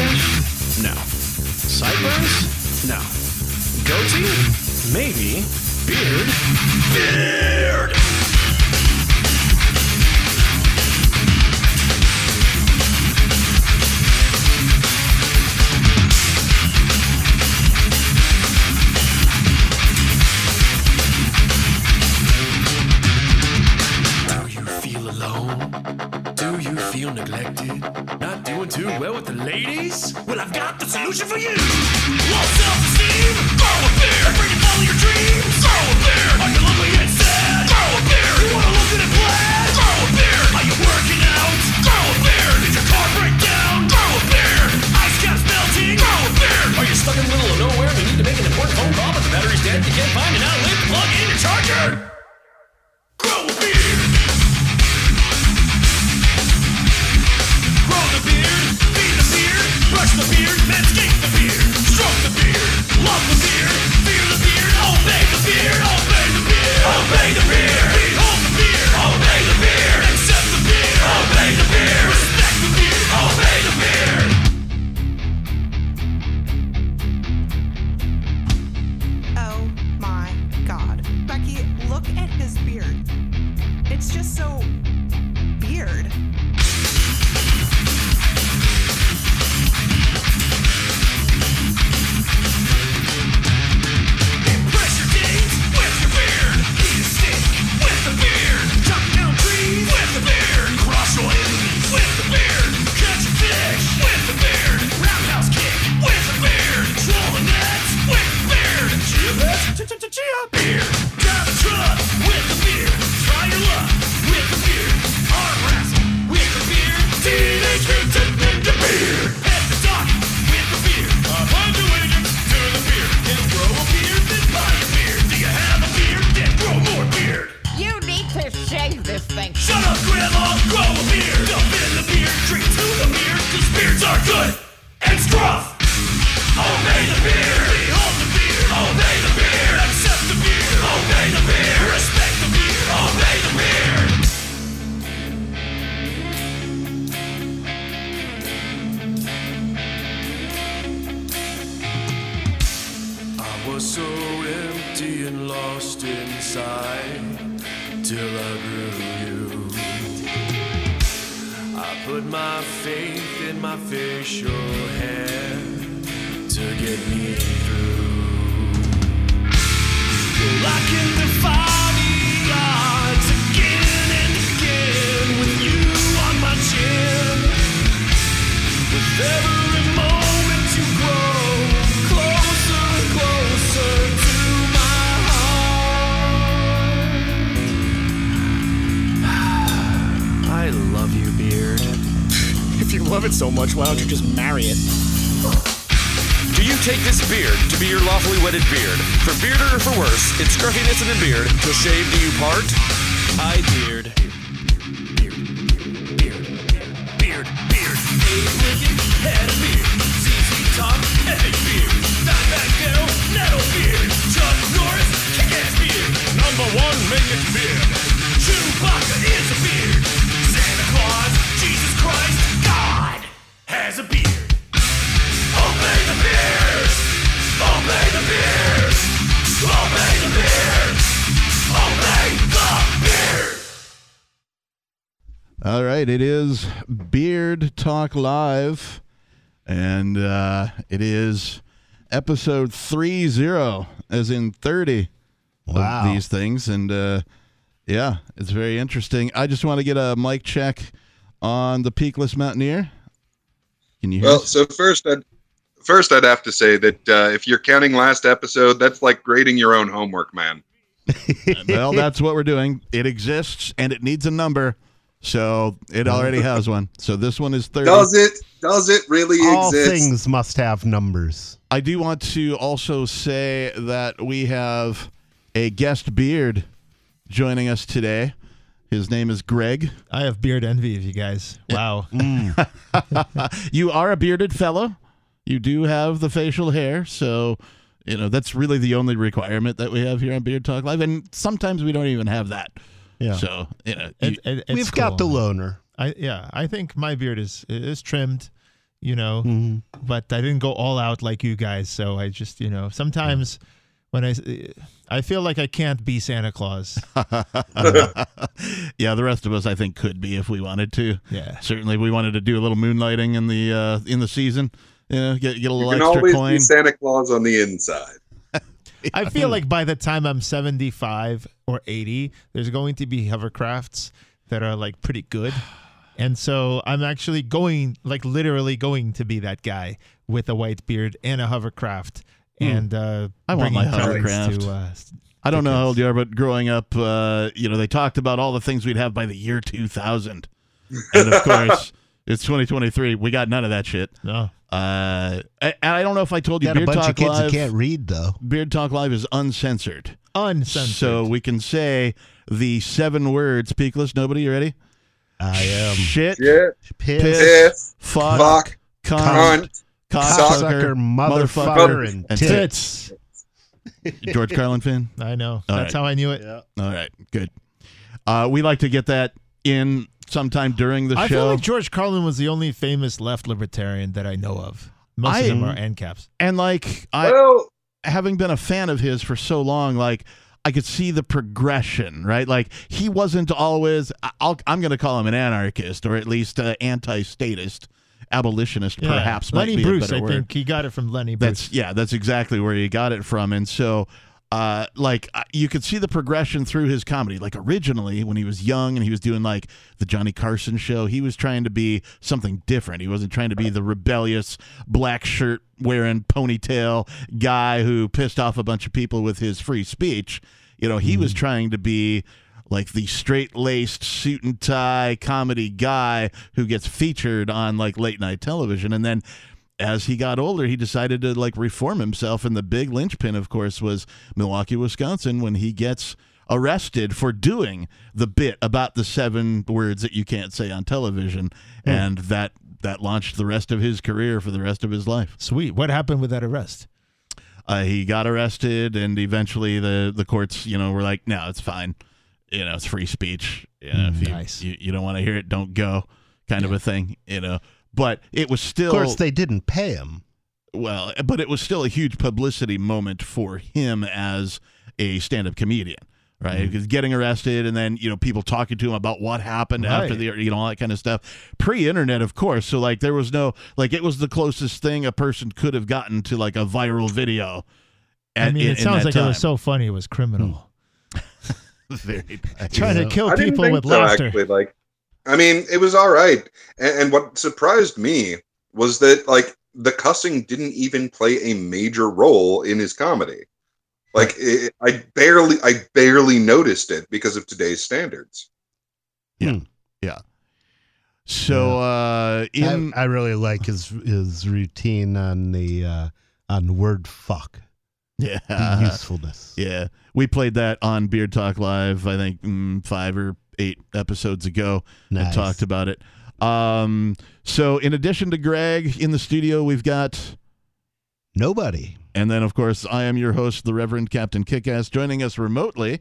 Mustache? No. Sideburns? No. Goatee? Maybe. Beard? Beard! Do you feel alone? Do you feel neglected? Well with the ladies? Well, I've got the solution for you. Low self-esteem? Grow a beard. Afraid to follow your dreams? Grow a beard. Are you lonely and sad? Grow a beard. You wanna look good and glad? Grow a beard. Are you working out? Grow a beard. Did your car break down? Grow a beard. Ice caps melting? Grow a beard. Are you stuck in the middle of nowhere and you need to make an important phone call but the battery's dead? You can't find an outlet to plug in your charger? Love the beard, Talk Live, and uh, it is episode three zero, as in thirty Wow. of these things, and uh, yeah, it's very interesting. I just want to get a mic check on the Peakless Mountaineer. Can you hear? Well, us? so first, I'd first I'd have to say that uh, if you're counting last episode, that's like grading your own homework, man. well, that's what we're doing. It exists and it needs a number, so it already has one. So this one is thirty. Does it? Does it really All exist? things must have numbers. I do want to also say that we have a guest beard joining us today. His name is Greg. I have beard envy of you guys. Wow. Mm. you are a bearded fellow. You do have the facial hair, so you know that's really the only requirement that we have here on Beard Talk Live, and sometimes we don't even have that. Yeah. So you know, It- you- it- it's We've got the loner. I yeah, I think my beard is is trimmed. you know, Mhm. but I didn't go all out like you guys. So I just, you know, sometimes when I, I feel like I can't be Santa Claus. yeah, the rest of us, I think, could be if we wanted to. Yeah. Certainly, we wanted to do a little moonlighting in the uh, in the season. You know, get get a You little can extra always coin. be Santa Claus on the inside. I feel like by the time I'm 75 or 80, there's going to be hovercrafts that are like pretty good. And so I'm actually going, like literally going to be that guy with a white beard and a hovercraft. And uh, I want my hovercraft. To, uh, I don't know how old you are, but growing up, uh, you know, they talked about all the things we'd have by the year 2000. And of course, it's 2023. We got none of that shit. no. Uh, and I don't know if I told you, Got a Beard bunch Talk of kids Live. who can't read though. Beard Talk Live is uncensored. Uncensored. So we can say the seven words. Peakless, nobody, you ready? I am Shit, Shit, piss, Piss. piss, fuck, fuck, cunt, cunt, cocksucker, cocksucker, motherfucker, motherfucker, and and tits. George Carlin fan? I know. All That's right. how I knew it. Yeah. All right, good. Uh, we like to get that in sometime during the I show. feel like George Carlin was the only famous left libertarian that I know of. Most I- of them are ANCAPs. and like I Well, having been a fan of his for so long, like I could see the progression, right? Like he wasn't always. I- I'll, I'm going to call him an anarchist, or at least uh, anti-statist, abolitionist, Yeah. perhaps. might Lenny be a Bruce, better I word. think he got it from Lenny Bruce. That's yeah, that's exactly where he got it from, and so. Uh, like uh, you could see the progression through his comedy. Like originally, when he was young and he was doing like the Johnny Carson show, he was trying to be something different. He wasn't trying to be the rebellious black shirt wearing ponytail guy who pissed off a bunch of people with his free speech. You know, he was trying to be like the straight laced suit and tie comedy guy who gets featured on like late night television. And then as he got older, he decided to like reform himself. And the big linchpin, of course, was Milwaukee, Wisconsin, when he gets arrested for doing the bit about the seven words that you can't say on television. And that that launched the rest of his career for the rest of his life. Sweet. What happened with that arrest? Uh, he got arrested, and eventually the the courts, you know, were like, "No, it's fine. You know, it's free speech. You know, if you, nice. you you don't want to hear it, don't go." Kind of a thing, you know. But it was still Of course, they didn't pay him. well, but it was still a huge publicity moment for him as a stand-up comedian, right? Because getting arrested and then you know people talking to him about what happened after the you know all that kind of stuff. Pre-internet, of course, so like there was no like it was the closest thing a person could have gotten to like a viral video. I mean, in- it in sounds that like it was so funny it was criminal. very. Trying to kill people with so, laughter. Actually, like, I mean, it was all right. And, and what surprised me was that like the cussing didn't even play a major role in his comedy. Like, it, I barely, I barely noticed it because of today's standards. Yeah, hmm. yeah. So uh, in I, I really like his his routine on the uh, on word fuck. The yeah usefulness. Yeah, we played that on Beard Talk Live. I think mm, five or eight episodes ago. Nice. and talked about it. Um, so in addition to Greg in the studio, we've got, Nobody. and then of course I am your host, the Reverend Captain Kickass, joining us remotely.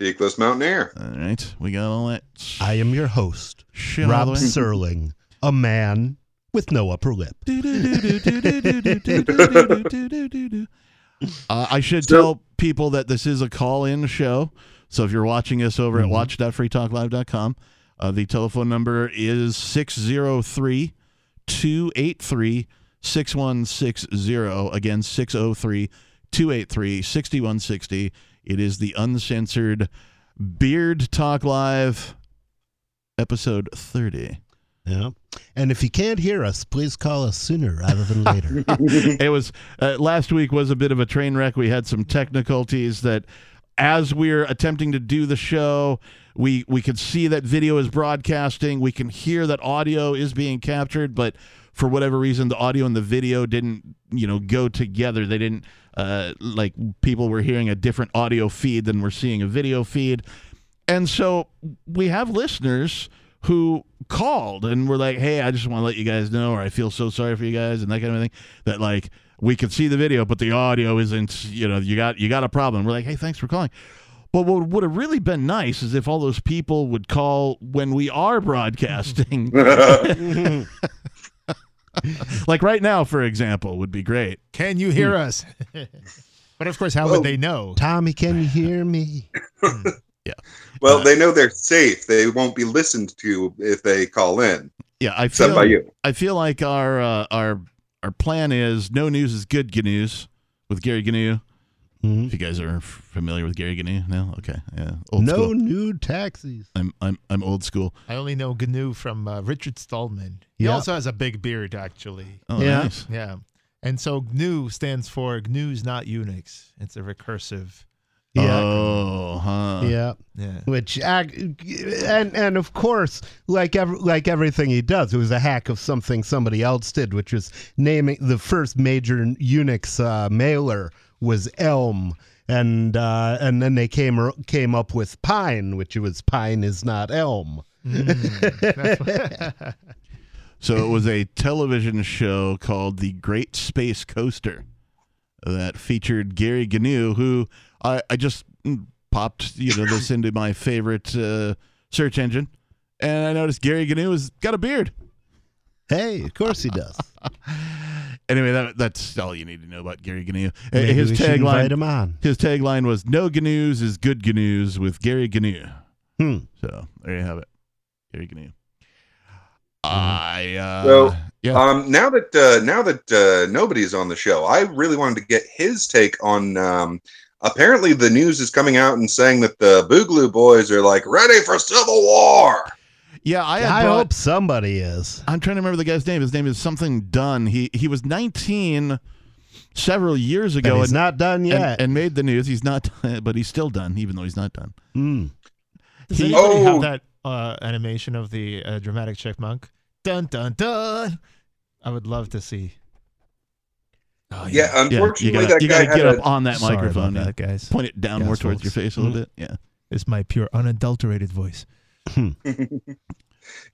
Peakless Mountaineer. All right, we got all that. I am your host, shit Rob of. Serling, a man with no upper lip. Uh, I should So- tell people that this is a call-in show. So if you're watching us over Mhm. at watch.freetalklive.com, uh, the telephone number is 603 283 6160. Again, 603 283 6160. It is the uncensored Beard Talk Live episode 30. Yeah. And if you can't hear us, please call us sooner rather than later. it was uh, last week was a bit of a train wreck. We had some technicalities that as we're attempting to do the show, we we can see that video is broadcasting. We can hear that audio is being captured, but for whatever reason, the audio and the video didn't you know go together. They didn't uh, like people were hearing a different audio feed than we're seeing a video feed, and so we have listeners who called and were like, "Hey, I just want to let you guys know, or I feel so sorry for you guys," and that kind of thing. That like we could see the video, but the audio isn't. You know, you got you got a problem. We're like, "Hey, thanks for calling." But what would have really been nice is if all those people would call when we are broadcasting. like right now, for example, would be great. Can you hear us? but of course, how Well- would they know? Tommy, can you hear me? Yeah. Well, Uh, they know they're safe. They won't be listened to if they call in, Yeah, I except feel by you. I feel like our uh, our our plan is no news is good news with Gary Gnu. Mhm. If you guys are familiar with Gary Gnu, no, okay, yeah, old No school. new taxis. I'm I'm I'm old school. I only know GNU from uh, Richard Stallman. He Yeah. also has a big beard, actually. Oh, Yeah. nice. Yeah. And so GNU stands for GNU's not Unix. It's a recursive. Yeah. Oh, huh. yeah. Yeah. Which and and of course, like ev- like everything he does, it was a hack of something somebody else did, which was naming the first major Unix uh, mailer was Elm, and uh, and then they came came up with Pine, which was Pine is not Elm. So it was a television show called The Great Space Coaster that featured Gary Gnu, who I, I just mm, popped you know this into my favorite uh, search engine, and I noticed Gary Gnu has got a beard. Hey, of course he does. Anyway, that, that's all you need to know about Gary Gnu. Uh, Maybe His we should invite tagline his tagline was "No Gnus is good Gnus with Gary Gnu." Hmm. So there you have it, Gary Gnu. I uh, So, yeah. Um, now that uh, now that uh, nobody's on the show, I really wanted to get his take on. Um, apparently, the news is coming out and saying that the Boogaloo Boys are like ready for civil war. yeah, I, I brought- hope somebody is. I'm trying to remember the guy's name. His name is something Dunn. He he was 19 several years And ago he's and, not done yet. and made the news. He's not, but he's still done, even though he's not done. Hmm. Does He- anybody Oh. have that uh, animation of the uh, dramatic chipmunk? Dun dun dun. I would love to see. Oh, Yeah, Yeah, unfortunately, you gotta, that you guy gotta had get a, up on that Sorry microphone. about that, guys. Point it down Yes, more towards your face a little bit. Yeah. It's my pure unadulterated voice. yeah.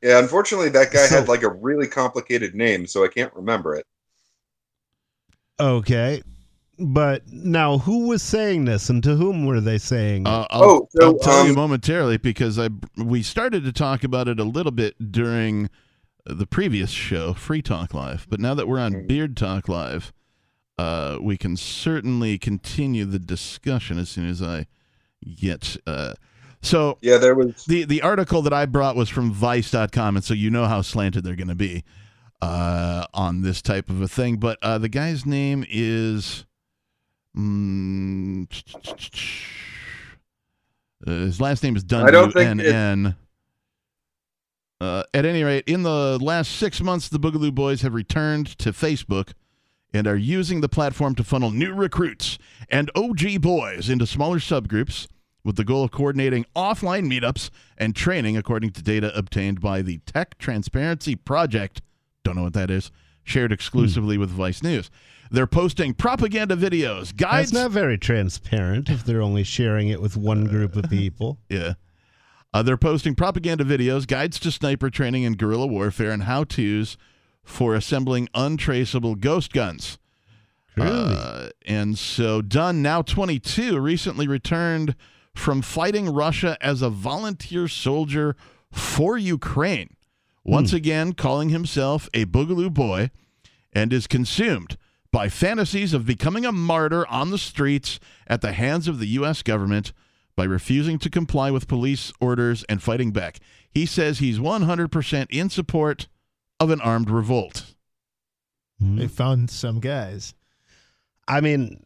Unfortunately, that guy So- had like a really complicated name, so I can't remember it. Okay. But now, who was saying this, and to whom were they saying? Uh, I'll, Oh, so, I'll tell you um, momentarily because I we started to talk about it a little bit during the previous show, Free Talk Live. But now that we're on Mhm. Beard Talk Live, uh, we can certainly continue the discussion as soon as I get. Uh, so Yeah, there was. the the article that I brought was from Vice.com, and so you know how slanted they're going to be uh, on this type of a thing. But uh, the guy's name is. Mm, uh, his last name is Dunn. I don't think it- Uh, at any rate, in the last six months, the Boogaloo Boys have returned to Facebook and are using the platform to funnel new recruits and OG boys into smaller subgroups with the goal of coordinating offline meetups and training according to data obtained by the Tech Transparency Project. Don't know what that is. Shared exclusively with Vice News. They're posting propaganda videos, guides. That's not very transparent if they're only sharing it with one group of people. Yeah. Uh, they're posting propaganda videos, guides to sniper training and guerrilla warfare, and how to's for assembling untraceable ghost guns. Really? Uh, and so Dunn, now 22, recently returned from fighting Russia as a volunteer soldier for Ukraine. Once again, calling himself a Boogaloo boy and is consumed by fantasies of becoming a martyr on the streets at the hands of the U.S. government by refusing to comply with police orders and fighting back. He says he's 100% in support of an armed revolt. Hmm. They found some guys. I mean,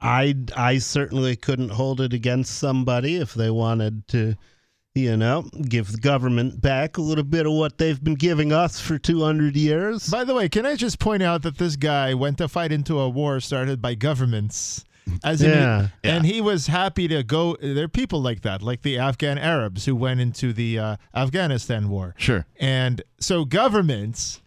I I certainly couldn't hold it against somebody if they wanted to, you know, give the government back a little bit of what they've been giving us for 200 years. By the way, can I just point out that this guy went to fight into a war started by governments? As in, Yeah. and he was happy to go. There are people like that, like the Afghan Arabs who went into the uh, Afghanistan war. Sure. And so governments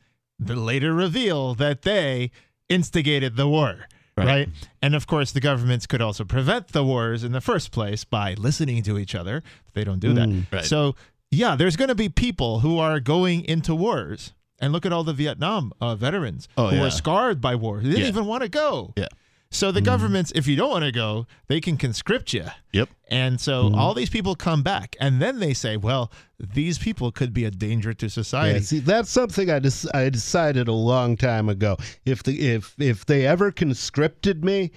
th- later reveal that they instigated the war. Right. Right. And of course, the governments could also prevent the wars in the first place by listening to each other. They don't do that. Mm. Right. So, yeah, there's going to be people who are going into wars. And look at all the Vietnam uh, veterans Oh, who yeah. were scarred by war. They didn't Yeah. even want to go. Yeah. So the mm. governments, if you don't want to go, they can conscript you. Yep. And so mm-hmm. all these people come back, and then they say, well, these people could be a danger to society. Yeah, see, that's something I, des- I decided a long time ago. If the if if they ever conscripted me,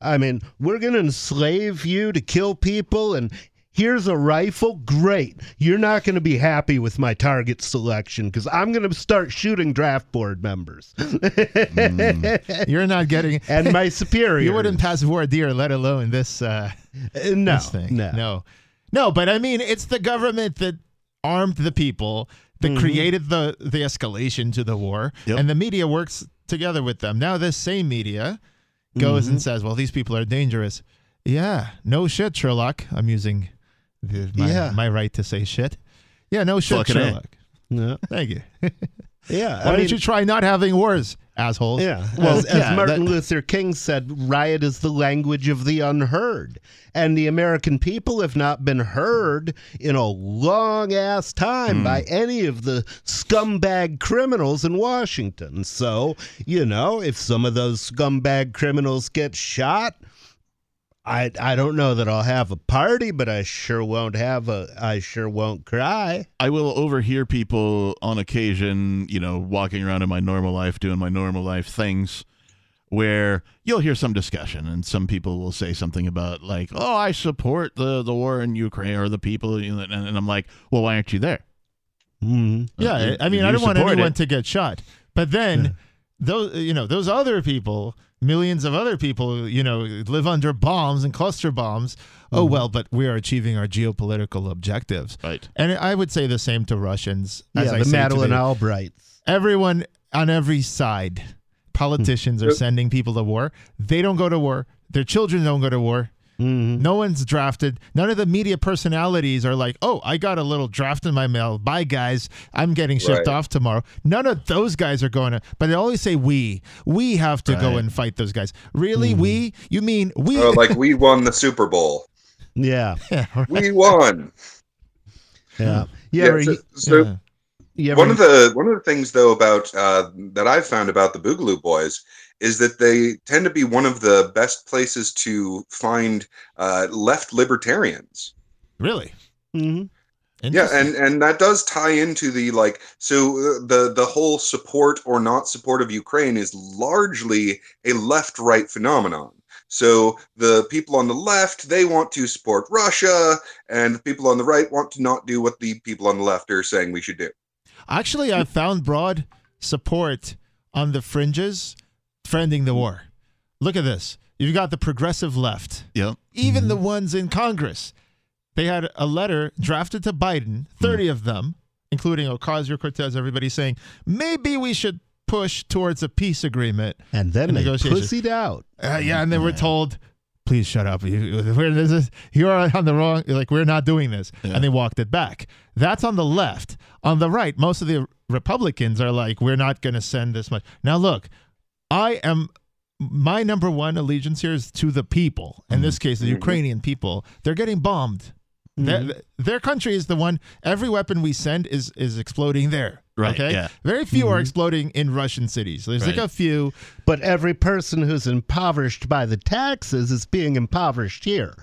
I mean, we're gonna enslave you to kill people, and here's a rifle. Great, you're not gonna be happy with my target selection because I'm gonna start shooting draft board members mm. You're not getting. and my superior. You wouldn't pass voir dire, let alone this. Uh, uh, no, this thing. no, no, no. But I mean, it's the government that armed the people, that mm-hmm. created the the escalation to the war, Yep. and the media works together with them. Now, this same media goes and mm-hmm. says, "Well, these people are dangerous." Yeah, no shit, Sherlock. I'm using the, my, Yeah. my right to say shit. Yeah, no shit, Fucking A. No. Thank you. Yeah, Why I don't mean- you try not having wars, assholes? Yeah. Well, as, as yeah, Martin that- Luther King said, riot is the language of the unheard. And the American people have not been heard in a long ass time hmm. by any of the scumbag criminals in Washington. So, you know, if some of those scumbag criminals get shot, I I don't know that I'll have a party, but I sure won't have a I sure won't cry. I will overhear people on occasion, you know, walking around in my normal life, doing my normal life things, where you'll hear some discussion, and some people will say something about like, "Oh, I support the the war in Ukraine or the people," you know, and, and I'm like, "Well, why aren't you there?" Mhm. Yeah, You- I mean, I don't want anyone it. to get shot. But then those you know, those other people, millions of other people, you know, live under bombs and cluster bombs. Mm-hmm. Oh well, but we are achieving our geopolitical objectives. Right. And I would say the same to Russians. as Yeah, I the Madeleine the- Albrights. everyone on every side. Politicians are sending people to war. They don't go to war. Their children don't go to war. Mm-hmm. No one's drafted. None of the media personalities are like, oh, I got a little draft in my mail. Bye, guys. I'm getting shipped Right. off tomorrow. None of those guys are going to, but they always say we. We have to go and fight those guys. Really? We? You mean we? Oh, like we won the Super Bowl. Yeah. We won. Yeah. Yeah. Yeah. so, you- so Yeah. one of the one of the things though about uh, that I've found about the Boogaloo Boys is that they tend to be one of the best places to find uh, left libertarians. Really? Mhm. Yeah, and and that does tie into the like so uh, the the whole support or not support of Ukraine is largely a left right phenomenon. So the people on the left they want to support Russia, and the people on the right want to not do what the people on the left are saying we should do. Actually, I found broad support on the fringes friending the war. Look at this. You've got the progressive left, Yep. even the ones in Congress. They had a letter drafted to Biden, 30 of them, including Ocasio Cortez, everybody saying, maybe we should push towards a peace agreement. and then in they pussied out. Uh, yeah, and they were told, "Please shut up. You, we're, this is, you are on the wrong. Like we're not doing this." And they walked it back. That's on the left. On the right, most of the Republicans are like, "We're not going to send this much." Now, look, I am. My number one allegiance here is to the people. In this mm-hmm. case, the mm-hmm. Ukrainian people. They're getting bombed. Their, mm-hmm. their country is the one. Every weapon we send is is exploding there. Right, Okay. yeah. Very few are exploding in Russian cities. There's like a few. But every person who's impoverished by the taxes is being impoverished here.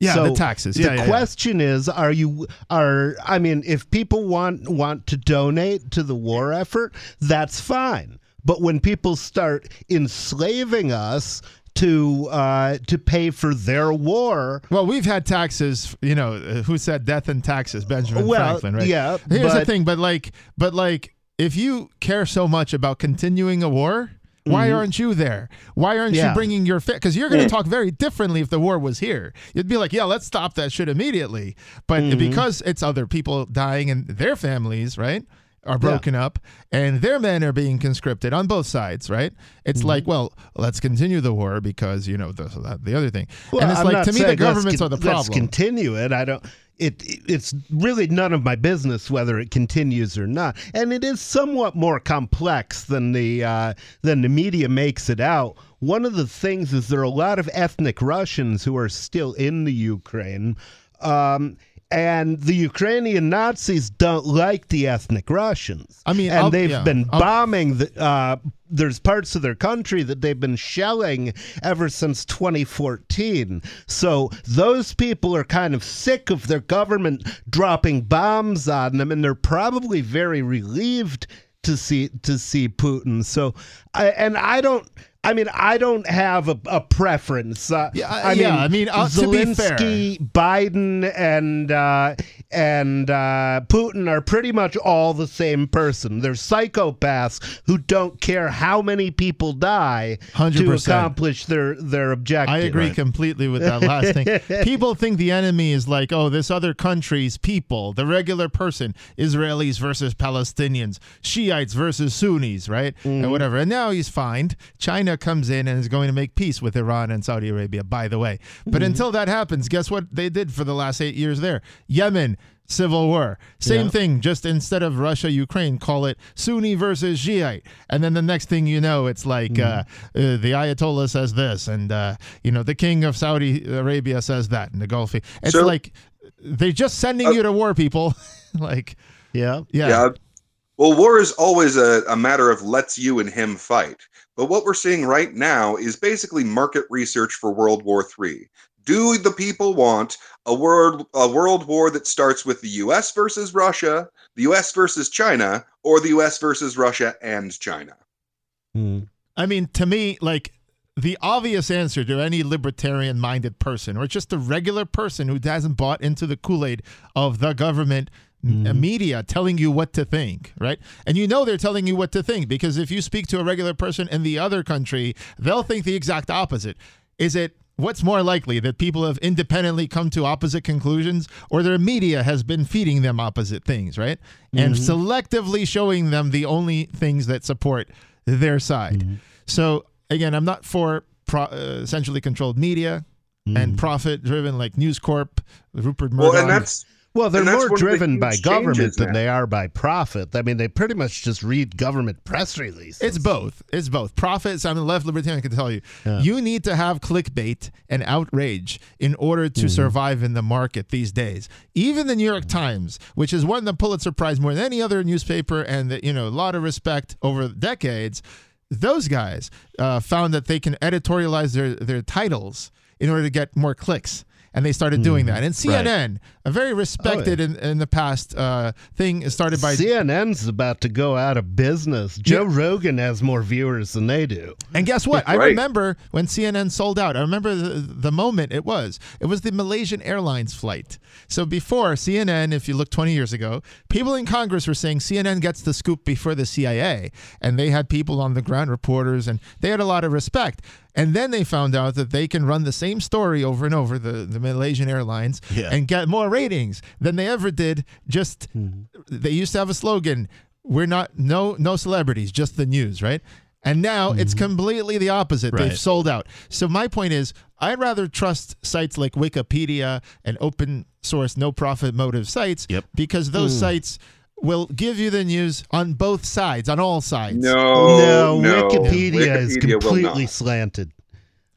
Yeah, So the taxes. The Yeah, yeah, yeah. question is, are you are I mean, if people want want to donate to the war effort, that's fine. But when people start enslaving us to uh, to pay for their war, Well, we've had taxes. You know, uh, who said death and taxes? Benjamin Well, Franklin, right? yeah, Here's the thing, but like, but like, if you care so much about continuing a war. Why aren't you there? Why aren't you Mm-hmm. Bringing your fit? Because you're going to talk very differently if the war was here. You'd be like, "Yeah, let's stop that shit immediately." But Mm-hmm. because it's other people dying and their families, right, are broken up, and their men are being conscripted on both sides, right? It's Mm-hmm. like, well, let's continue the war because you know the the other thing. Well, and it's I'm like to me, the governments con- are the problem. Let's continue it. I don't. It, it's really none of my business whether it continues or not, and it is somewhat more complex than the uh, than the media makes it out. One of the things is there are a lot of ethnic Russians who are still in the Ukraine. Um, and the Ukrainian Nazis don't like the ethnic Russians. I mean, and I'll- they've yeah, been bombing the. Uh, there's parts of their country that they've been shelling ever since 2014. So those people are kind of sick of their government dropping bombs on them, and they're probably very relieved to see to see Putin. So, I, and I don't. I mean, I don't have a, a preference. Uh, Yeah, I- I yeah, mean, I mean, uh, to be fair- Zelensky, Biden, and uh, and uh, Putin are pretty much all the same person. They're psychopaths who don't care how many people die to 100%. accomplish their their objective. I agree completely with that last thing. People think the enemy is like, oh, this other country's people, the regular person, Israelis versus Palestinians, Shiites versus Sunnis, right? And whatever. And now he's fined. China comes in and is going to make peace with Iran and Saudi Arabia, by the way. But until that happens, guess what they did for the last eight years there? Yemen. Civil war. Same Yeah. thing, just instead of Russia, Ukraine, call it Sunni versus Shiite. And then the next thing you know, it's like uh, uh, the Ayatollah says this, and uh, you know the king of Saudi Arabia says that, and the Gulf. It's So- like they're just sending you to war, people. like, Yeah. yeah, Yeah. Well, war is always a, a matter of let's you and him fight. But what we're seeing right now is basically market research for World War III. Do the people want a world a world war that starts with the US versus Russia, the US versus China, or the US versus Russia and China? Mm. I mean, to me, like the obvious answer to any libertarian minded person or just a regular person who hasn't bought into the Kool Aid of the government Mm-hmm. m- media telling you what to think, right? And you know they're telling you what to think because if you speak to a regular person in the other country, they'll think the exact opposite. Is it what's more likely that people have independently come to opposite conclusions or their media has been feeding them opposite things, right? And mm-hmm. selectively showing them the only things that support their side. Mm-hmm. So again, I'm not for pro- uh, centrally controlled media and profit driven like News Corp, Rupert Murdoch. Well, and that's Well, they're more one of the driven by government than now. they are by profit. I mean, they pretty much just read government press releases. It's both. It's both. Profits, I'm a left libertarian, can tell you. You need to have clickbait and outrage in order to survive in the market these days. Even the New York Times, which has won the Pulitzer Prize more than any other newspaper and, that you know, a lot of respect over decades, those guys uh, found that they can editorialize their, their titles in order to get more clicks. And they started doing that. And CNN, a very respected in, in the past uh, thing, started by CNN's about to go out of business. Joe Rogan has more viewers than they do. And guess what? I remember when CNN sold out. I remember the, the moment it was. It was the Malaysian Airlines flight. So before CNN, if you look 20 years ago, people in Congress were saying CNN gets the scoop before the CIA. And they had people on the ground, reporters, and they had a lot of respect. And then they found out that they can run the same story over and over, the, the Malaysian Airlines, Yeah. and get more ratings than they ever did. Just mm-hmm. they used to have a slogan: "We're not no no celebrities, just the news." Right? And now it's mm-hmm. completely the opposite. They've sold out. So my point is, I'd rather trust sites like Wikipedia and open source, no profit motive sites, Yep. because those mm. sites will give you the news on both sides, on all sides. no, no, no. Wikipedia, is Wikipedia will completely slanted.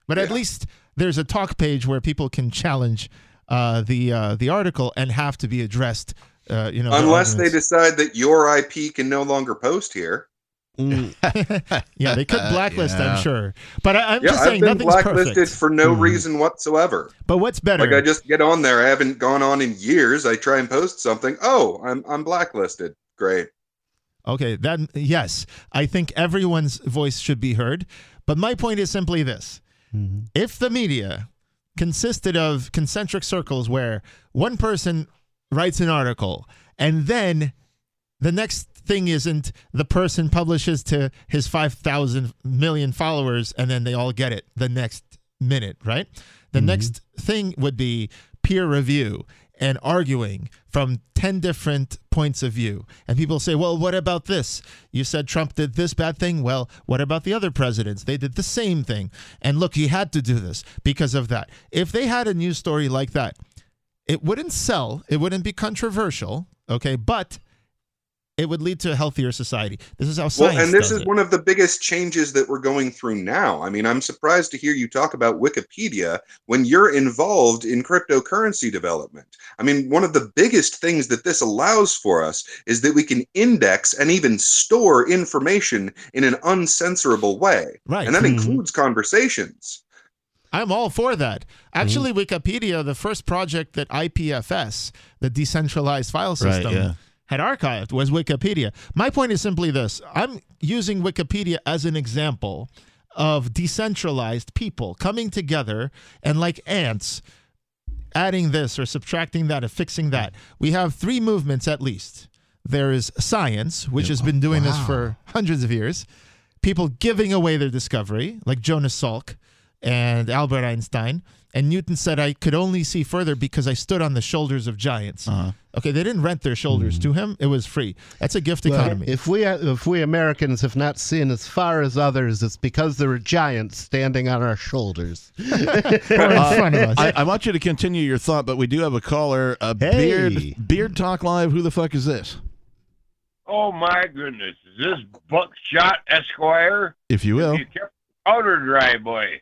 But at least there's a talk page where people can challenge uh, the uh, the article and have to be addressed. Uh, you know, the Unless they decide that your IP can no longer post here. Mm. yeah, they could uh, blacklist. Yeah. I'm sure, but I, I'm Yeah, just I've saying been nothing's blacklisted perfect. for no hmm. reason whatsoever. But what's better? Like I just get on there. I haven't gone on in years. I try and post something. Oh, I'm I'm blacklisted. Great. Okay, that yes, I think everyone's voice should be heard. But my point is simply this: mm-hmm. if the media consisted of concentric circles where one person writes an article and then the next thing isn't the person publishes to his 5,000 million followers and then they all get it the next minute, right? The mm-hmm. next thing would be peer review and arguing from 10 different points of view. And people say, well, what about this? You said Trump did this bad thing. Well, what about the other presidents? They did the same thing. And look, he had to do this because of that. If they had a news story like that, it wouldn't sell, it wouldn't be controversial, okay? But it would lead to a healthier society. This is how science. Well, and this does is it. one of the biggest changes that we're going through now. I mean, I'm surprised to hear you talk about Wikipedia when you're involved in cryptocurrency development. I mean, one of the biggest things that this allows for us is that we can index and even store information in an uncensorable way. Right. And that Mhm. includes conversations. I'm all for that. Actually, Wikipedia, the first project that IPFS, the decentralized file Right, system, yeah. Had archived was Wikipedia. My point is simply this I'm using Wikipedia as an example of decentralized people coming together and, like ants, adding this or subtracting that or fixing that. We have three movements at least. There is science, which has been doing this for hundreds of years. People giving away their discovery, like Jonas Salk and Albert Einstein. And Newton said, I could only see further because I stood on the shoulders of giants. Uh-huh. Okay, they didn't rent their shoulders mm-hmm. to him, it was free. That's a gift Well, economy. if we uh, if we Americans have not seen as far as others, it's because there are giants standing on our shoulders. or in uh, front of us. I, I want you to continue your thought, but we do have a caller. Uh, Hey. Beard Beard Talk Live. Who the fuck is this? Oh my goodness, is this Buckshot Esquire? If you will. You kept powder dry, boy.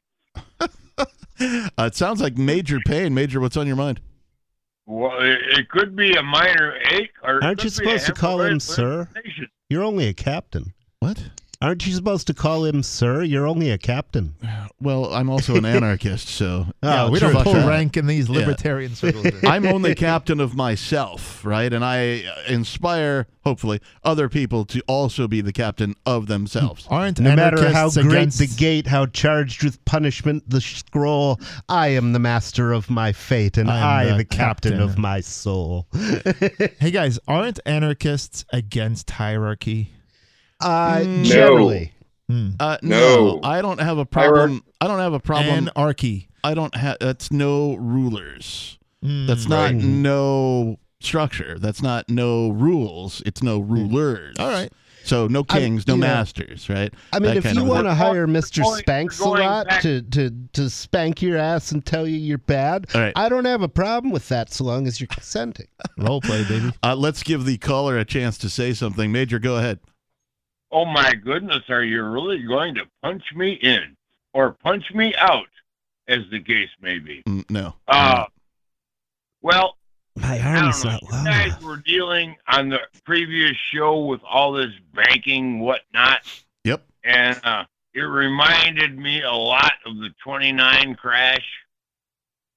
Uh, it sounds like Major Pain. Major, what's on your mind? Well, it, it could be a minor ache, or Aren't you supposed to call him sir? You're only a captain. What? Aren't you supposed to call him sir? You're only a captain. Well, I'm also an anarchist, so yeah, Oh, we true, don't pull true. rank in these libertarian circles. I'm only captain of myself, right? And I uh, inspire, hopefully, other people to also be the captain of themselves. Aren't No matter how great against- the gate, how charged with punishment the scroll, I am the master of my fate, and I I, am the, the captain, captain. of my soul. Hey guys, aren't anarchists against hierarchy? Uh, No. Generally, Hmm. Uh, No. I don't have a problem. I don't have a problem. Anarchy. I don't have. That's no rulers. Hmm. That's not Right. no structure. That's not no rules. It's no rulers. All right. So no I- kings, no yeah. masters, right? I mean, That if you want to hire Mr. going- Spanks a lot back- to, to, to spank your ass and tell you you're bad, All right. I don't have a problem with that so long as you're consenting. Role play, baby. Uh, let's give the caller a chance to say something. Major, go ahead. Oh my goodness, are you really going to punch me in or punch me out, as the case may be? Mm, no. Uh, well, My arm's don't know. not You guys were dealing on the previous show with all this banking, whatnot, Yep. and uh, it reminded me a lot of the 29 crash.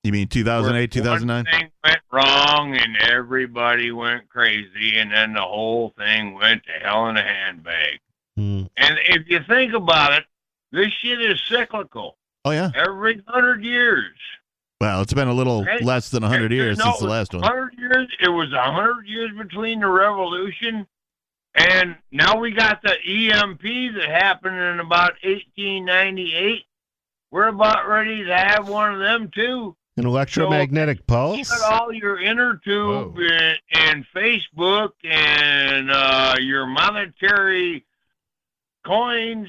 You mean 2008, 2009? One thing went wrong and everybody went crazy, and then the whole thing went to hell in a handbag. Hmm. And if you think about it, this shit is cyclical. Oh yeah. Every hundred years. Well, it's been a little Right? less than 100 years No, since the last one. Hundred years. It was a hundred years between the revolution, and now we got the EMP that happened in about 1898. We're about ready to have one of them too. An electromagnetic pulse? Put all your inner tube and, and Facebook and uh, your monetary coins.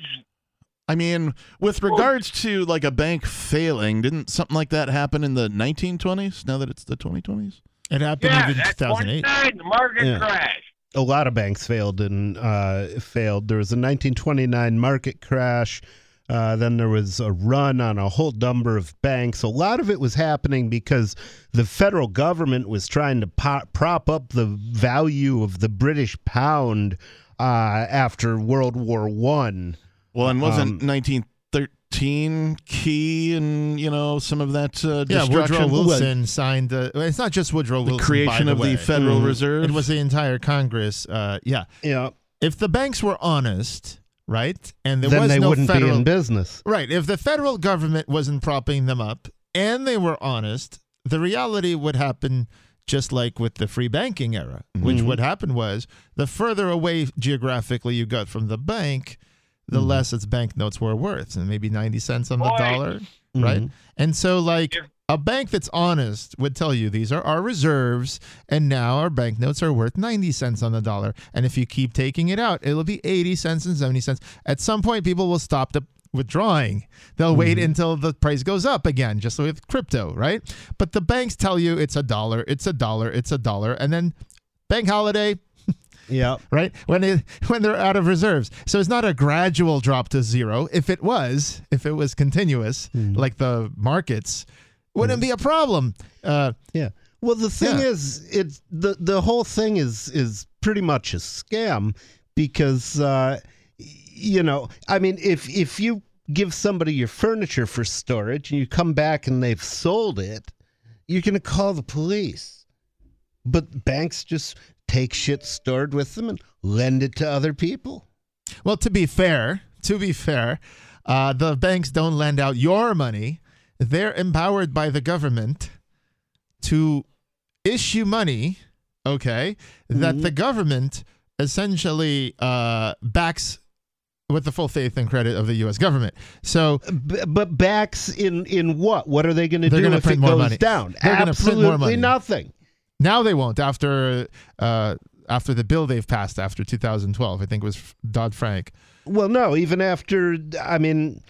I mean, with regards to like a bank failing, didn't something like that happen in the 1920s? Now that it's the 2020s? It happened Yeah, even that's 2008. the market Yeah. crash. a lot of banks failed and uh, failed. There was a 1929 market crash. Uh, then there was a run on a whole number of banks. A lot of it was happening because the federal government was trying to po- prop up the value of the British pound uh, after World War One. Well, and wasn't Um, 1913 key and, you know, some of that uh, Yeah. Woodrow Wilson signed the. It's not just Woodrow Wilson. The Wilson. creation by of the way. Federal Mhm. Reserve? It was the entire Congress. Uh, yeah. Yeah, If the banks were honest, right, and there then was they no wouldn't federal be in business. Right. If the federal government wasn't propping them up and they were honest, the reality would happen just like with the free banking era, which Mhm. what happened was the further away geographically you got from the bank, the less its banknotes were worth, and maybe 90 cents on the Boy. dollar, right? Mhm. And so, like, a bank that's honest would tell you these are our reserves, and now our banknotes are worth 90 cents on the dollar. And if you keep taking it out, it'll be 80 cents and 70 cents. At some point, people will stop the withdrawing. They'll wait until the price goes up again, just with crypto, right? But the banks tell you it's a dollar, it's a dollar, it's a dollar. And then bank holiday, Yeah. right? When they when they're out of reserves. So it's not a gradual drop to zero. If it was, if it was continuous, like the markets, wouldn't be a problem. Uh, Yeah. Well, the thing Yeah. is, it's the the whole thing is is pretty much a scam because uh, you know, I mean, if if you give somebody your furniture for storage and you come back and they've sold it, you're gonna call the police. But banks just take shit stored with them and lend it to other people. well, to be fair, to be fair, uh, the banks don't lend out your money. They're empowered by the government to issue money, okay, that the government essentially uh, backs with the full faith and credit of the U.S. government. So B- but backs in in what? What are they going to They're do gonna if print it more goes money. down? They're Absolutely more money. nothing. Now they won't after uh, after the bill they've passed after 2012. I think it was Dodd Frank. Well, no, even after I mean,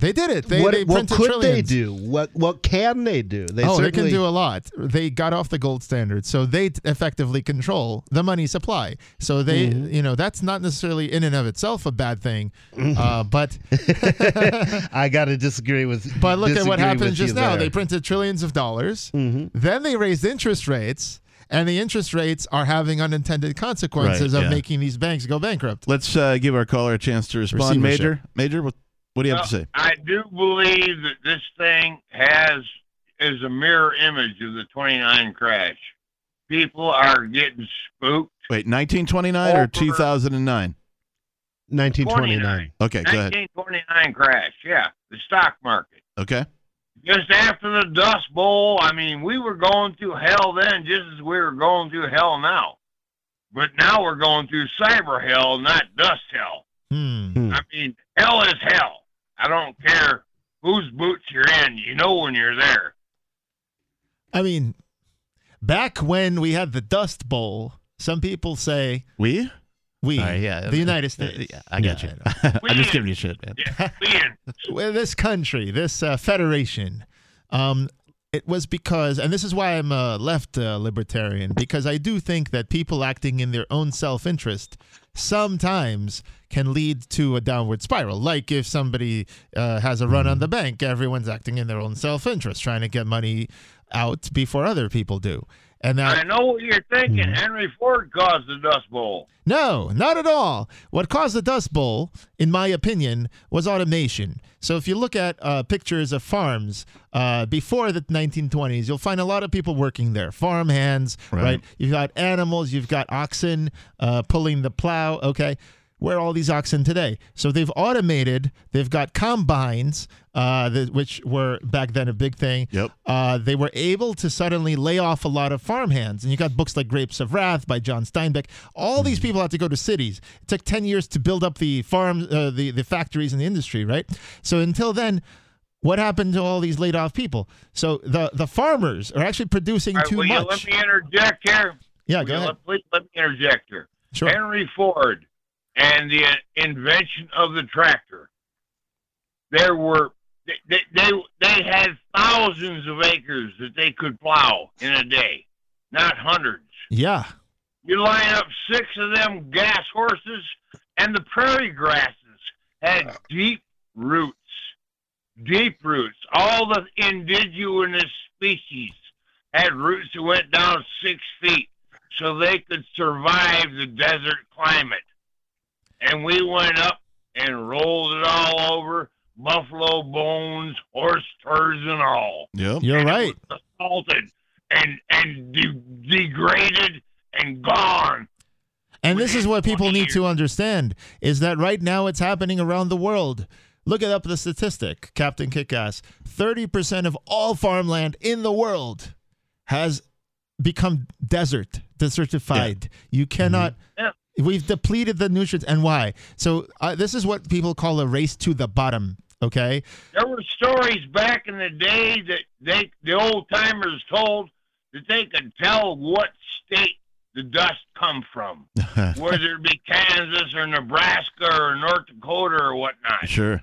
They did it. They, what, they what could trillions. they do? What what can they do? They oh, they can do a lot. They got off the gold standard, so they t- effectively control the money supply. So they, Mm-hmm. you know, that's not necessarily in and of itself a bad thing, uh, but I got to disagree with. but look at what happened just now. there. They printed trillions of dollars. Mhm. Then they raised interest rates, and the interest rates are having unintended consequences Right, of yeah. making these banks go bankrupt. Let's uh, give our caller a chance to respond. Receivership. Major, Major, what, what do you have to say? I do believe that this thing has is a mirror image of the 29 crash. People are getting spooked. Wait, 1929 or 2009? 1929. Okay, go ahead. 1929 crash. Yeah, the stock market. Okay. Just after the Dust Bowl, I mean, we were going through hell then, just as we were going through hell now. But now we're going through cyber hell, not dust hell. Hmm. I mean, hell is hell. I don't care whose boots you're in. You know when you're there. I mean, back when we had the Dust Bowl, some people say We? we, All right, yeah. the United States. Yeah, I got Yeah, you. I I'm just giving you shit, man. Yeah, we in. this country, this uh, federation, um, it was because, and this is why I'm a left uh, libertarian, because I do think that people acting in their own self interest sometimes can lead to a downward spiral. Like if somebody uh, has a run on the bank, everyone's acting in their own self interest, trying to get money out before other people do. And that I know what you're thinking. Henry Ford caused the Dust Bowl. No, not at all. What caused the Dust Bowl, in my opinion, was automation. So if you look at uh, pictures of farms uh, before the 1920s, you'll find a lot of people working there. Farm hands, right? Right. You've got animals, you've got oxen uh, pulling the plow. Okay. Where are all these oxen today? So they've automated. They've got combines, uh, that, which were back then a big thing. Yep. Uh, they were able to suddenly lay off a lot of farm hands. And you got books like Grapes of Wrath by John Steinbeck. All these people had to go to cities. It took 10 years to build up the farms, uh, the, the factories and the industry, right? So until then, what happened to all these laid off people? So the, the farmers are actually producing All right, too will you much. let me interject here? yeah, Will go you ahead. Let, please let me interject here. Sure. Henry Ford and the uh, invention of the tractor. There were they, they they they had thousands of acres that they could plow in a day, not hundreds. Yeah. You line up six of them gas horses, and the prairie grasses had deep roots. Deep roots. All the indigenous species had roots that went down six feet so they could survive the desert climate. And we went up and rolled it all over buffalo bones, horse turds, and all. Yep. You're And it right. was assaulted and and de- degraded and gone. And this is what people need to understand is that right now it's happening around the world. Look it up the statistic, Captain Kickass. 30% of all farmland in the world has become desert, desertified. You cannot mm-hmm. Yeah. We've depleted the nutrients and why? So uh, this is what people call a race to the bottom, okay? There were stories back in the day that they the old timers told that they could tell what state the dust come from, whether it be Kansas or Nebraska or North Dakota or whatnot. Sure.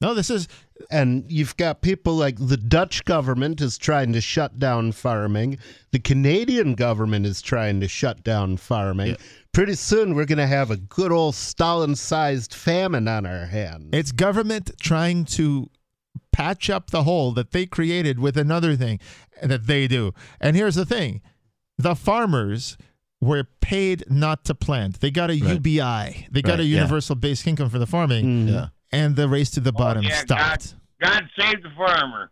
No, this is And you've got people like the Dutch government is trying to shut down farming. The Canadian government is trying to shut down farming. Pretty soon we're going to have a good old Stalin sized famine on our hands. it's government trying to patch up the hole that they created with another thing that they do. And here's the thing: the farmers were paid not to plant. They got a Right. UBI. They got Right, a yeah. universal basic income for the farming, mm-hmm. Yeah. And the race to the bottom yeah, stopped. God save the farmer.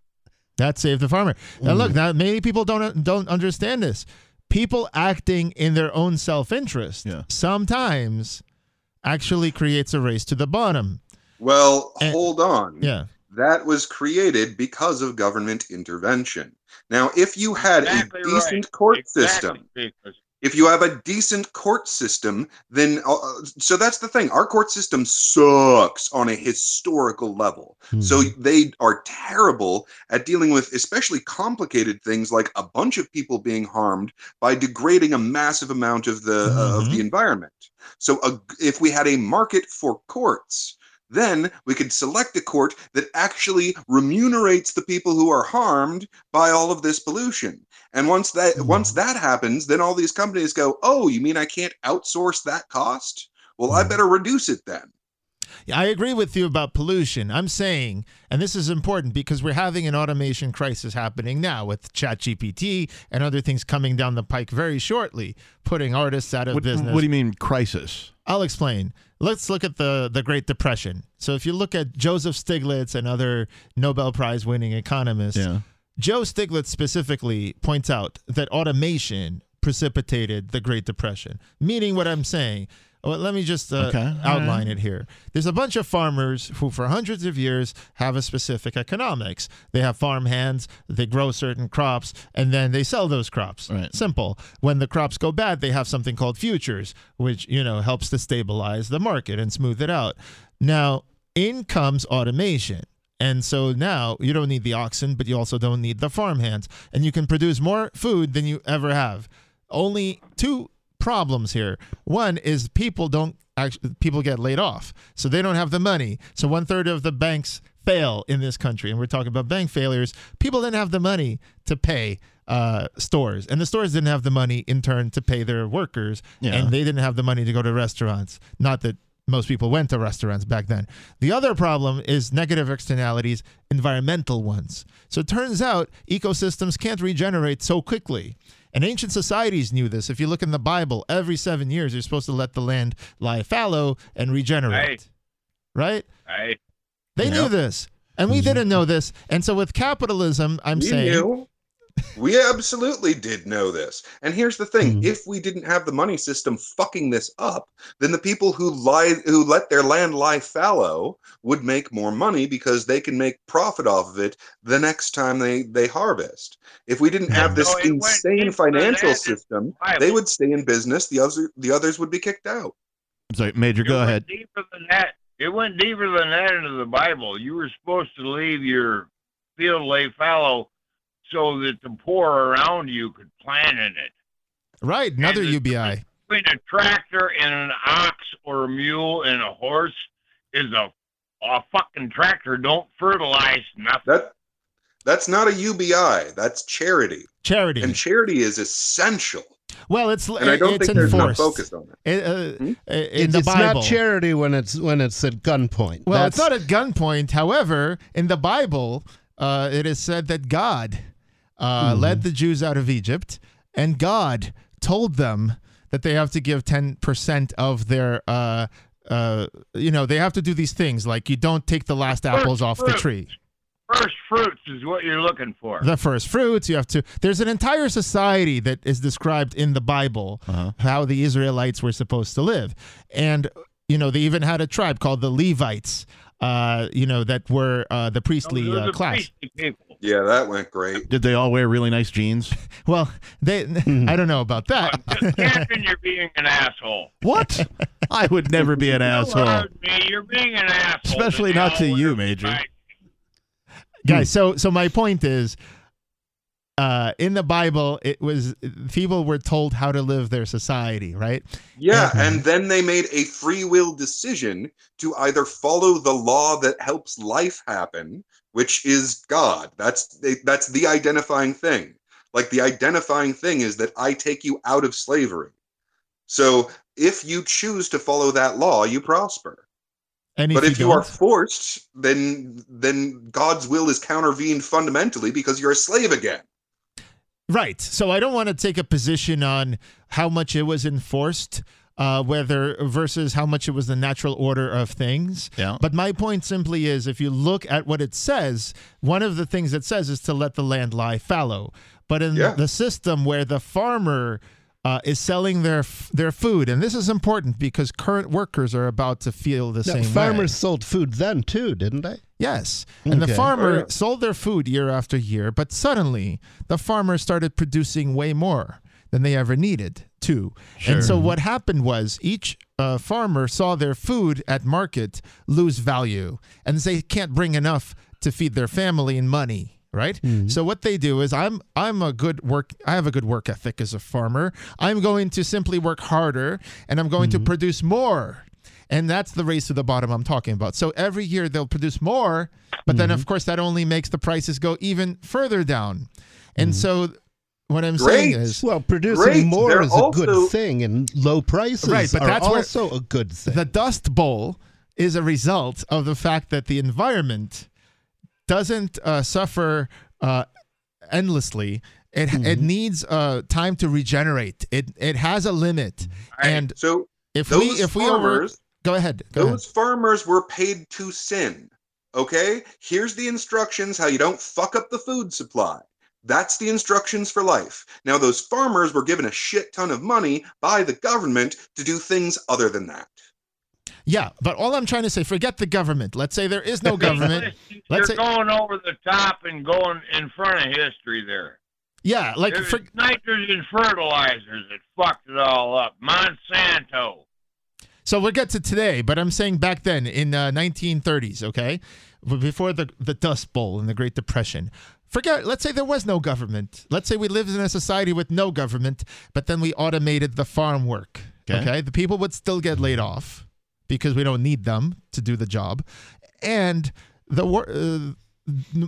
That saved the farmer. Now Mm. look, now many people don't don't understand this. People acting in their own self-interest Yeah. sometimes actually creates a race to the bottom. Well, And- hold on. Yeah. That was created because of government intervention. Now, if you had Exactly a decent right. court Exactly, system, because if you have a decent court system, then uh, so that's the thing. Our court system sucks on a historical level. So they are terrible at dealing with especially complicated things like a bunch of people being harmed by degrading a massive amount of the uh, of the environment. So a, if we had a market for courts, then we could select a court that actually remunerates the people who are harmed by all of this pollution. And once that hmm. once that happens, then all these companies go, "Oh, you mean I can't outsource that cost? Well, I hmm. better reduce it then." Yeah, I agree with you about pollution. I'm saying, and this is important because we're having an automation crisis happening now with ChatGPT and other things coming down the pike very shortly, putting artists out of What, business. what do you mean crisis? I'll explain. Let's look at the the Great Depression. So if you look at Joseph Stiglitz and other Nobel Prize winning economists, Yeah. Joe Stiglitz specifically points out that automation precipitated the Great Depression. Meaning what I'm saying. Well, let me just uh, Okay, outline it here. There's a bunch of farmers who, for hundreds of years, have a specific economics. They have farm hands, they grow certain crops, and then they sell those crops. Right. Simple. When the crops go bad, they have something called futures, which you know helps to stabilize the market and smooth it out. Now, in comes automation. And so now you don't need the oxen, but you also don't need the farm hands. And you can produce more food than you ever have. Only two problems here. One is people don't actually people get laid off. So they don't have the money. So one third of the banks fail in this country. And we're talking about bank failures. People didn't have the money to pay uh, stores. And the stores didn't have the money in turn to pay their workers. Yeah. And they didn't have the money to go to restaurants. Not that most people went to restaurants back then. The other problem is negative externalities, environmental ones. So it turns out ecosystems can't regenerate so quickly. And ancient societies knew this. If you look in the Bible, every seven years you're supposed to let the land lie fallow and regenerate. Right? Right. They knew this. And we mm-hmm. didn't know this. And so with capitalism, I'm we saying knew. We absolutely did know this. And here's the thing: mm-hmm. if we didn't have the money system fucking this up, then the people who lie who let their land lie fallow would make more money because they can make profit off of it the next time they they harvest. If we didn't have this No, it went insane financial than system, they would stay in business. The other the others would be kicked out. Sorry, Major, It go ahead. Deeper than that. It went deeper than that into the Bible. You were supposed to leave your field lay fallow so that the poor around you could plant in it. right, another And the- UBI. Between a tractor and an ox or a mule and a horse is a a fucking tractor don't fertilize nothing. That that's not a UBI. That's charity, Charity. and charity is essential. well, it's And I don't it's think there's enough enforced. focus on it. It, uh, Hmm? In It- the it's not charity when it's when it's at gunpoint. Well, That's- it's not at gunpoint. However, in the Bible, uh, it is said that God uh, Mm-hmm. led the Jews out of Egypt, and God told them that they have to give 10% of their, uh, uh, you know, they have to do these things like you don't take the last apples off the tree. First fruits is what you're looking for. The first fruits, you have to. There's an entire society that is described in the Bible, Uh-huh. how the Israelites were supposed to live. And, you know, they even had a tribe called the Levites, uh, you know, that were uh, the priestly Those uh, class. priestly. Yeah, that went great. Did they all wear really nice jeans? Well, they, Hmm. I don't know about that. Captain, you're being an asshole. What? I would never be an You asshole. me. You're being an asshole. Especially not to you, Major. Guys, so so my point is uh, in the Bible, it was people were told how to live their society, right? Yeah, and then they made a free will decision to either follow the law that helps life happen, which is God. That's that's the identifying thing. Like the identifying thing is that I take you out of slavery. So if you choose to follow that law, you prosper. And but if you, are forced, then then God's will is countervened fundamentally because you're a slave again. Right. So I don't want to take a position on how much it was enforced, uh, whether versus how much it was the natural order of things. Yeah. But my point simply is if you look at what it says, one of the things it says is to let the land lie fallow. But in Yeah. the system where the farmer uh, is selling their f- their food, and this is important because current workers are about to feel the Now, same way. farmers sold food then too, didn't they? Yes. And the farmer Oh, sold their food year after year, but suddenly the farmer started producing way more than they ever needed to. And so what happened was each uh, farmer saw their food at market lose value and they can't bring enough to feed their family and money. Right. So what they do is I'm I'm a good work I have a good work ethic as a farmer. I'm going to simply work harder and I'm going to produce more. And that's the race to the bottom I'm talking about. So every year they'll produce more, but then of course that only makes the prices go even further down. And so what I'm saying is Well, producing Great. more They're is a also- good thing, and low prices Right, but are that's where- also a good thing. the Dust Bowl is a result of the fact that the environment doesn't uh, suffer uh, endlessly. It it needs uh, time to regenerate. It it has a limit, Right. and So if those we if we over farmers, go ahead, go ahead. those farmers were paid to sin. Okay? Here's the instructions how you don't fuck up the food supply. That's the instructions for life. Now, those farmers were given a shit ton of money by the government to do things other than that. Yeah, but all I'm trying to say, forget the government. Let's say there is no government. You're Let's say, going over the top and going in front of history there. yeah, like for, nitrogen fertilizers that fucked it all up. Monsanto. So we'll get to today, but I'm saying back then in uh, 1930s, okay, before the the Dust Bowl and the Great Depression. Forget. Let's say there was no government. Let's say we lived in a society with no government, but then we automated the farm work. Okay. Okay, the people would still get laid off because we don't need them to do the job, and the uh,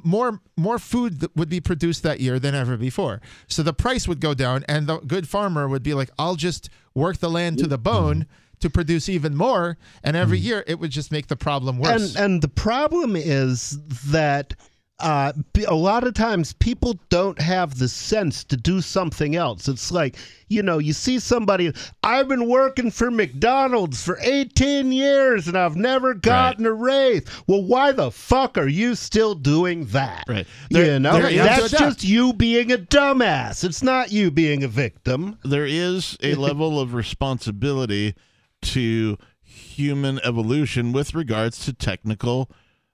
more more food would be produced that year than ever before. So the price would go down, and the good farmer would be like, "I'll just work the land to the bone to produce even more," and every year it would just make the problem worse. and and the problem is that uh, b- a lot of times people don't have the sense to do something else. It's like you know, you see somebody. I've been working for McDonald's for 18 years and I've never gotten a raise. Well, why the fuck are you still doing that? Right. you There- know, there- you that's adapt. just you being a dumbass. It's not you being a victim. there is a level of responsibility to human evolution with regards to technical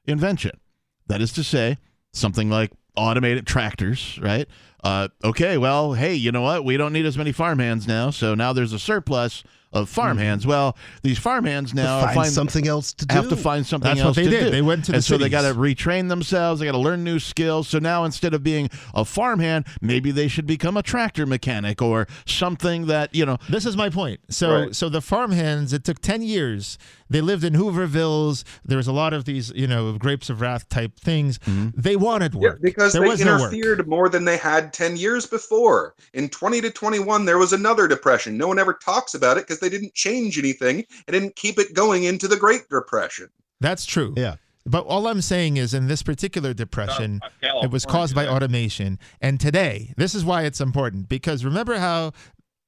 invention. That is to say, something like automated tractors, right? Uh, okay, well, hey, you know what? We don't need as many farmhands now, so now there's a surplus of farmhands. Well, these farmhands now Mm-hmm. find find something else to do. have to find something That's what they to did. do. They went to the and so they got to retrain themselves. They got to learn new skills. So now instead of being a farmhand, maybe they should become a tractor mechanic or something that you know. This is my point. So, Right. so the farmhands. It took ten years. They lived in Hoovervilles. There was a lot of these, you know, grapes of wrath type things. They wanted Yeah, work because there they was no work. interfered more than they had 10 years before. In 20 to 21, there was another depression. No one ever talks about it because they didn't change anything and didn't keep it going into the Great Depression. That's true. Yeah. But all I'm saying is, in this particular depression, Uh, it was caused by automation. And today, this is why it's important because remember how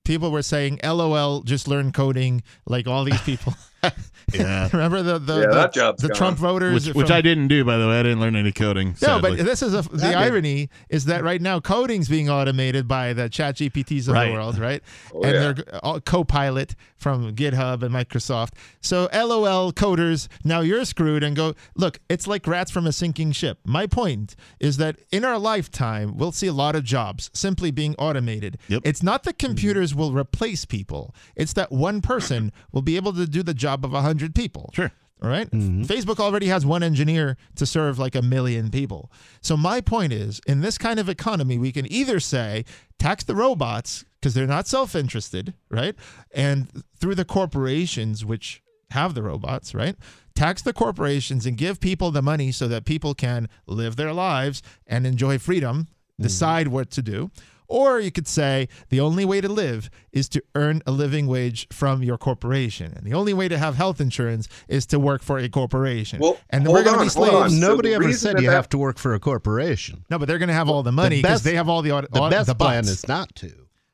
people were saying, "LOL, just learn coding," like all these people. Yeah. remember the the Yeah, the, that job's the. Trump voters, Which, which I didn't do, by the way. I didn't learn any coding. No, sadly. but this is a, the did. irony is that right now coding's being automated by the chat GPTs of Right. the world, right? Oh, and yeah. they're all Copilot from GitHub and Microsoft. So LOL coders, now you're screwed and go, look, it's like rats from a sinking ship. My point is that in our lifetime, we'll see a lot of jobs simply being automated. Yep. It's not that computers will replace people. It's that one person will be able to do the job of 100 people. Sure. All right? Mm-hmm. Facebook already has one engineer to serve like a million people. So my point is, in this kind of economy, we can either say tax the robots because they're not self-interested, right? And through the corporations which have the robots, right? Tax the corporations and give people the money so that people can live their lives and enjoy freedom, mm-hmm. decide what to do. Or you could say the only way to live is to earn a living wage from your corporation. And the only way to have health insurance is to work for a corporation. Well, and we're going to be slaves. on. So Nobody ever said you that- have to work for a corporation. No, but they're going to have all the money because best- they have all the The all, best the plan is not to.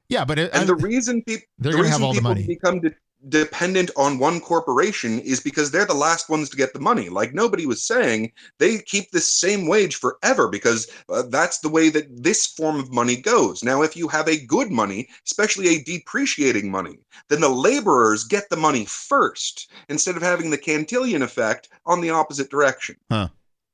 yeah, but it, and the reason people They're the gonna have all the people money. become de- dependent on one corporation is because they're the last ones to get the money. Like nobody was saying they keep this same wage forever because uh, that's the way that this form of money goes. Now if you have a good money especially a depreciating money then the laborers get the money first instead of having the cantillon effect on the opposite direction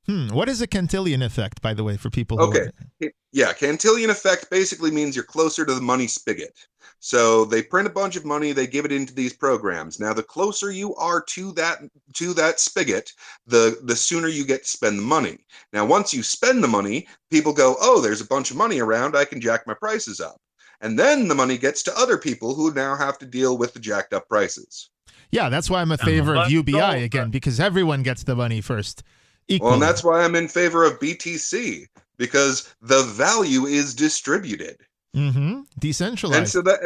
hmm, what is a Cantillon effect, by the way, for people? Who Okay. Yeah, Cantillon effect basically means you're closer to the money spigot. So they print a bunch of money, they give it into these programs. Now, the closer you are to that to that spigot, the the sooner you get to spend the money. Now, once you spend the money, people go, "Oh, there's a bunch of money around. I can jack my prices up." And then the money gets to other people who now have to deal with the jacked up prices. Yeah, that's why I'm a favor of UBI again because everyone gets the money first. Equally. Well, and that's why I'm in favor of BTC because the value is distributed. mm-hmm. decentralized. and so that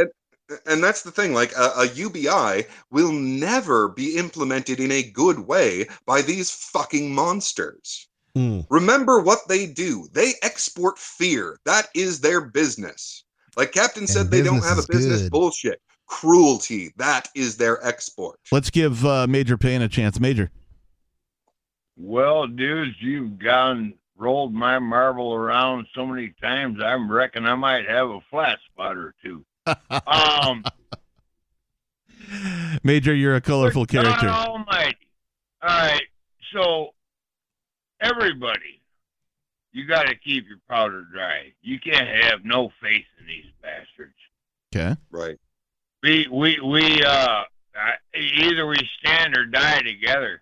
and, that's the thing like a, a ubi will never be implemented in a good way by these fucking monsters Hmm. remember what they do they export fear that is their business like captain said And they don't have a business good. bullshit cruelty that is their export Let's give uh, Major Payne a chance. Major. Well, dudes, you've gone rolled my marble around so many times. I reckon I might have a flat spot or two. Um, Major, you're a colorful good God character. Almighty. All right, so everybody, you got to keep your powder dry. You can't have no faith in these bastards. Okay. right We we we uh either we stand or die together.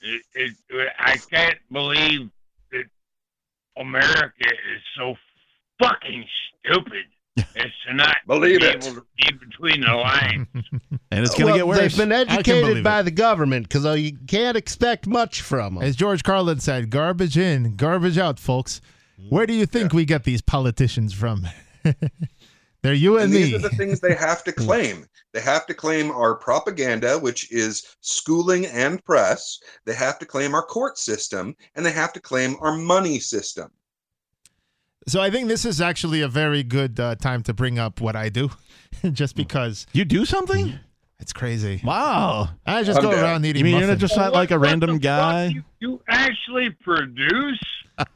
It, it, I can't believe that America is so fucking stupid as to not Believe be it. able to read between the lines. And it's going to Well, get worse. They've been believe educated it. by the government because uh, you can't expect much from them. As George Carlin said, garbage in, garbage out, folks. Where do you think we get these politicians from? They're you and, and me. these are the things they have to claim. They have to claim our propaganda, which is schooling and press. They have to claim our court system, and they have to claim our money system. So I think this is actually a very good uh, time to bring up what I do, just because you do something? it's crazy. Wow. I just I'm go down. around eating You mean you're not just not like a What- what random guy? You, you actually produce?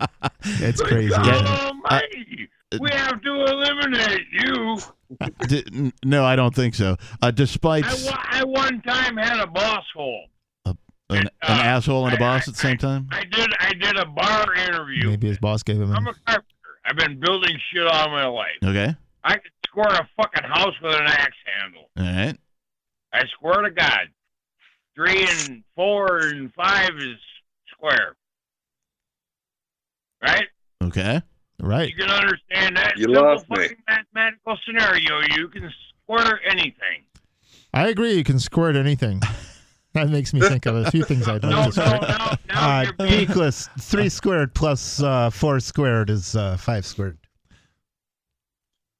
It's crazy. God Yeah. Uh, Almighty. We have to eliminate you. D- n- no, I don't think so. Uh, despite I, I one time had a boss hole. an, an uh, asshole and a boss I- at the same time. I did I did a bar interview. Maybe his boss gave him. I'm A, a carpenter. I've been building shit all my life. Okay. I could square a fucking house with an axe handle. All right. I swear to God. Three and four and five is square. Right? Okay. Right. You can understand that You simple lost me. fucking mathematical scenario. You can square anything. I agree. You can squirt anything. That makes me think of a few things I'd No, like no, to squirt. no, no. Uh, you're Peakless, three squared plus uh, four squared is uh, five squared.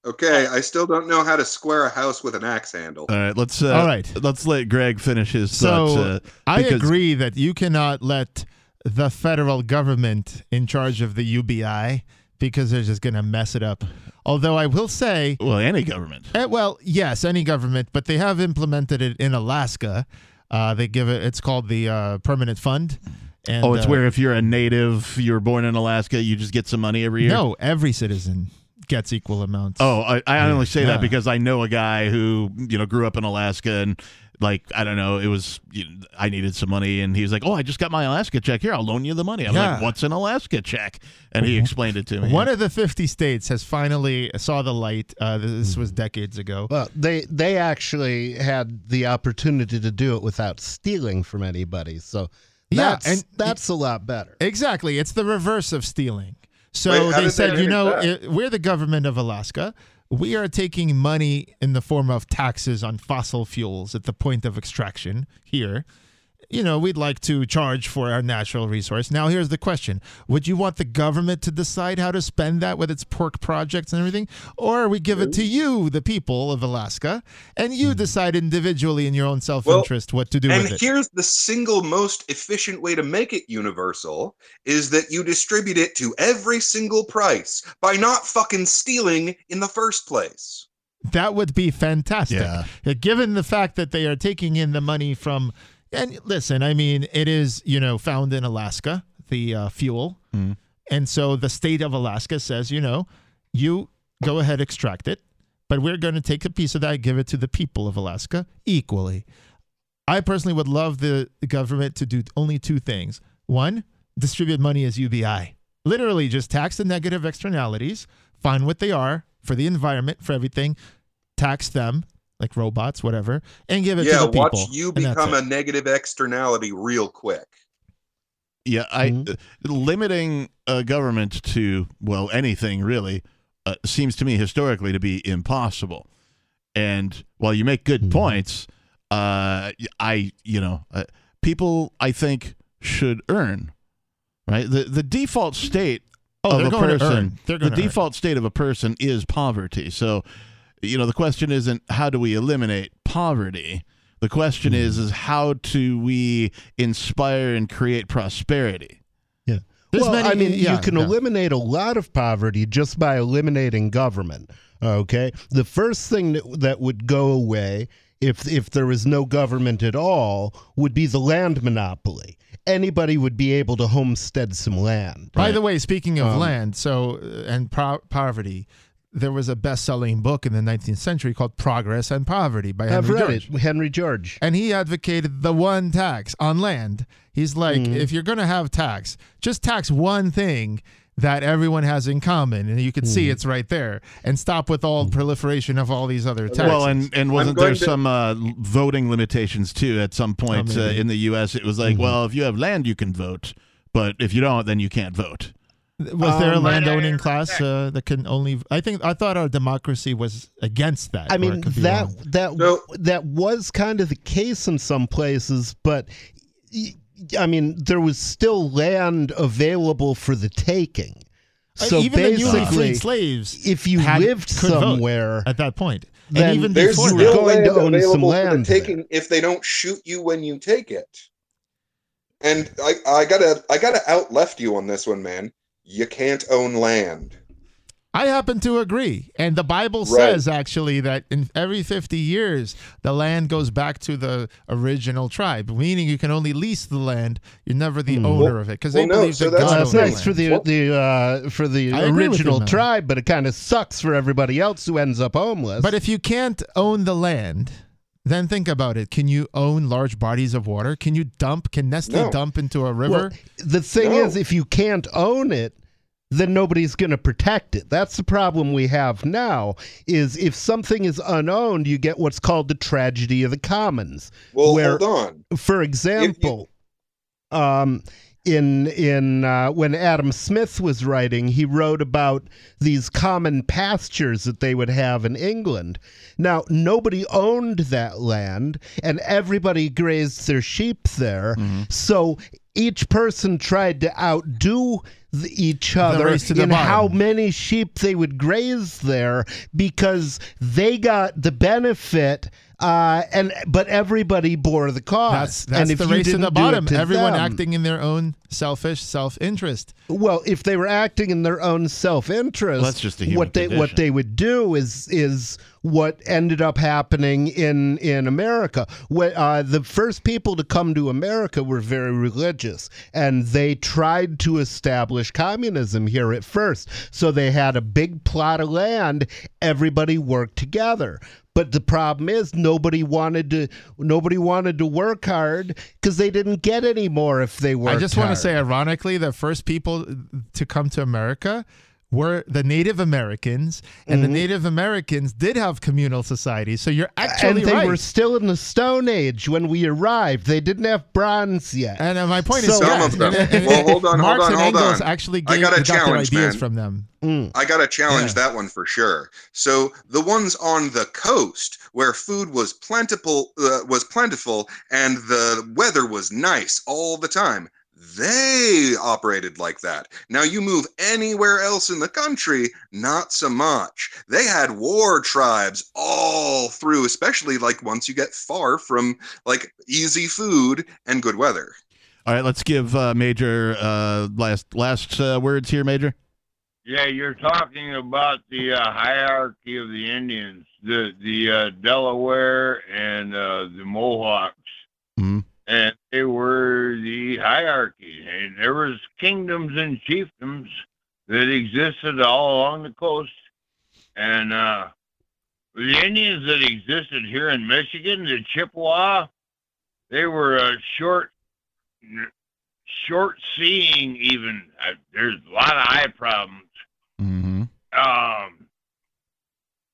Okay, I still don't know how to square a house with an axe handle. All right. Let's. Uh, All right. Let's let Greg finish his thoughts. So uh, I agree that you cannot let the federal government in charge of the UBI because they're just going to mess it up. Although I will say, Well, any government. eh, well, yes, any government, but they have implemented it in Alaska. Uh, they give it. It's called the uh, permanent fund. And, oh, it's uh, where if you're a native, you're born in Alaska, you just get some money every year. no every citizen gets equal amounts. Oh, I, I only say Yeah. that because I know a guy who you know grew up in Alaska and like I don't know, it was you know, I needed some money and he was like, "Oh, I just got my Alaska check here. I'll loan you the money." I'm Yeah. like, "What's an Alaska check?" And he explained it to me. One of the 50 states has finally saw the light. Uh, this was decades ago. Well, they they actually had the opportunity to do it without stealing from anybody. So Yeah, that's, and- that's a lot better. Exactly. It's the reverse of stealing. So Wait, they did they said, you know, that? i we're the government of Alaska. We are taking money in the form of taxes on fossil fuels at the point of extraction here. You know, we'd like to charge for our natural resource. Now, here's the question Would you want the government to decide how to spend that with its pork projects and everything? Or we give it to you, the people of Alaska, and you mm-hmm. decide individually in your own self interest what to do and with it? here's the single most efficient way to make it universal is that you distribute it to every single price by not fucking stealing in the first place. That would be fantastic. Yeah. Given the fact that they are taking in the money from, and listen, I mean, it is, you know, found in Alaska, the uh, fuel. Mhm. And so the state of Alaska says, you know, you go ahead, extract it, but we're going to take a piece of that, give it to the people of Alaska equally. I personally would love the government to do only two things. One, distribute money as UBI. Literally just tax the negative externalities, find what they are for the environment, for everything, tax them like robots, whatever, and give it yeah, to the people. watch you And that's become it. a negative externality real quick. Yeah, I Mhm. uh, limiting a government to well anything really uh, seems to me historically to be impossible. And while you make good Mhm. points, uh, I you know uh, people I think should earn right the the default state Oh, of they're a going to person earn. The going to default state of a person is poverty. So you know the question isn't how do we eliminate poverty. The question is is how do we inspire and create prosperity. There's well, many- I mean, yeah, you can yeah. eliminate a lot of poverty just by eliminating government. Okay, the first thing that, that would go away if if there was no government at all would be the land monopoly. Anybody would be able to homestead some land. By the way, speaking of Um, land, so uh, and pro- poverty, there was a best-selling book in the 19th century called "Progress and Poverty" by Henry I've Henry read George. it, Henry George. And he advocated the one tax on land. He's like, Mhm. if you're going to have tax, just tax one thing that everyone has in common, and you can see it's right there, and stop with all proliferation of all these other taxes. Well, and and wasn't there to- some uh, voting limitations too at some point Oh, uh, in the U.S. It was like, well, if you have land, you can vote, but if you don't, then you can't vote. Was there a um, landowning class uh, that can only? I think I thought our democracy was against that. I mean it could be that that So- that was kind of the case in some places, but I mean there was still land available for the taking. Uh, So even the newly basically, freed slaves, if you had- lived somewhere, at that point, then and even There's before you that, were still going land to own some available for land the there. taking if they don't shoot you when you take it. And I, I gotta I gotta out left you on this one, man. You can't own land. I happen to agree. And the Bible Right. says actually that in every 50 years, the land goes back to the original tribe, meaning you can only lease the land. You're never the owner of it because well, they no, believe so that that's- God that's owns nice the for land. the Well- the uh, for the I agree you, original tribe, but it kind of sucks for everybody else who ends up homeless. But if you can't own the land, then think about it. Can you own large bodies of water? Can you dump? Can Nestle No. dump into a well, river? the thing No. is, if you can't own it, then nobody's going to protect it. That's the problem we have now. Is if something is unowned, you get what's called the tragedy of the commons. Well, where, hold on. for example, um, in in uh, when Adam Smith was writing, he wrote about these common pastures that they would have in England. Now, nobody owned that land, and everybody grazed their sheep there. So each person tried to outdo the, each other the in how many sheep they would graze there because they got the benefit. Uh, and but everybody bore the cost. That's that's and if the race to the bottom. to Everyone them- acting in their own selfish self-interest. well, if they were acting in their own self-interest, Well, that's just what they what they would do is is what ended up happening in in America. What uh, the first people to come to America were very religious, and they tried to establish communism here at first. So they had a big plot of land. Everybody worked together. But the problem is nobody wanted to nobody wanted to work hard because they didn't get any more if they worked I just want to say, ironically, the first people to come to America were the Native Americans, and the Mhm. Native Americans did have communal societies. So you're actually and they right. were still in the Stone Age when we arrived. They didn't have bronze yet. and uh, my point So- is, Some yeah, of them. and- and- Well, hold on, Marx hold on, and hold Engels on. actually I got a challenge, ideas man. from them. Mm. I got to challenge Yeah. that one for sure. So the ones on the coast where food was plentiful uh, was plentiful and the weather was nice all the time. They operated like that. Now you move anywhere else in the country, not so much. They had war tribes all through, especially like once you get far from like easy food and good weather. All right, let's give uh, Major uh, last last uh, words here, Major. Yeah, you're talking about the uh, hierarchy of the Indians, the the uh, Delaware and uh, the Mohawks, Mhm. And they were the hierarchy. And there was kingdoms and chiefdoms that existed all along the coast, and uh, the Indians that existed here in Michigan, the Chippewa, they were uh, short, short seeing. Even uh, there's a lot of eye problems Mm-hmm. um,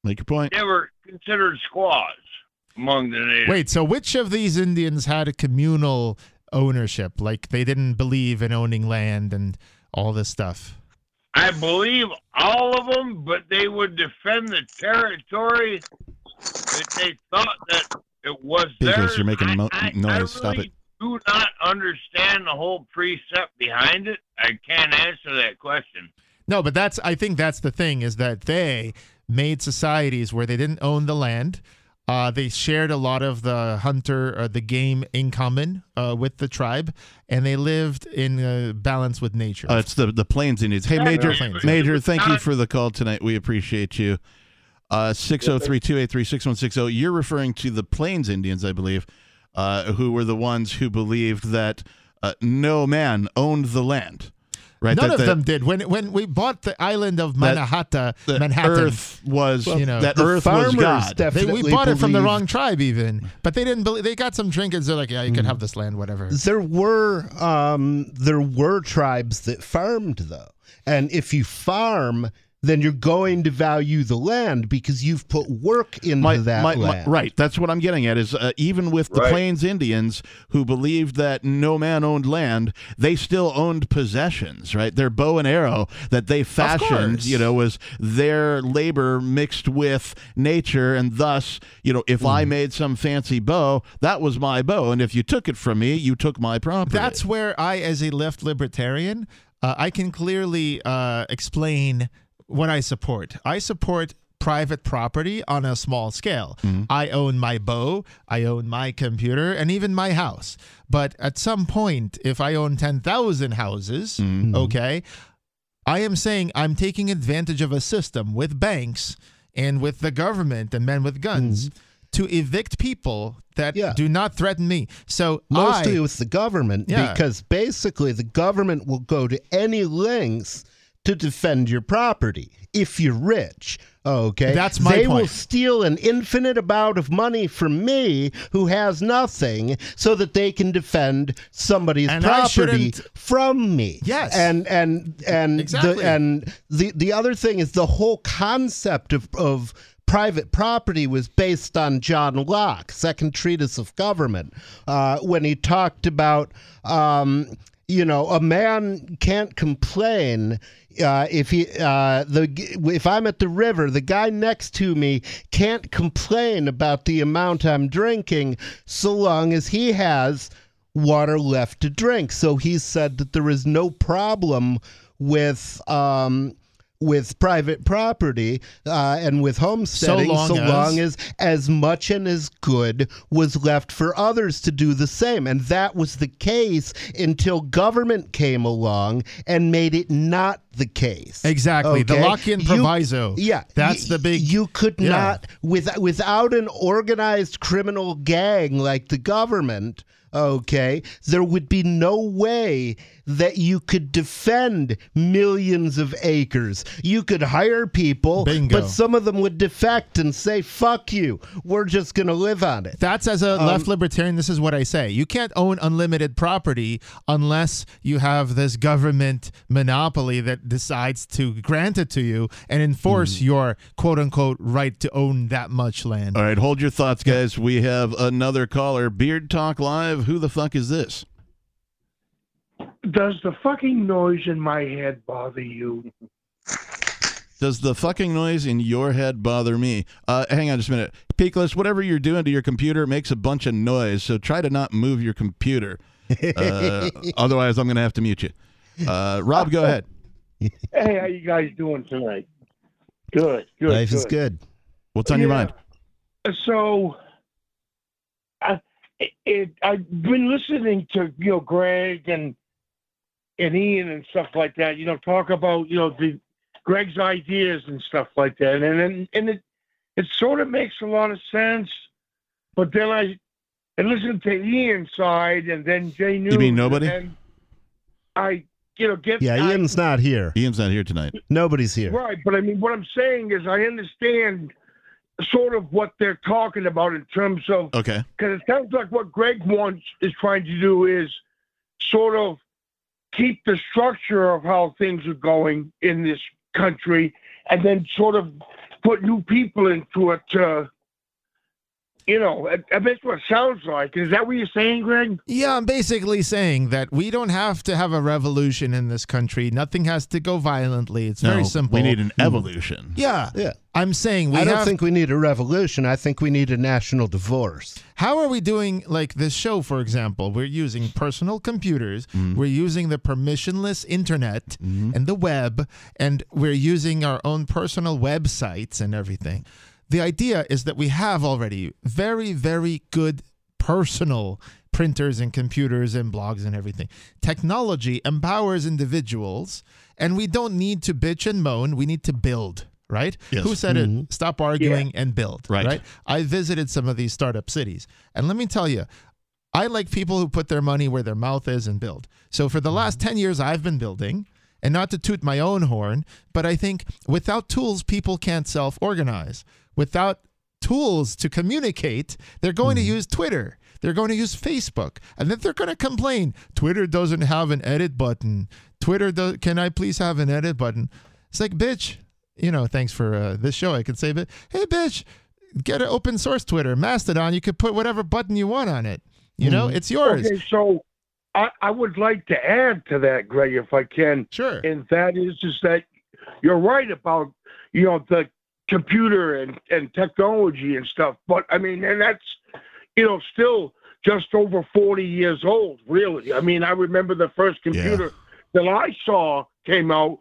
Make your point. they were considered squaws among the natives. Wait, so which of these Indians had a communal ownership? Like they didn't believe in owning land and all this stuff. I believe all of them, but they would defend the territory that they thought that it was Because theirs. you're making mo- I, noise. I Stop really it. do not understand the whole precept behind it. I can't answer that question. No, but that's I think that's the thing is that they made societies where they didn't own the land. Uh, they shared a lot of the hunter or the game in common uh, with the tribe, and they lived in uh, balance with nature. Uh, it's the the Plains Indians. Hey, Major, Plains. Major, thank you for the call tonight. We appreciate you. Uh, 603-283-6160. You're referring to the Plains Indians, I believe, uh, who were the ones who believed that uh, no man owned the land. Right? None that, of that- them did. When when we bought the island of Manhattan, that Manhattan, Earth was you know, that the Earth was farmers God. they, we bought it from the wrong tribe, even. But they didn't believe. They got some trinkets. They're like, yeah, you can Mm. have this land, whatever. There were um, there were tribes that farmed though, and if you farm, then you're going to value the land because you've put work into My- that my- my- land. right. That's what I'm getting at. Is uh, even with the Right. Plains Indians who believed that no man owned land, they still owned possessions. Right. Their bow and arrow that they fashioned, you know, was their labor mixed with nature, and thus, you know, if I made some fancy bow, that was my bow, and if you took it from me, you took my property. That's where I, as a left libertarian, uh, I can clearly uh, explain what I support. I support private property on a small scale. Mm-hmm. I own my bow, I own my computer, and even my house. But at some point, if I own 10,000 houses, mm-hmm. okay, I am saying I'm taking advantage of a system with banks and with the government and men with guns. Mm-hmm. To evict people that Yeah. do not threaten me. So Mostly I, with the government Yeah. because basically the government will go to any lengths to defend your property if you're rich. Okay, That's my They will steal an infinite amount of money from me, who has nothing, so that they can defend somebody's And property from me. Yes. and and and Exactly. the and the the other thing is the whole concept of of private property was based on John Locke, Second Treatise of Government, uh, when he talked about, um, you know, a man can't complain uh, if he uh, the if I'm at the river, the guy next to me can't complain about the amount I'm drinking, so long as he has water left to drink. So he said that there is no problem with um, with private property uh, and with homesteading, long so as- long as as much and as good was left for others to do the same. And that was the case until government came along and made it not the case. Exactly. The Okay? Lockean You- proviso. yeah, That's y- the big. You could Yeah. not with without an organized criminal gang like the government. okay, there would be no way that you could defend millions of acres. You could hire people, Bingo. but some of them would defect and say, fuck you, we're just going to live on it. That's as a Um, left libertarian. This is what I say: you can't own unlimited property unless you have this government monopoly that decides to grant it to you and enforce Hmm. your quote unquote right to own that much land. All right, hold your thoughts, guys. We have another caller. Beard Talk Live. Who the fuck is this? Does the fucking noise in my head bother you? Does the fucking noise in your head bother me? Uh, hang on just a minute. Peakless, whatever you're doing to your computer makes a bunch of noise, so try to not move your computer. Uh, otherwise, I'm going to have to mute you. Uh, Rob, go ahead. Hey, how you guys doing tonight? Good, good. Life is good. What's on your mind? So, I, it, I've been listening to you know Greg and and Ian and stuff like that. You know, talk about you know the Greg's ideas and stuff like that, and and and it it sort of makes a lot of sense. But then I I listened to Ian's side, and then Jay News. You mean nobody? And I you know get Yeah, I- Ian's not here. Ian's not here tonight. Nobody's here. Right, but I mean, what I'm saying is, I understand sort of what they're talking about in terms of Okay. because it sounds like what Greg wants is trying to do is sort of keep the structure of how things are going in this country, and then sort of put new people into it. To, you know, I, I that's what it sounds like. Is that what you're saying, Greg? Yeah, I'm basically saying that we don't have to have a revolution in this country. Nothing has to go violently. It's No, very simple. We need an evolution. Yeah. Yeah. I'm saying we I don't have think we need a revolution. I think we need a national divorce. How are we doing like this show, for example? We're using personal computers, Mm-hmm. we're using the permissionless internet and the web, and we're using our own personal websites and everything. The idea is that we have already very, very good personal printers and computers and blogs and everything. Technology empowers individuals, and we don't need to bitch and moan. We need to build, right? Yes. Who said it? Mm-hmm. Stop arguing and build, Right. right? I visited some of these startup cities, and let me tell you, I like people who put their money where their mouth is and build. So for the last mm-hmm. 10 years, I've been building, and not to toot my own horn, but I think without tools, people can't self organize. Without tools to communicate, they're going to use Twitter. They're going to use Facebook, and then they're going to complain. Twitter doesn't have an edit button. Twitter does. Can I please have an edit button? It's like, bitch. You know, thanks for uh, this show. I can say, but hey, bitch, get an open source Twitter, Mastodon. You could put whatever button you want on it. You know, it's yours. Okay, so I, I would like to add to that, Greg, if I can. Sure. And that is just that you're right about you know the computer and and technology and stuff. But I mean, and that's you know still just over 40 years old, really. I mean, I remember the first computer that I saw came out.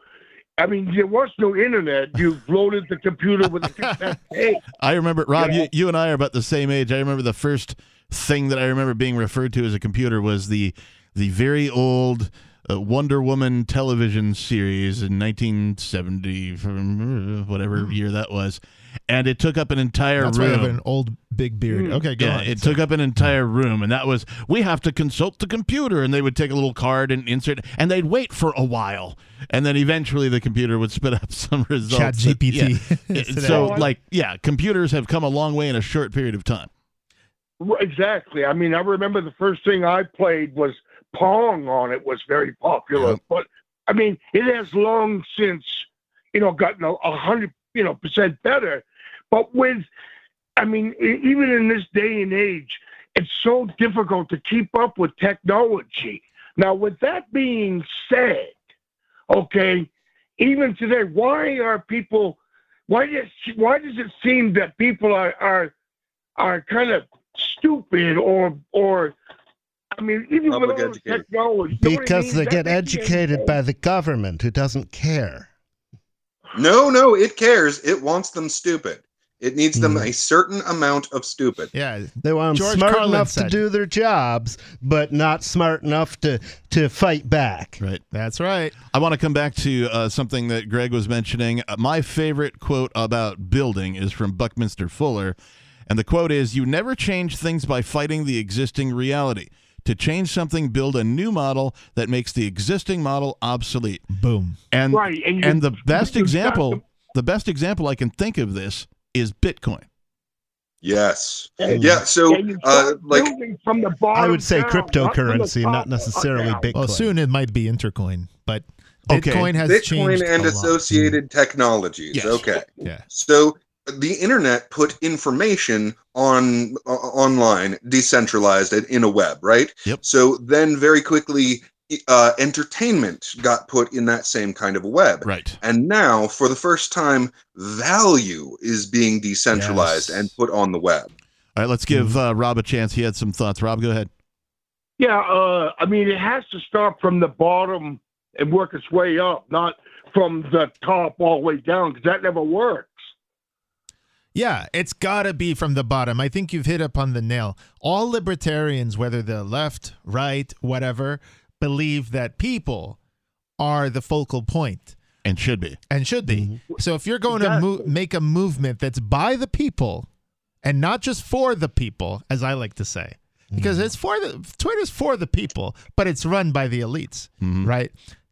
I mean, there was no internet. You loaded the computer with a cassette tape. I remember, Rob, Yeah. you, you and I are about the same age. I remember the first thing that I remember being referred to as a computer was the the very old uh, Wonder Woman television series in 1970, whatever year that was. And it took up an entire That's why I room. have an old big beard. Okay, go yeah, on. it took up an entire room, and that was we have to consult the computer, and they would take a little card and insert, and they'd wait for a while, and then eventually the computer would spit up some results. Chat that- GPT. yeah. So, like, yeah, computers have come a long way in a short period of time. Exactly. I mean, I remember the first thing I played was Pong on it was very popular, Yep. but I mean, it has long since, you know, gotten a, a hundred, you know, percent better. But with, I mean, even in this day and age, it's so difficult to keep up with technology. Now, with that being said, okay, even today, why are people? Why does why does it seem that people are are are kind of stupid or or I mean even with Public all the educated. technology you know I Because mean? they get educated by the government who doesn't care. No, no, it cares. It wants them stupid. It needs them Hmm. a certain amount of stupid. yeah. They want them George smart Carlin enough to do their jobs, but not smart enough to, to fight back. Right. That's right. I want to come back to uh, something that Greg was mentioning. Uh, my favorite quote about building is from Buckminster Fuller. And the quote is You never change things by fighting the existing reality. To change something, build a new model that makes the existing model obsolete. Boom. And Right, and and, the best example, the- the best example I can think of this is Bitcoin. Yes. And- Yeah. So, uh, like, from the bottom I would say down, not from the cryptocurrency, top not necessarily. Bitcoin. Well, soon it might be Intercoin, but Okay. Bitcoin has Bitcoin changed and a lot. associated technologies. Yes. Okay. Yeah. So the internet put information on uh, online, decentralized and in a web, right? Yep. So then very quickly, uh, entertainment got put in that same kind of a web. Right. And now, for the first time, value is being decentralized Yes. and put on the web. All right, let's give uh, Rob a chance. He had some thoughts. Rob, go ahead. Yeah, uh, I mean, it has to start from the bottom and work its way up, not from the top all the way down, because that never works. Yeah, it's got to be from the bottom. I think you've hit upon the nail. All libertarians, whether they're left, right, whatever, believe that people are the focal point And should be. and should be. Mm-hmm. So if you're going to mo- make a movement that's by the people and not just for the people, as I like to say, Mm-hmm. because it's for the Twitter's for the people, but it's run by the elites, Mm-hmm. right?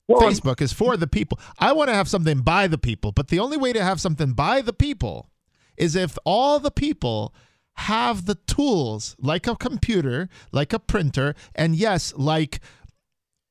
Well, Facebook is for the people. I want to have something by the people, but the only way to have something by the people is if all the people have the tools like a computer, like a printer, and yes, like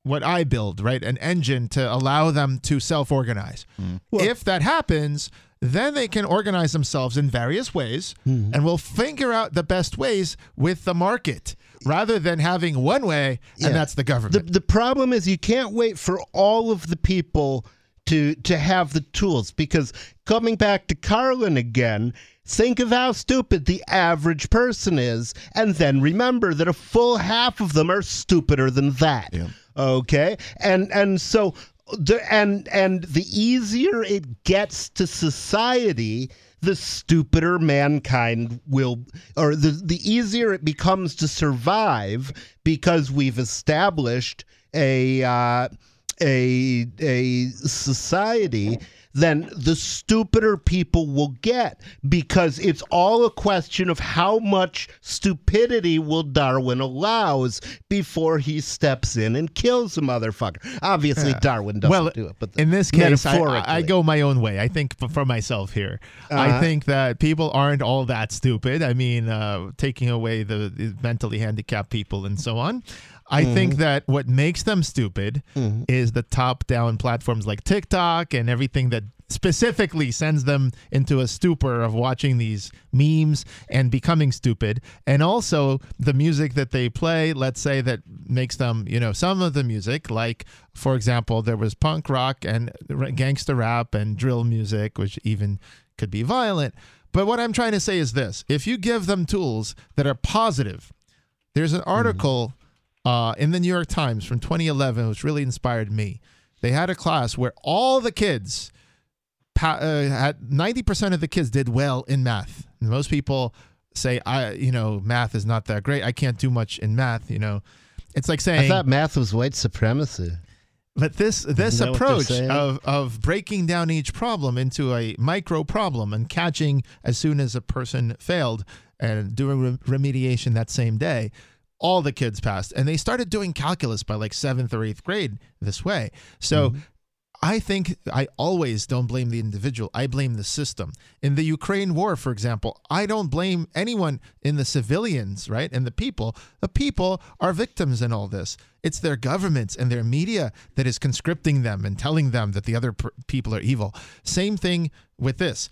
what I build, right? An engine to allow them to self organize. Hmm. if that happens, then they can organize themselves in various ways hmm. and we'll figure out the best ways with the market rather than having one way Yeah. and that's the The, government. the problem is you can't wait for all of the people to to have the tools. Because coming back to Carlin again, think of how stupid the average person is, and then remember that a full half of them are stupider than that. Okay, and and so the and and the easier it gets to society the stupider mankind will or the the easier it becomes to survive because we've established a uh, a a society then the stupider people will get because it's all a question of how much stupidity will Darwin allows before he steps in and kills a motherfucker. Obviously, Darwin doesn't well, do it, but in this case, I, I- go my own way. I think for myself here, Uh-huh. I think that people aren't all that stupid. I mean, uh, taking away the, the mentally handicapped people and so on. I Mm-hmm. think that what makes them stupid is the top-down platforms like TikTok and everything that specifically sends them into a stupor of watching these memes and becoming stupid. And also the music that they play let's say that makes them you know some of the music like for example there was punk rock and gangster rap and drill music which even could be violent. But what i'm trying to say is this. If you give them tools that are positive there's an article uh, in the New York Times from 2011 which really inspired me. They had a class where all the kids uh, had 90% of the kids did well in math. And most people say, I, you know, math is not that great. I can't do much in math. You know, it's like I saying, thought math was white supremacy. but this this that what they're approach of of breaking down each problem into a micro problem and catching as soon as a person failed and doing re- remediation that same day, all the kids passed, and they started doing calculus by like seventh or eighth grade this way. So. Mm-hmm. I think I always don't blame the individual. I blame the system. In the Ukraine war, for example, I don't blame anyone in the civilians, right? And the people. The people are victims in all this. It's their governments and their media that is conscripting them and telling them that the other per- people are evil. Same thing with this.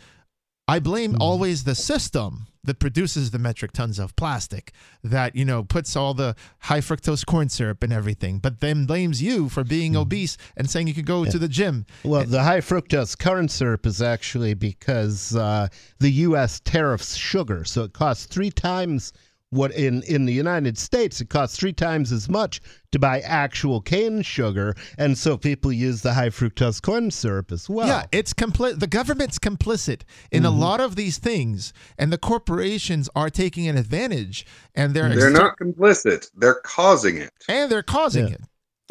I blame always the system that produces the metric tons of plastic that you know puts all the high fructose corn syrup and everything, but then blames you for being obese and saying you could go to the gym. Well, the high fructose corn syrup is actually because uh, the U.S. tariffs sugar, so it costs three times what in in the United States it costs three times as much to buy actual cane sugar, and so people use the high fructose corn syrup as well. Yeah, it's compli- The government's complicit in a mm-hmm. lot of these things, and the corporations are taking an advantage, and they're They're not complicit. They're causing it. and they're causing Yeah. it.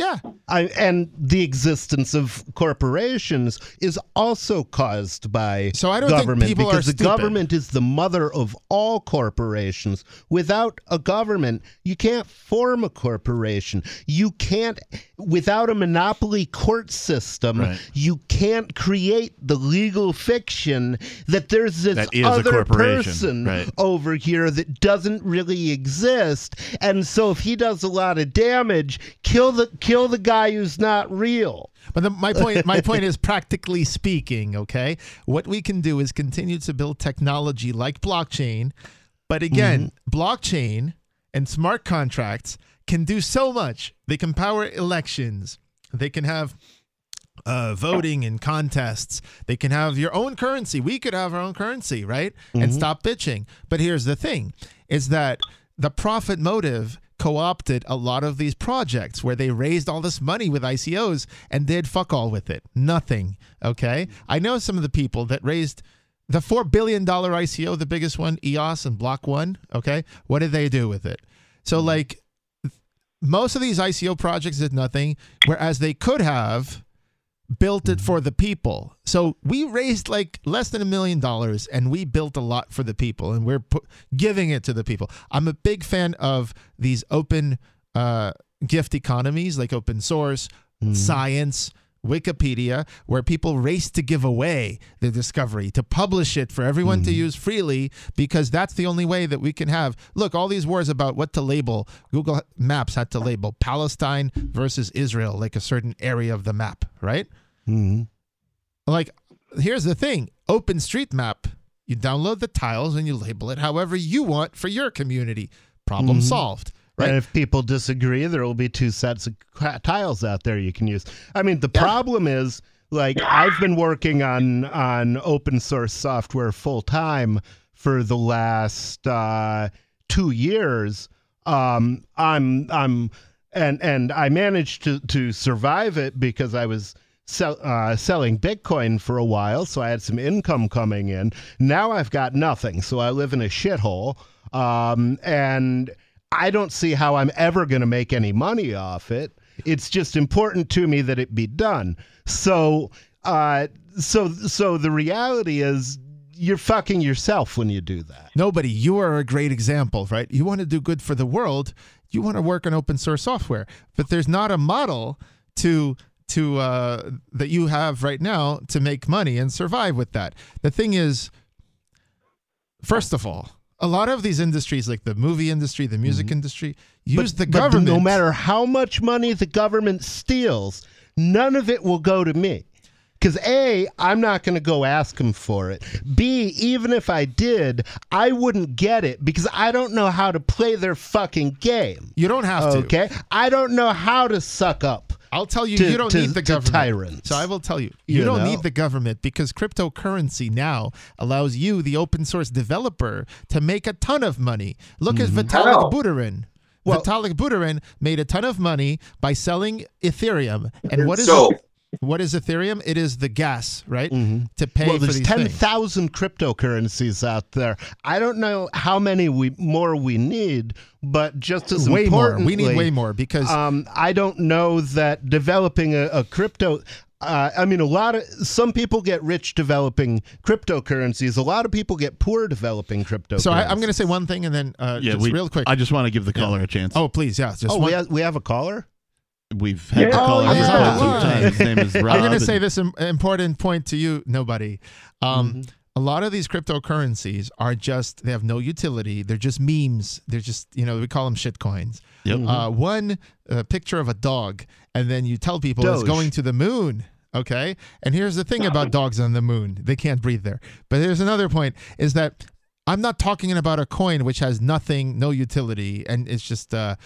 Yeah. I, and the existence of corporations is also caused by So I don't think government people are because the stupid. government is the mother of all corporations. Without a government, you can't form a corporation. You can't, without a monopoly court system, Right. you can't create the legal fiction that there's this That other person right. over here that doesn't really exist. And so if he does a lot of damage, kill the kill the guy who's not real. But the, my point, my point is, practically speaking, okay, what we can do is continue to build technology like blockchain. But again, blockchain and smart contracts can do so much. They can power elections. They can have uh, voting and contests. They can have your own currency. We could have our own currency, right? And stop bitching. But here's the thing: is that the profit motive co-opted a lot of these projects where they raised all this money with ICOs and did fuck all with it. Nothing. Okay. I know some of the people that raised the four billion dollar ICO, the biggest one, EOS and Block One. Okay. What did they do with it? So mm-hmm. like most of these ICO projects did nothing, whereas they could have built it for the people. So we raised like less than a million dollars and we built a lot for the people and we're pu- giving it to the people. I'm a big fan of these open uh, gift economies like open source, science, Wikipedia, where people race to give away the discovery, to publish it for everyone to use freely, because that's the only way that we can have. Look, all these wars about what to label. Google Maps had to label Palestine versus Israel, like a certain area of the map, right? Like, here's the thing OpenStreetMap, you download the tiles and you label it however you want for your community. Problem solved, right? And if people disagree, there will be two sets of tiles out there you can use. I mean, the problem is like I've been working on on open source software full time for the last uh, two years. Um, I'm I'm and and I managed to to survive it because I was. Sell, uh, selling Bitcoin for a while, so I had some income coming in. Now I've got nothing, so I live in a shithole, um, and I don't see how I'm ever going to make any money off it. It's just important to me that it be done. So, uh, so, so the reality is, you're fucking yourself when you do that. Nobody, you are a great example, right? You want to do good for the world, you want to work on open source software, but there's not a model to to uh, that you have right now to make money and survive with that. The thing is, first of all, a lot of these industries, like the movie industry, the music industry, use the Mm-hmm. But government. no matter how much money the government steals, none of it will go to me. Because A, I'm not going to go ask them for it. B, even if I did, I wouldn't get it because I don't know how to play their fucking game. you don't have to. Okay? I don't know how to suck up. I'll tell you, to- you don't to- need the to government. tyrants. So I will tell you, you, You don't know? need the government because cryptocurrency now allows you, the open source developer, to make a ton of money. Look at Vitalik Buterin. Mm-hmm. Well- Vitalik Buterin made a ton of money by selling Ethereum. And what is So- what is Ethereum? It is the gas, right? To pay Mm-hmm. well, for there's these ten cryptocurrencies out there. I don't know how many we more we need, but just as Way more. importantly, We need way more because um, I don't know that developing a, a crypto. Uh, I mean, a lot of some people get rich developing cryptocurrencies. A lot of people get poor developing cryptocurrencies. so I, I'm going to say one thing and then uh, Yeah, just we, real quick. I just want to give the caller a chance. oh, please, yeah, just Oh, one. we have, we have a caller. We've had the Yeah. caller Oh, for yeah. quite some time. His name is Rob. I'm going to say this im- important point to you, nobody. Um, A lot of these cryptocurrencies are just, they have no utility. They're just memes. They're just, you know, we call them shit coins. Yep. Uh, one uh, picture of a dog, and then you tell people it's going to the moon. Okay. And here's the thing about dogs on the moon they can't breathe there. But there's another point is that I'm not talking about a coin which has nothing, no utility, and it's just uh,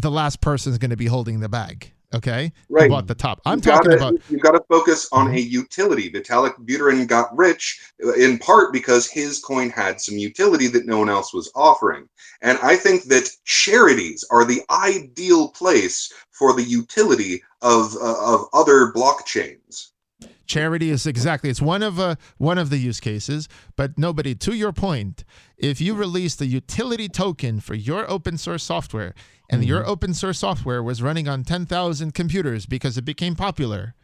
the last person is going to be holding the bag. Okay. Right. Bought the top. I'm You talking gotta- about. Mm-hmm. you got to focus on a utility. Vitalik Buterin got rich uh, in part because his coin had some utility that no one else was offering. And I think that charities are the ideal place for the utility of uh, of other blockchains. Charity is exactly it's one of uh, one of the use cases, but nobody. To your point, if you released a utility token for your open source software, and your open source software was running on ten thousand computers because it became popular,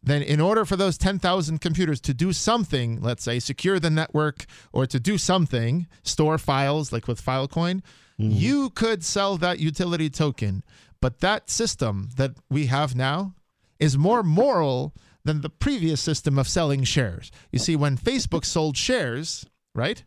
then in order for those 10,000 computers to do something, let's say secure the network or to do something, store files like with Filecoin, you could sell that utility token. But that system that we have now is more moral than the previous system of selling shares. You see, when Facebook sold shares, right?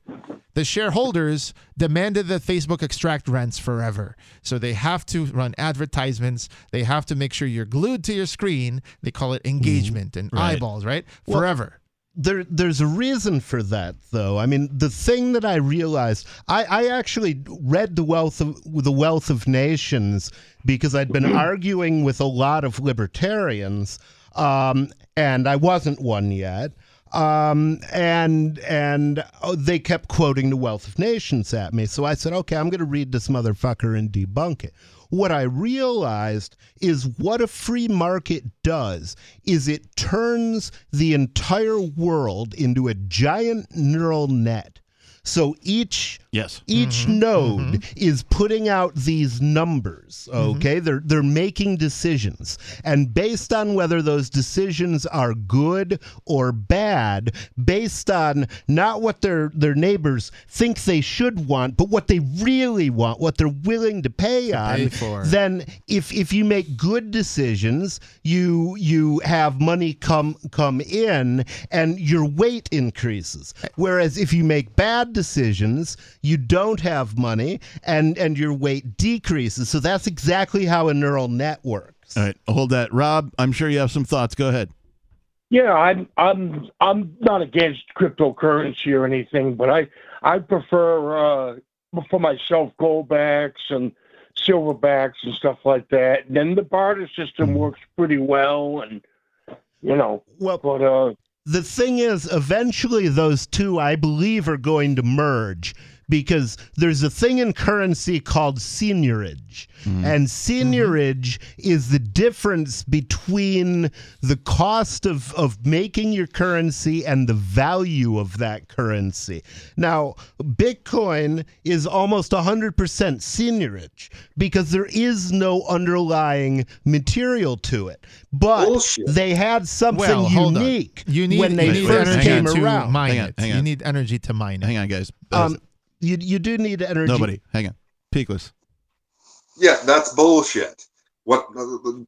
The shareholders demanded that Facebook extract rents forever. So they have to run advertisements. They have to make sure you're glued to your screen. They call it engagement and Right. eyeballs, right? Well- Forever. there there's a reason for that though i mean the thing that i realized i i actually read the wealth of the wealth of nations because i'd been arguing with a lot of libertarians um and i wasn't one yet. Um and and oh, they kept quoting the wealth of nations at me. So i said okay i'm going to read this motherfucker and debunk it. What I realized is what a free market does is it turns the entire world into a giant neural net. So each Yes. each mm-hmm. node mm-hmm. is putting out these numbers mm-hmm. okay? They're they're making decisions. And based on whether those decisions are good or bad based on not what their their neighbors think they should want but what they really want what they're willing to pay on pay for. then if if you make good decisions you you have money come come in and your weight increases. Whereas if you make bad decisions you don't have money and and your weight decreases so that's exactly how a neural net works All right, hold that, Rob. I'm sure you have some thoughts. Go ahead. Yeah, I'm I'm I'm not against cryptocurrency or anything, but I I prefer uh, for myself goldbacks and silverbacks and stuff like that. And then the barter system works pretty well, and you know, well but uh, the thing is eventually those two i believe are going to merge because there's a thing in currency called seigniorage and seigniorage is the difference between the cost of, of making your currency and the value of that currency now bitcoin is almost 100% seigniorage because there is no underlying material to it but Bullshit. they had something Well, unique You need, when they you first energy came to around. mine Hang on, it. hang You need energy to mine it. Hang on, guys. Um, you you do need energy. Nobody. Hang on. Peakless. Yeah, that's bullshit. What,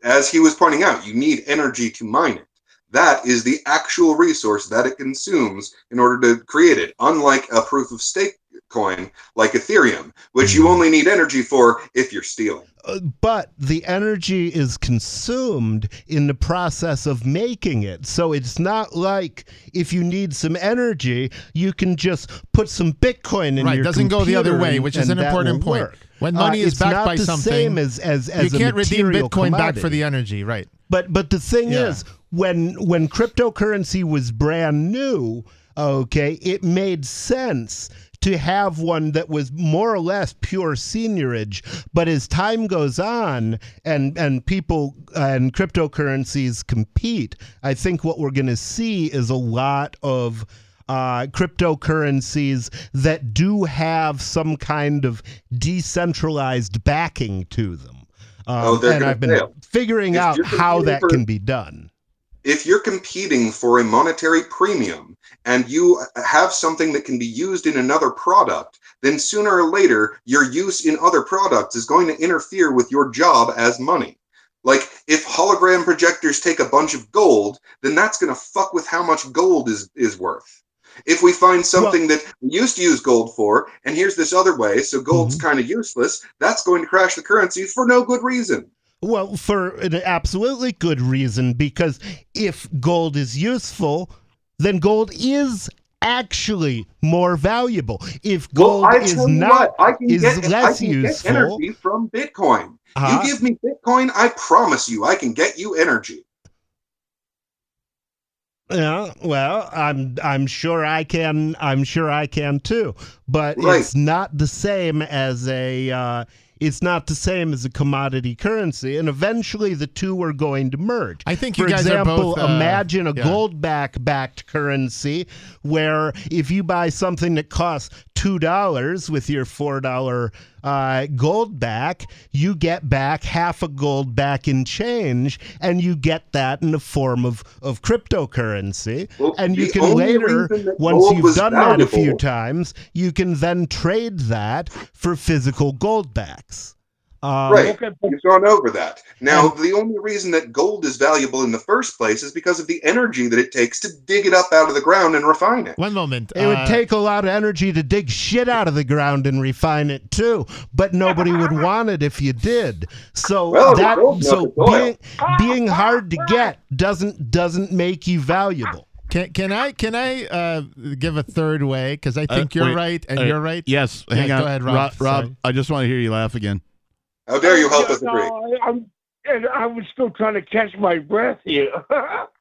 as he was pointing out, you need energy to mine it. That is the actual resource that it consumes in order to create it. Unlike a proof of stake coin like Ethereum, which you only need energy for if you're stealing. Uh, but the energy is consumed in the process of making it. So it's not like if you need some energy, you can just put some Bitcoin in Right, your doesn't go the other way, which is an important point. work. When money is backed not by the something, same as as, as you can't redeem material Bitcoin back for the energy, right? But but the thing Yeah. is, when when cryptocurrency was brand new, okay, it made sense to have one that was more or less pure seigniorage. But as time goes on and and people and cryptocurrencies compete, I think what we're going to see is a lot of uh, cryptocurrencies that do have some kind of decentralized backing to them. Um, Oh, and I've been fail. figuring If out how that can be done. If you're competing for a monetary premium and you have something that can be used in another product, then sooner or later your use in other products is going to interfere with your job as money. Like if hologram projectors take a bunch of gold, then that's going to fuck with how much gold is is worth. If we find something that we used to use gold for, and here's this other way, so gold's mm-hmm. kind of useless, that's going to crash the currency for no good reason. Well, for an absolutely good reason, because if gold is useful, then gold is actually more valuable. If gold Well, is not what, I can is get, I less can get useful, energy from Bitcoin. Uh-huh. You give me Bitcoin, I promise you, I can get you energy. Yeah, well, I'm I'm sure I can I'm sure I can too, but Right. it's not the same as a uh, it's not the same as a commodity currency, and eventually the two are going to merge. I think For you guys are example, both, uh, imagine a yeah. gold back backed currency where if you buy something that costs two dollars with your four dollar uh, gold back, you get back half a gold back in change, and you get that in the form of of cryptocurrency. Well, and you can later, once you've done that a few times, you can then trade that for physical gold backs. Um, Right. You've gone over that. Now, the only reason that gold is valuable in the first place is because of the energy that it takes to dig it up out of the ground and refine it. One moment. It would uh, take a lot of energy to dig shit out of the ground and refine it too, but nobody would want it if you did. So Well, that so not the oil. being, being hard to get doesn't doesn't make you valuable. Can, can I can I uh, give a third way? Because I Uh, think you're wait. right and Uh, you're right. Yes, Yeah, hang go on. ahead, Rob. Rob, Rob, I just want to hear you laugh again. How dare you help Yeah, us agree? I, I'm, and I was still trying to catch my breath here.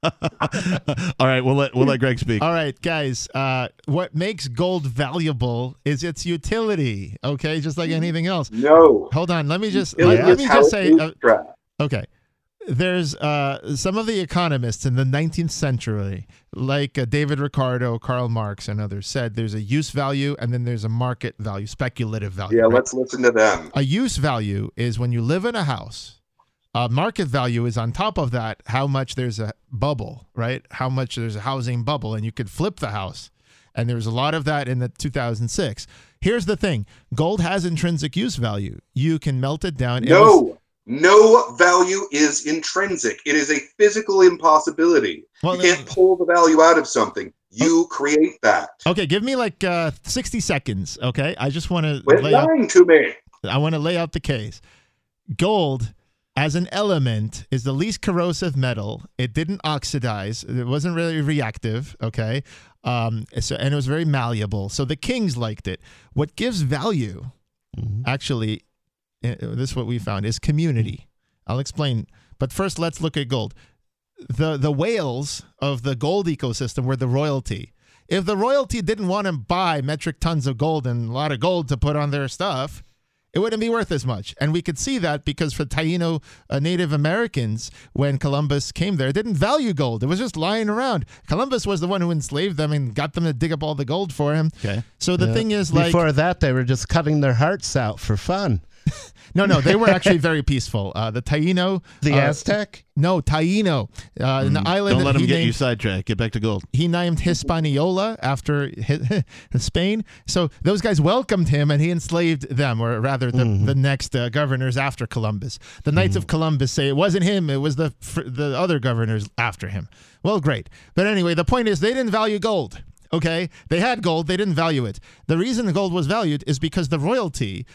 All right, we'll let we'll let Greg speak. All right, guys. Uh, what makes gold valuable is its utility. Okay, just like anything else. No. Hold on. Let me just let, let me just say. Uh, okay. There's uh, some of the economists in the 19th century, like uh, David Ricardo, Karl Marx, and others, said there's a use value and then there's a market value, speculative value. Yeah, right? let's listen to them. A use value is when you live in a house. A market value is on top of that how much there's a bubble, right? How much there's a housing bubble, and you could flip the house. And there was a lot of that in the 2006. Here's the thing: gold has intrinsic use value. You can melt it down. It was- No, no value is intrinsic. It is a physical impossibility. Well, you can't pull the value out of something. You create that. Okay, give me like uh, 60 seconds. Okay, I just want to Quit lay out. lying to me. I want to lay out the case. Gold as an element is the least corrosive metal. It didn't oxidize. It wasn't really reactive. Okay, um, so and it was very malleable. So the kings liked it. What gives value, actually, uh, this is what we found is community. I'll explain. But first, let's look at gold. The the whales of the gold ecosystem were the royalty. If the royalty didn't want to buy metric tons of gold and a lot of gold to put on their stuff, it wouldn't be worth as much. And we could see that because for Taino uh, Native Americans, when Columbus came there, didn't value gold. It was just lying around. Columbus was the one who enslaved them and got them to dig up all the gold for him. Okay. So the Yeah. thing is, like, before that, they were just cutting their hearts out for fun. no, no, they were actually very peaceful. Uh, the Taino, The uh, Aztec. no Taino, uh, an island. Mm, Don't let him get named, you sidetracked. Get back to gold. he named Hispaniola after hi- Spain. So those guys welcomed him and he enslaved them, or rather, the, the next uh, governors after Columbus. The Knights of Columbus say it wasn't him, it was the, the other governors after him. Well, great. But anyway, the point is they didn't value gold. Okay? They had gold, they didn't value it. The reason the gold was valued is because the royalty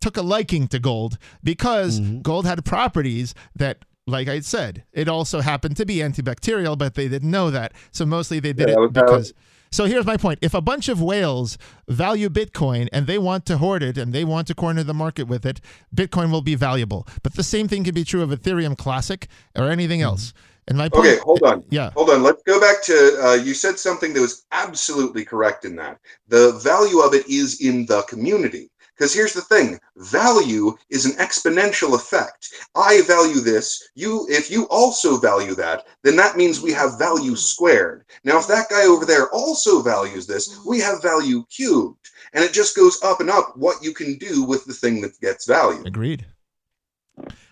took a liking to gold because gold had properties that like I said, it also happened to be antibacterial, but they didn't know that. So mostly they did Yeah, that was it how- because. So here's my point: if a bunch of whales value Bitcoin and they want to hoard it and they want to corner the market with it, Bitcoin will be valuable. But the same thing can be true of Ethereum Classic or anything else. And my point, Okay, hold on. Yeah. Hold on. Let's go back to uh, you said something that was absolutely correct in that. The value of it is in the community. Because here's the thing value is an exponential effect. I value this. You, if you also value that, then that means we have value squared. Now, if that guy over there also values this, we have value cubed. And it just goes up and up what you can do with the thing that gets value. Agreed.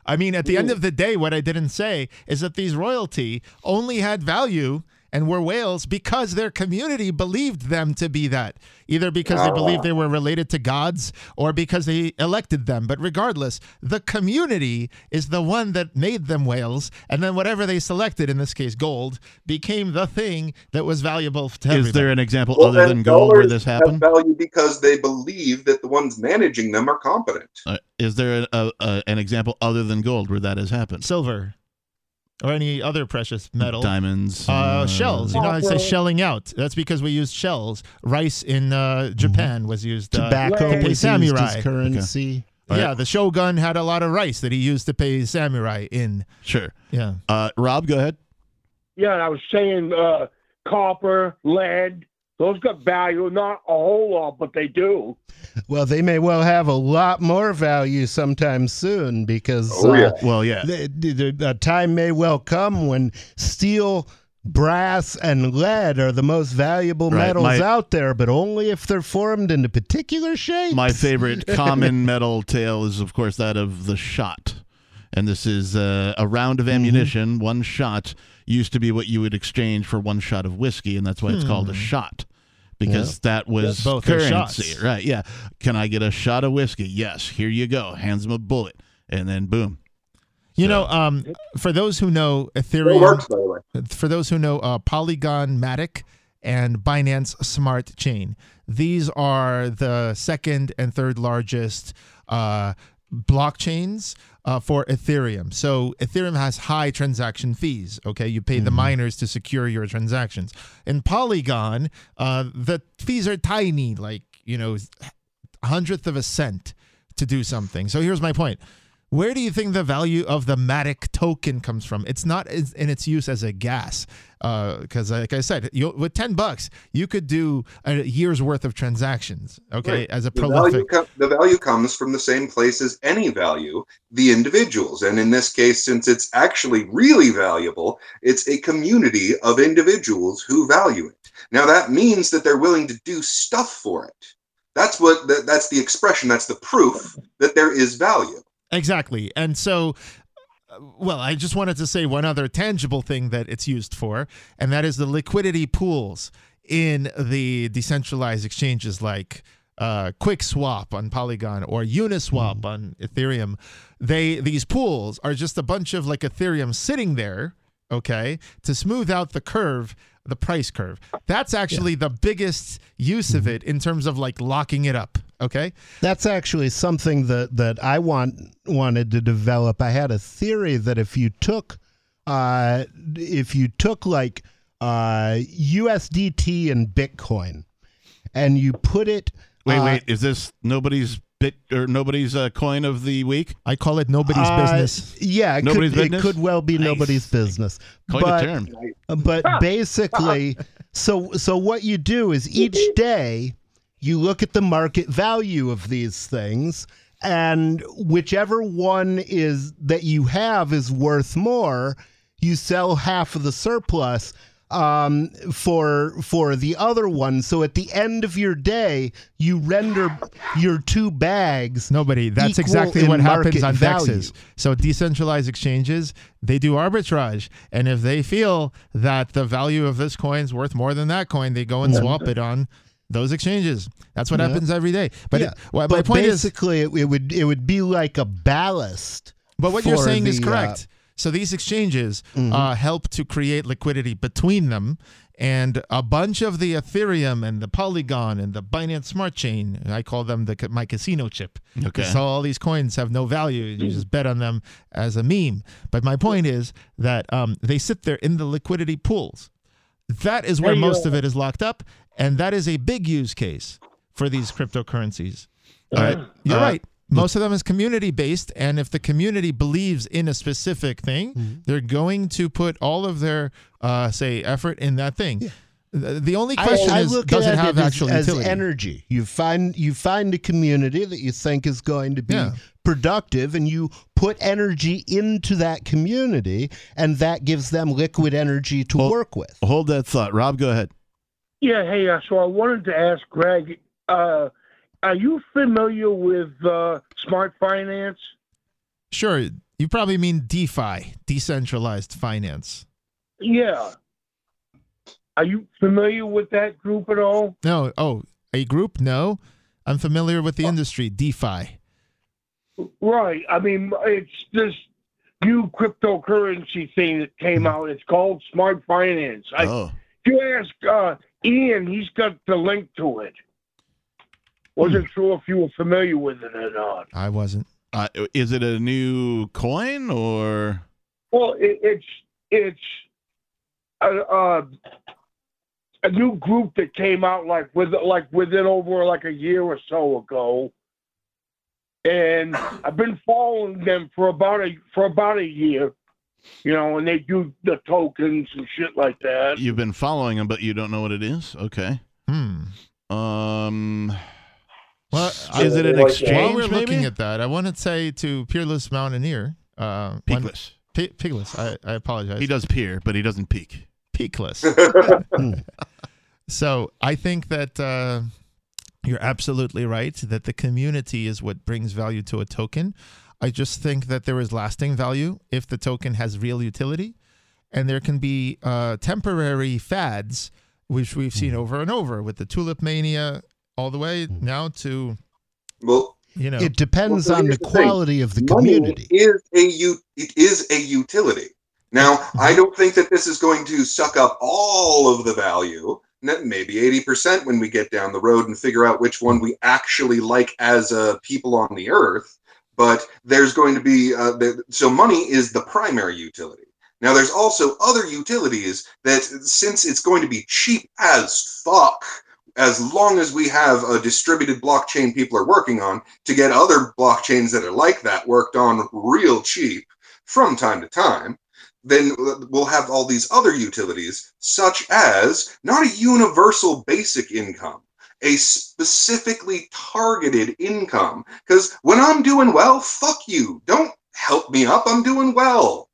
I mean, at the end of the day, what I didn't say is that these royalty only had value and were whales because their community believed them to be that, either because they believed they were related to gods or because they elected them. But regardless, the community is the one that made them whales, and then whatever they selected, in this case gold, became the thing that was valuable to everybody. Is there an example Well, other than gold where dollars this have happened? value because they believe that the ones managing them are competent. Uh, is there a, a, a, an example other than gold where that has happened? silver or any other precious metal. Diamonds. Uh, shells. You know, I say shelling out. That's because we used shells. Rice in uh, Japan was used. Uh, Tobacco to pay was used samurai. as currency. Yeah, the shogun had a lot of rice that he used to pay samurai in. Sure. Yeah. Uh, Rob, go ahead. yeah, I was saying uh, copper, lead, Those got value, not a whole lot, but they do. Well, they may well have a lot more value sometime soon because Oh, yeah. uh, Well, yeah. the, the, the time may well come when steel, brass, and lead are the most valuable Right, metals my- out there, but only if they're formed into particular shapes. My favorite common metal tale is, of course, that of the shot. And this is uh, a round of ammunition. One shot used to be what you would exchange for one shot of whiskey, and that's why it's called a shot. Because that was Yeah, both currency, right? Yeah. Can I get a shot of whiskey? Yes. Here you go. Hands him a bullet, and then boom. You know, um, for those who know It Ethereum, works, by the way. for those who know uh, Polygon Matic and Binance Smart Chain, these are the second and third largest uh, blockchains uh, for Ethereum. So Ethereum has high transaction fees. Okay, you pay the miners to secure your transactions. In Polygon, uh, the fees are tiny, like you know, hundredth of a cent to do something. So here's my point. Where do you think the value of the Matic token comes from? It's not in its use as a gas, uh, because like I said, you, with ten bucks, you could do a year's worth of transactions. Okay, Right. as a The value, prolific. the value comes from the same place as any value, the individuals. And in this case, since it's actually really valuable, it's a community of individuals who value it. Now, that means that they're willing to do stuff for it. That's what that, that's the expression, that's the proof that there is value. Exactly. And so, uh, well, I just wanted to say one other tangible thing that it's used for, and that is the liquidity pools in the decentralized exchanges like uh, QuickSwap on Polygon or Uniswap on Ethereum. They these pools are just a bunch of like Ethereum sitting there, okay, to smooth out the curve, the price curve. That's actually the biggest use of it in terms of like locking it up. Okay. That's actually something that that I want wanted to develop. I had a theory that if you took uh if you took like uh USDT and Bitcoin and you put it Wait, uh, wait. Is this nobody's bit or nobody's uh, coin of the week? I call it nobody's uh, business. Yeah, it Nobody's could, business? It could well be Nice. nobody's business. Quite but, a term. But basically, so so what you do is each day you look at the market value of these things, and whichever one is that you have is worth more, you sell half of the surplus um for for the other one so at the end of your day you render your two bags Nobody. That's exactly what happens on value. dexes. So decentralized exchanges, they do arbitrage, and if they feel that the value of this coin is worth more than that coin, they go and swap it on those exchanges. That's what Yeah. happens every day. But Yeah, it, my but point is, basically it, would it would be like a ballast but what you're saying is the, uh, correct. So these exchanges Mhm. uh, help to create liquidity between them. And a bunch of the Ethereum and the Polygon and the Binance Smart Chain, I call them the my casino chip. Okay. So all these coins have no value. You just bet on them as a meme. But my point is that um, they sit there in the liquidity pools. That is where most of it is locked up, and that is a big use case for these cryptocurrencies. All right. You're Uh, right. Most of them is community based, and if the community believes in a specific thing, Mm-hmm. they're going to put all of their, uh, say, effort in that thing. The, the only question I is, look does at it have as, actual as utility? energy. You find you find a community that you think is going to be Yeah. productive, and you put energy into that community, and that gives them liquid energy to Well- work with. Hold that thought, Rob. Go ahead. Yeah, hey, uh, so I wanted to ask Greg, uh, are you familiar with uh, smart finance? Sure. You probably mean DeFi, decentralized finance. Yeah. Are you familiar with that group at all? No. Oh, a group? No. I'm familiar with the industry, DeFi. Right. I mean, it's this new cryptocurrency thing that came out. It's called smart finance. I, oh, If you ask uh, Ian, he's got the link to it. Wasn't sure if you were familiar with it or not. I wasn't. uh, is it a new coin or? Well, it, it's it's a, a a new group that came out like with like within over like a year or so ago, and I've been following them for about a for about a year, you know, and they do the tokens and shit like that. You've been following them, but you don't know what it is. Okay. Hmm. Um, Well, is it an exchange? While we're maybe? looking at that, I want to say to Peerless Mountaineer, uh, one- Peakless. P- Pigless. I, I apologize. He does peer, but he doesn't peak. Peakless. so I think that uh, you're absolutely right that the community is what brings value to a token. I just think that there is lasting value if the token has real utility, and there can be uh, temporary fads, which we've seen over and over with the tulip mania, all the way now to Well, you know It depends Well, on the here's the thing. quality of the money community. is a u- it is a utility. Now, I don't think that this is going to suck up all of the value. Maybe eighty percent when we get down the road and figure out which one we actually like as uh, people on the earth. But there's going to be uh, the, so money is the primary utility. Now, there's also other utilities that, since it's going to be cheap as fuck, as long as we have a distributed blockchain people are working on to get other blockchains that are like that worked on real cheap from time to time, then we'll have all these other utilities, such as not a universal basic income, a specifically targeted income. Because when I'm doing well, fuck you. Don't help me up. I'm doing well.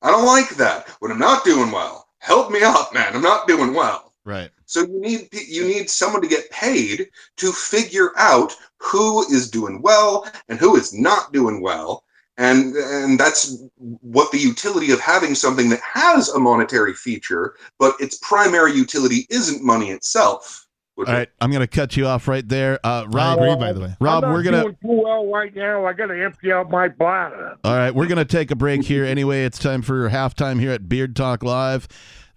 I don't like that. When I'm not doing well, help me up, man. I'm not doing well. Right. So you need you need someone to get paid to figure out who is doing well and who is not doing well. And and that's what the utility of having something that has a monetary feature, but its primary utility isn't money itself. All right, I'm going to cut you off right there. Uh, I Rob, agree, by the way. Rob, I'm not we're gonna. doing too well right now. I got to empty out my bladder. All right, we're going to take a break here. Anyway, it's time for halftime here at Beard Talk Live.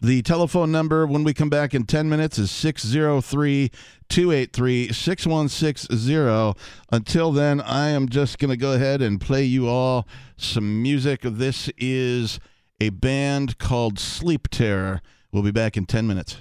The telephone number when we come back in 10 minutes is 603 283 6160. Until then, I am just going to go ahead and play you all some music. This is a band called Sleep Terror. We'll be back in 10 minutes.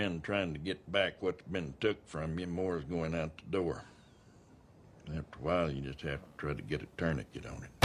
Spend trying to get back what's been took from you, more is going out the door. After a while, you just have to try to get a tourniquet on it.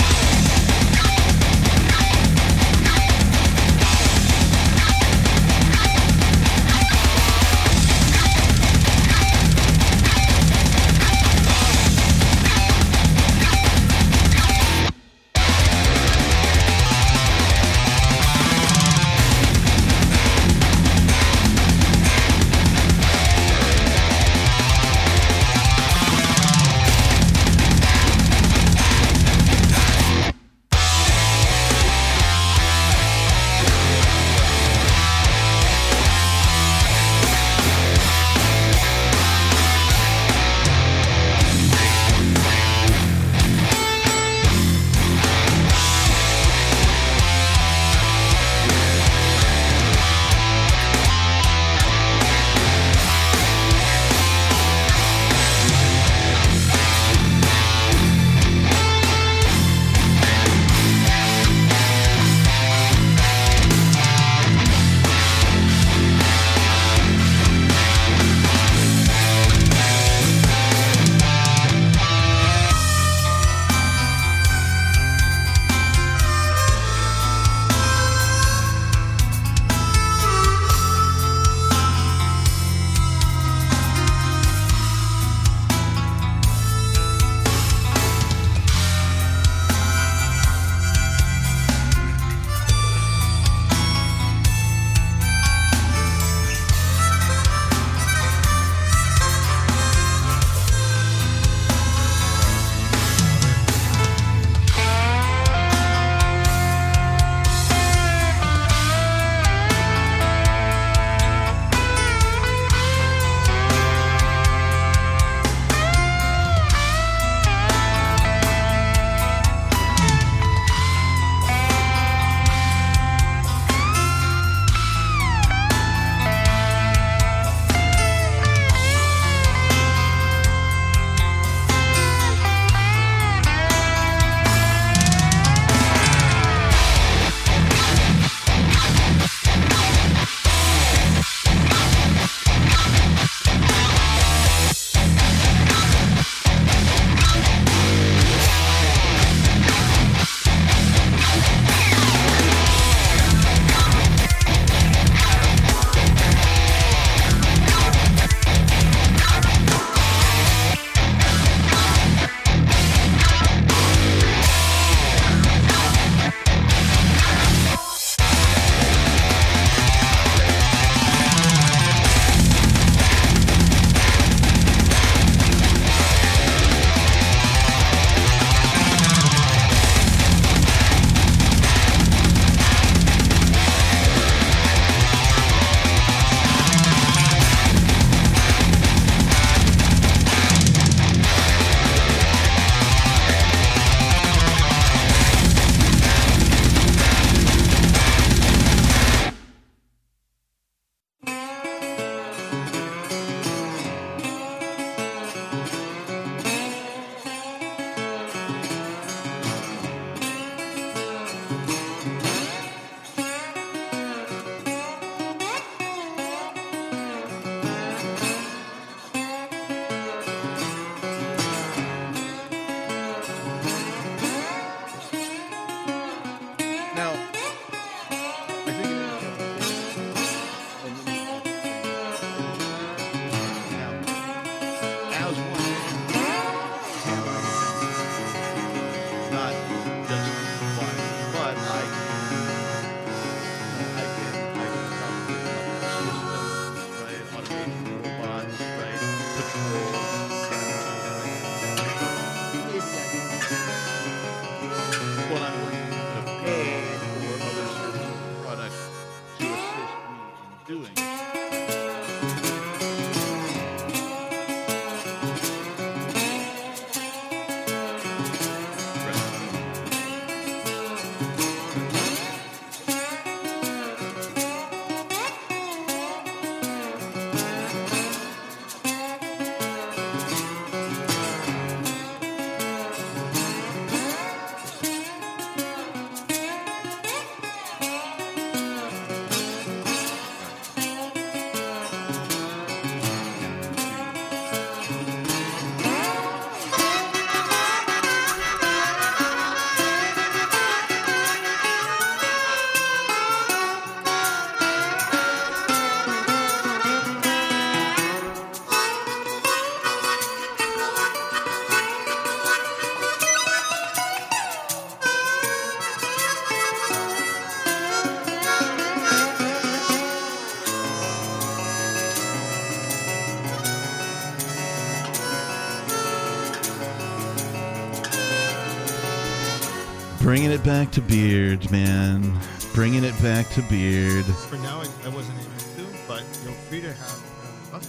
Back to Beard, man. Bringing it back to Beard. For now, I, I wasn't able to, but you're free to have. Uh,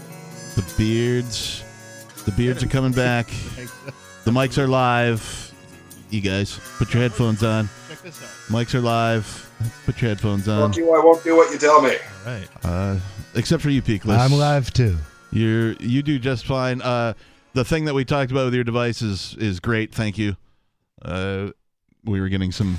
The beards, the beards are coming back. The mics are live. You guys, put your headphones on. Check this out. Mics are live. Put your headphones on. Fuck you, I won't do what you tell me. All right. Uh, except for you, Peakless. I'm live too. You're you do just fine. Uh, the thing that we talked about with your device is is great. Thank you. Uh, we were getting some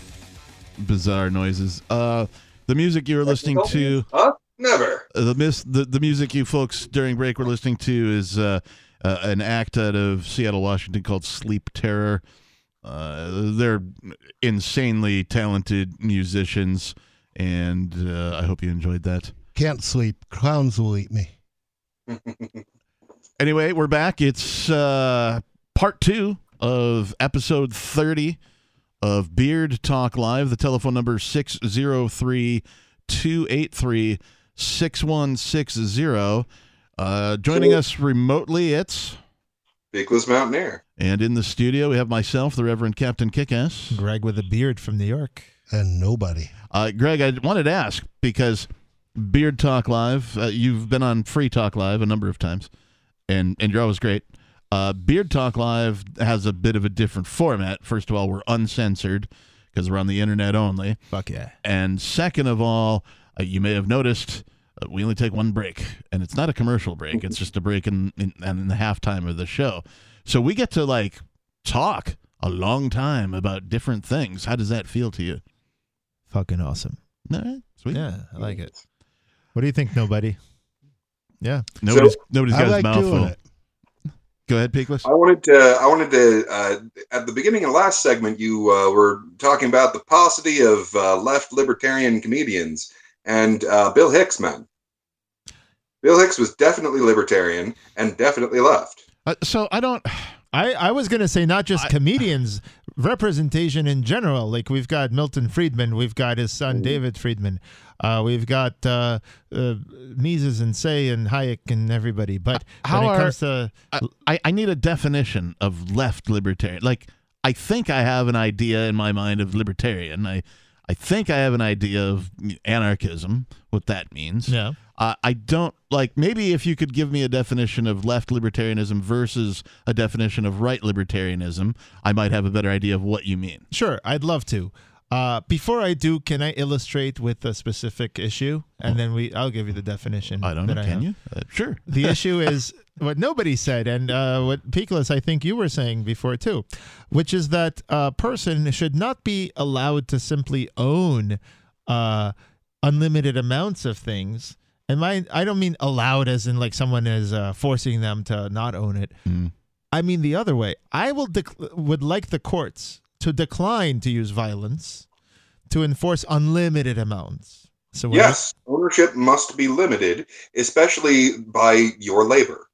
bizarre noises. Uh, the music you were listening to. Huh? Never. Uh, the miss the, the music you folks during break were listening to is uh, uh, an act out of Seattle, Washington called Sleep Terror. Uh, they're insanely talented musicians, and uh, I hope you enjoyed that. Can't sleep. Clowns will eat me. Anyway, we're back. It's uh, part two of episode 30 of Beard Talk Live. The telephone number 603 283 6160. Uh, joining us remotely, it's. Beakless Mountaineer. And in the studio, we have myself, the Reverend Captain Kickass. Greg with a beard from New York. And nobody. Uh, Greg, I wanted to ask because Beard Talk Live, uh, you've been on Free Talk Live a number of times, and, and you're always great. Uh, Beard Talk Live has a bit of a different format. First of all, we're uncensored because we're on the internet only. Fuck yeah. And second of all, uh, you may have noticed uh, we only take one break, and it's not a commercial break. It's just a break in, in, in the halftime of the show. So we get to like talk a long time about different things. How does that feel to you? Fucking awesome. All right, sweet. Yeah, I like it. What do you think, nobody? Yeah. Nobody's So- nobody's I got his like mouth doing full. it. Go ahead, Peakless. I wanted to. I wanted to. Uh, at the beginning of last segment, you uh, were talking about the paucity of uh, left libertarian comedians and uh, Bill Hicks, man. Bill Hicks was definitely libertarian and definitely left. Uh, so I don't. I, I was going to say not just comedians, representation in general. Like we've got Milton Friedman, we've got his son David Friedman, uh, we've got uh, uh, Mises and Say and Hayek and everybody. But How when it are- comes to I, I need a definition of left libertarian. Like I think I have an idea in my mind of libertarian. I I think I have an idea of anarchism, what that means. Yeah. Uh, I don't like maybe if you could give me a definition of left libertarianism versus a definition of right libertarianism, I might have a better idea of what you mean. Sure, I'd love to. Uh, before I do, can I illustrate with a specific issue, and then we I'll give you the definition. I don't know. I Can have. you? Uh, sure. The issue is what nobody said, and uh, what Peakless, I think you were saying before too, which is that a person should not be allowed to simply own uh, unlimited amounts of things. And my, I don't mean allowed as in like someone is uh, forcing them to not own it. Mm. I mean the other way. I will dec- would like the courts to decline to use violence to enforce unlimited amounts. So what- Yes, ownership must be limited, especially by your labor.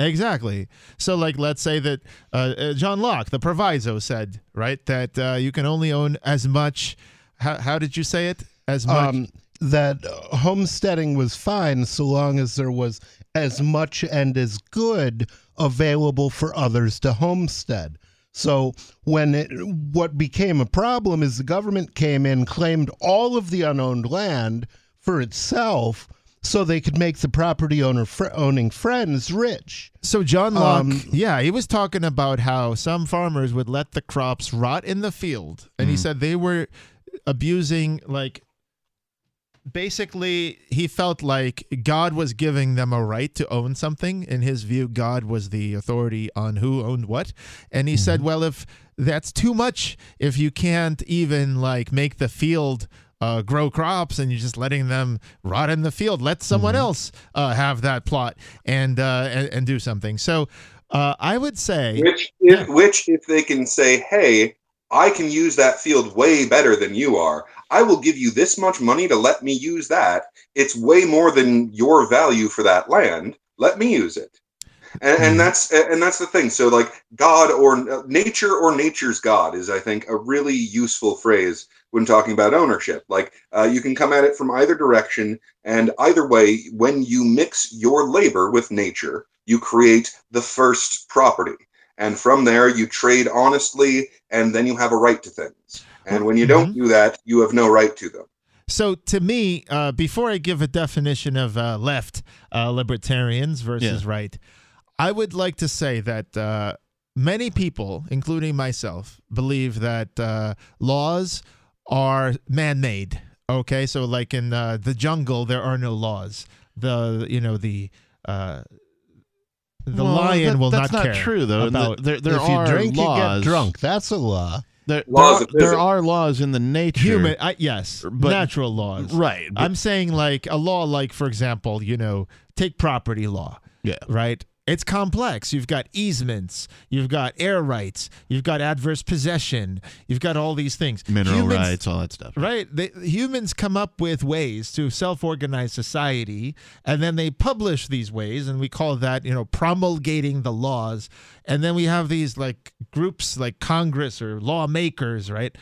Exactly. So, like, let's say that uh, uh, John Locke, the proviso, said right that uh, you can only own as much. How, how did you say it? As much. Um, that uh, homesteading was fine so long as there was as much and as good available for others to homestead. So when it, what became a problem is the government came in, claimed all of the unowned land for itself, so they could make the property owner fr- owning friends rich. So John Locke, Um, yeah, he was talking about how some farmers would let the crops rot in the field, and he said they were abusing like. Basically, he felt like God was giving them a right to own something. In his view, God was the authority on who owned what. And he said, well, if that's too much, if you can't even like make the field uh, grow crops and you're just letting them rot in the field. Let someone else uh, have that plot and, uh, and and do something. So uh, I would say, Which, if, which, if they can say, "Hey, I can use that field way better than you are. I will give you this much money to let me use that. It's way more than your value for that land. Let me use it." And, and that's and that's the thing. So, like God or nature or nature's God is, I think, a really useful phrase when talking about ownership. Like uh, you can come at it from either direction, and either way, when you mix your labor with nature, you create the first property, and from there you trade honestly, and then you have a right to things. And when you don't Mm-hmm. do that, you have no right to them. So to me, uh, before I give a definition of uh, left uh, libertarians versus Yeah. right, I would like to say that uh, many people, including myself, believe that uh, laws are man-made. Okay, so like in uh, the jungle, there are no laws. The you know the uh, the Well, lion that- will that's not not care true, though. About There- there if you are drink, you get drunk. That's a law. There, there, are, there are laws in the nature. human I, yes But- natural laws Right. but- i'm saying like a law like for example you know take property law yeah. right it's complex you've got easements you've got air rights you've got adverse possession you've got all these things Mineral Humans- rights, all that stuff. Right. They, humans come up with ways to self-organize society, and then they publish these ways, and we call that, you know, promulgating the laws. And then we have these like groups like Congress or lawmakers, right?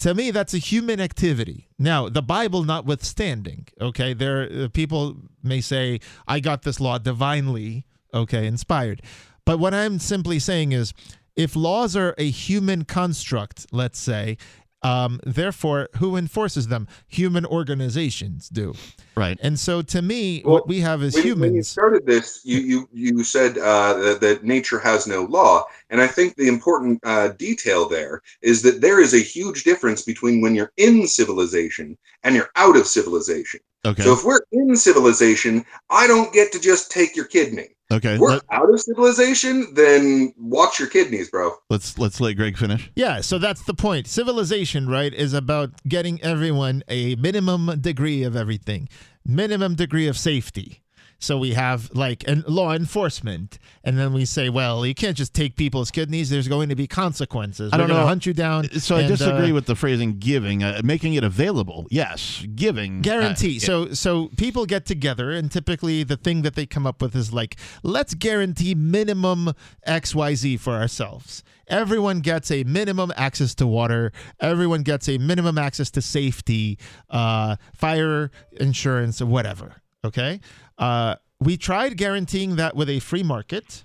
To me, that's a human activity. Now, the Bible notwithstanding, okay, there uh, people may say, "I got this law divinely, okay, inspired," but what I'm simply saying is, if laws are a human construct, let's say, um, therefore, who enforces them? Human organizations do. Right. And so, to me, Well, what we have is when, when you humans. started this, you you you said uh, that, that nature has no law, and I think the important uh, detail there is that there is a huge difference between when you're in civilization and you're out of civilization. Okay. So if we're in civilization, I don't get to just take your kidney. okay. We're Let, out of civilization, then watch your kidneys, bro. let's let's let Greg finish. Yeah, so that's the point. Civilization, right, is about getting everyone a minimum degree of everything, minimum degree of safety. So we have like an law enforcement, and then we say, well, you can't just take people's kidneys. There's going to be consequences. I We're don't know. hunt you down. So I disagree uh, with the phrasing "giving," uh, making it available. Yes, giving. guarantee. uh. So so people get together and typically the thing that they come up with is like let's guarantee minimum XYZ for ourselves. Everyone gets a minimum access to water. Everyone gets a minimum access to safety, uh, fire insurance, or whatever. Okay. Uh, we tried guaranteeing that with a free market.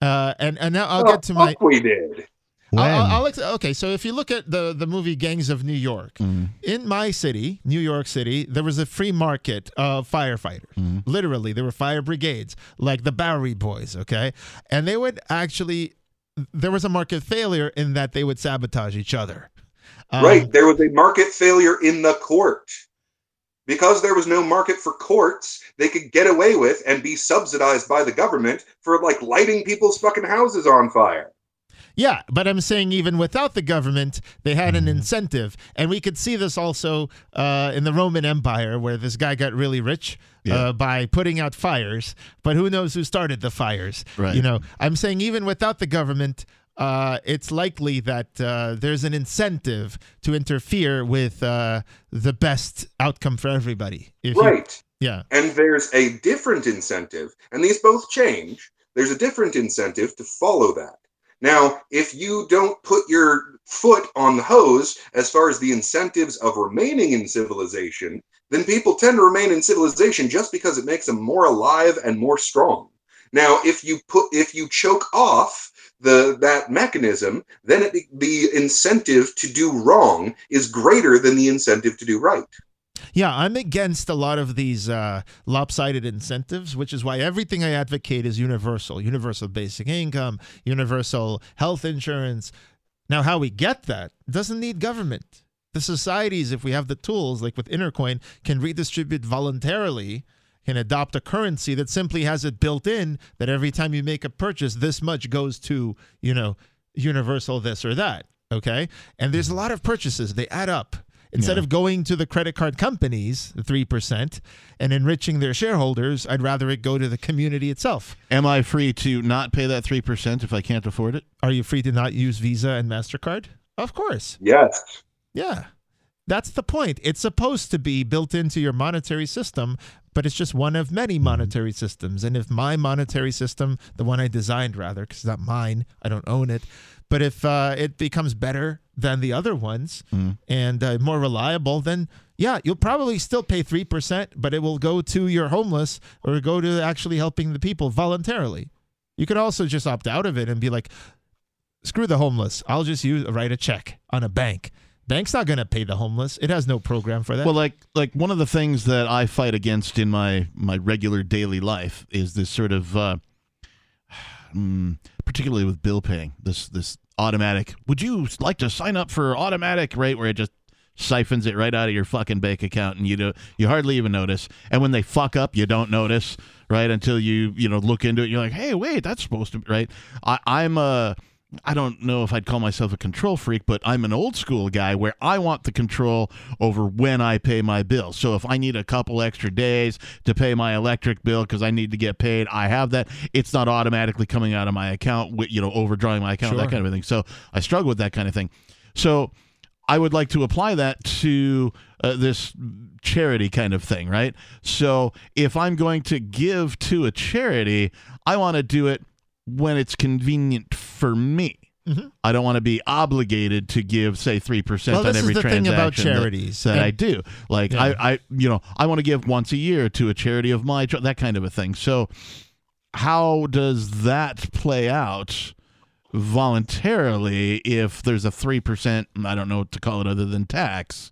Uh, and, and now I'll Oh, get to my fuck we did. I'll- When? I'll, I'll okay, so if you look at the the movie Gangs of New York, in my city, New York City, there was a free market of firefighters. Literally, there were fire brigades like the Bowery Boys. Okay, and they would actually there was a market failure in that they would sabotage each other. Um, right. There was a market failure in the court. Because there was no market for courts, they could get away with and be subsidized by the government for like lighting people's fucking houses on fire. Yeah, but I'm saying even without the government, they had an incentive, and we could see this also uh, in the Roman Empire, where this guy got really rich Yeah. uh, by putting out fires. But who knows who started the fires? Right. You know, I'm saying even without the government, uh, it's likely that uh, there's an incentive to interfere with uh, the best outcome for everybody. If you- Right. yeah. And there's a different incentive, and these both change. There's a different incentive to follow that. Now, if you don't put your foot on the hose as far as the incentives of remaining in civilization, then people tend to remain in civilization just because it makes them more alive and more strong. Now, if you put if you choke off the that mechanism, then it, the incentive to do wrong is greater than the incentive to do right. Yeah, I'm against a lot of these uh, lopsided incentives, which is why everything I advocate is universal universal basic income, universal health insurance. Now, how we get that doesn't need government. The societies, if we have the tools, like with Intercoin, can redistribute voluntarily, can adopt a currency that simply has it built in that every time you make a purchase, this much goes to, you know, universal this or that. Okay. And there's a mm-hmm. lot of purchases, they add up. Instead Yeah. of going to the credit card companies, the 3%, and enriching their shareholders, I'd rather it go to the community itself. Am I free to not pay that three percent if I can't afford it? Are you free to not use Visa and MasterCard? Of course. Yes. Yeah. That's the point. It's supposed to be built into your monetary system, but it's just one of many monetary systems. And if my monetary system, the one I designed rather, because it's not mine, I don't own it, but if uh, it becomes better than the other ones and uh, more reliable, then yeah, you'll probably still pay 3%, but it will go to your homeless or go to actually helping the people voluntarily. You could also just opt out of it and be like, screw the homeless. I'll just use write a check on a bank. Bank's not going to pay the homeless. It has no program for that. Well, like like one of the things that I fight against in my my regular daily life is this sort of, uh, mm, particularly with bill paying, this this automatic. Would you like to sign up for automatic Right where it just siphons it right out of your fucking bank account and you do you hardly even notice. And when they fuck up, you don't notice right until you you know look into it. You're like, hey, wait, that's supposed to be right. I, I'm a I don't know if I'd call myself a control freak, but I'm an old school guy where I want the control over when I pay my bill. So if I need a couple extra days to pay my electric bill because I need to get paid, I have that. It's not automatically coming out of my account, you know, overdrawing my account, that kind of thing. So I struggle with that kind of thing. So I would like to apply that to uh, this charity kind of thing, right? So if I'm going to give to a charity, I want to do it when it's convenient for me. Mhm. I don't want to be obligated to give, say, three percent Well, on every transaction about charities. that, And- I do. Like Yeah. I, I, you know, I want to give once a year to a charity of my cho- that kind of a thing. So, how does that play out voluntarily if there's a three percent? I don't know what to call it other than tax.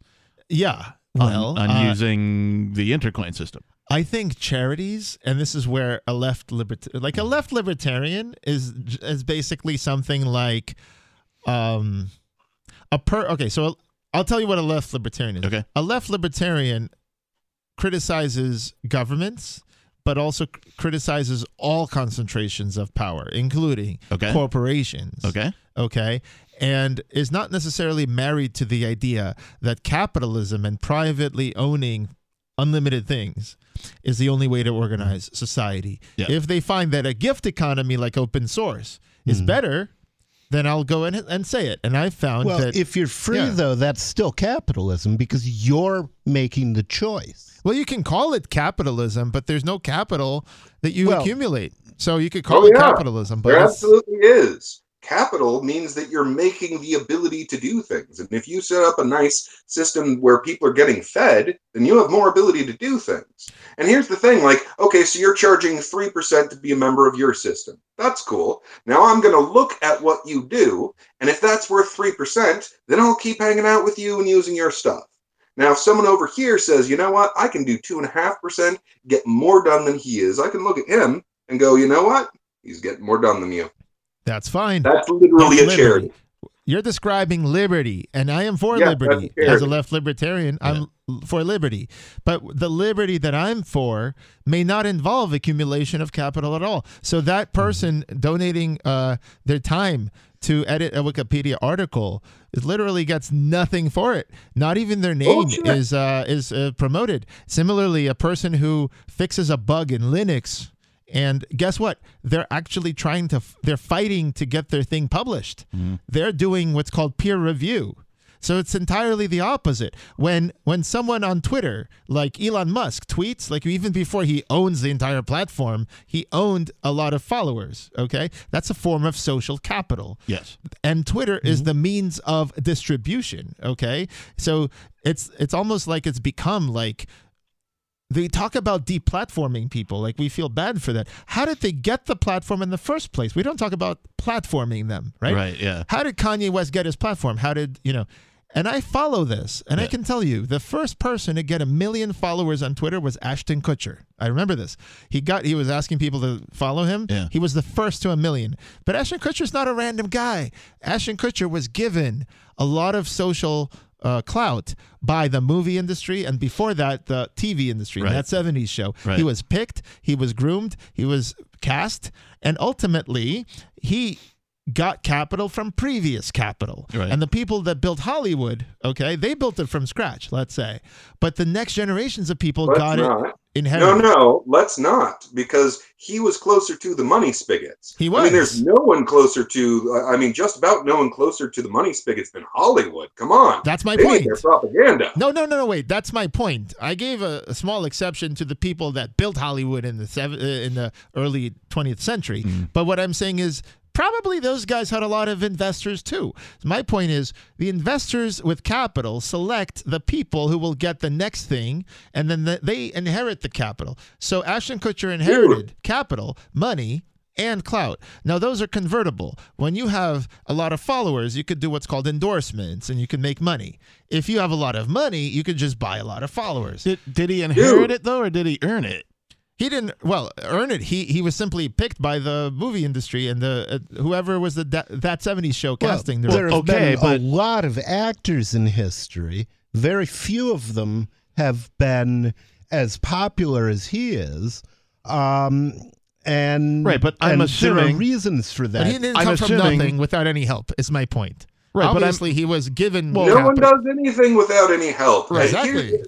yeah. on- Well, on, uh, using the intercoin system. I think charities, and this is where a left libert like a left libertarian is is basically something like, um, a per. Okay, so I'll tell you what a left libertarian is. Okay. A left libertarian criticizes governments, but also criticizes all concentrations of power, including Okay. corporations. Okay. Okay. And is not necessarily married to the idea that capitalism and privately owning unlimited things is the only way to organize society. Yeah. If they find that a gift economy like open source is Hmm. better, then I'll go in and say it. And I found Well, that if you're free, yeah. though, that's still capitalism because you're making the choice. well, you can call it capitalism, but there's no capital that you Well- accumulate. So you could call Oh, it yeah. capitalism, but There absolutely is. Capital means that you're making the ability to do things. And if you set up a nice system where people are getting fed, then you have more ability to do things. And here's the thing like, okay, so you're charging 3% to be a member of your system. That's cool. Now I'm going to look at what you do. And if that's worth 3%, then I'll keep hanging out with you and using your stuff. Now, if someone over here says, you know what, I can do 2.5%, get more done than he is, I can look at him and go, you know what? He's getting more done than you. That's fine. That's literally That's a charity. liberty. You're describing liberty, and I am for Yeah, liberty as a left libertarian. I'm for liberty, but the liberty that I'm for may not involve accumulation of capital at all. So that person donating uh, their time to edit a Wikipedia article it literally gets nothing for it. Not even their name Bullshit. is uh, is uh, promoted. Similarly, a person who fixes a bug in Linux. And guess what? They're actually trying to, they're fighting to get their thing published. Mm-hmm. They're doing what's called peer review. So it's entirely the opposite. When when someone on Twitter, like Elon Musk, tweets, like even before he owns the entire platform, he owned a lot of followers. Okay, that's a form of social capital Yes. and Twitter is mm-hmm. the means of distribution. Okay, so it's it's almost like it's become like they talk about deplatforming people. Like we feel bad for that. How did they get the platform in the first place? We don't talk about platforming them, right? Right. Yeah. How did Kanye West get his platform? How did you know? And I follow this, and I can tell you, the first person to get a million followers on Twitter was Ashton Kutcher. I remember this. He got he was asking people to follow him. Yeah. He was the first to a million. But Ashton Kutcher's not a random guy. Ashton Kutcher was given a lot of social uh, clout by the movie industry, and before that, the TV industry. Right. That '70s show. Right. He was picked. He was groomed. He was cast, and ultimately, he got capital from previous capital. Right. And the people that built Hollywood, okay, they built it from scratch, let's say. But the next generations of people Let's got not. it inherited. No, no, let's not, because he was closer to the money spigots. He was. I mean, there's no one closer to. I mean, just about no one closer to the money spigots than Hollywood. Come on, That's my they point. their propaganda. No, no, no, no. Wait, that's my point. I gave a, a small exception to the people that built Hollywood in the seven, uh, in the early 20th century. But what I'm saying is probably those guys had a lot of investors too. My point is the investors with capital select the people who will get the next thing, and then the, they inherit the capital. So Ashton Kutcher inherited capital, money. and clout. Now, those are convertible. When you have a lot of followers, you could do what's called endorsements and you can make money. If you have a lot of money, you could just buy a lot of followers. Did, did he inherit it though, or did he earn it? He didn't well earn it. He he was simply picked by the movie industry and the uh, whoever was the that, that 70s show casting. Well, there have okay, been but- a lot of actors in history. Very few of them have been as popular as he is. Um, and Right, but I'm and there assuming- are reasons for that. but he didn't I'm come from assuming- nothing without any help. Is my point. Right, but Obviously, he was given. no one does anything without any help. Right, And here's-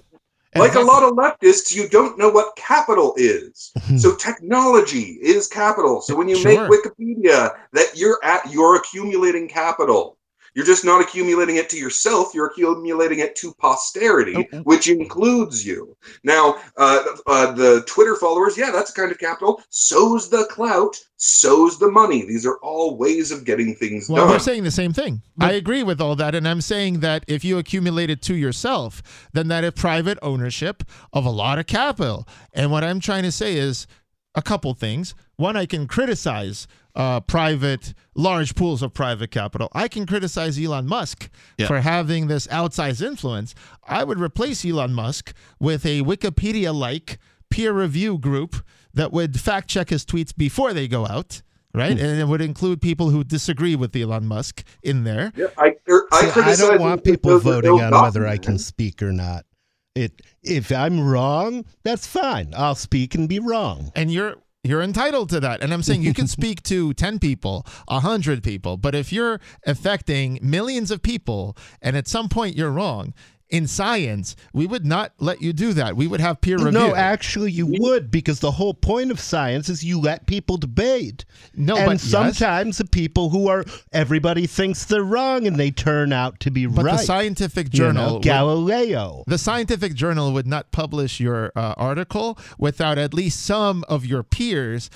Like a lot of leftists, you don't know what capital is. so technology is capital. So when you Sure. make Wikipedia, that you're at you're accumulating capital. You're just not accumulating it to yourself. You're accumulating it to posterity, Oh, which includes you. Now, uh, uh, the Twitter followers, yeah, that's a kind of capital. So's the clout. So's the money. These are all ways of getting things Well, done. they're saying the same thing. I agree with all that, and I'm saying that if you accumulate it to yourself, then that is private ownership of a lot of capital. And what I'm trying to say is a couple things. One, I can criticize uh, private, large pools of private capital. I can criticize Elon Musk Yeah. for having this outsized influence. I would replace Elon Musk with a Wikipedia-like peer review group that would fact check his tweets before they go out. Right, and it would include people who disagree with Elon Musk in there. Yeah, I, er, I, See, I don't want people voting on whether I can speak or not. It if I'm wrong, that's fine. I'll speak and be wrong. and you're you're entitled to that. And i'm saying you can speak to 10 people 100 people but if you're affecting millions of people and at some point you're wrong in science we would not let you do that we would have peer review No, actually, you would because the whole point of science is you let people debate. No, and but yes. sometimes the people who are everybody thinks they're wrong and they turn out to be but right. the scientific You know, journal would- Galileo. the scientific journal would not publish your uh, article without at least some of your peers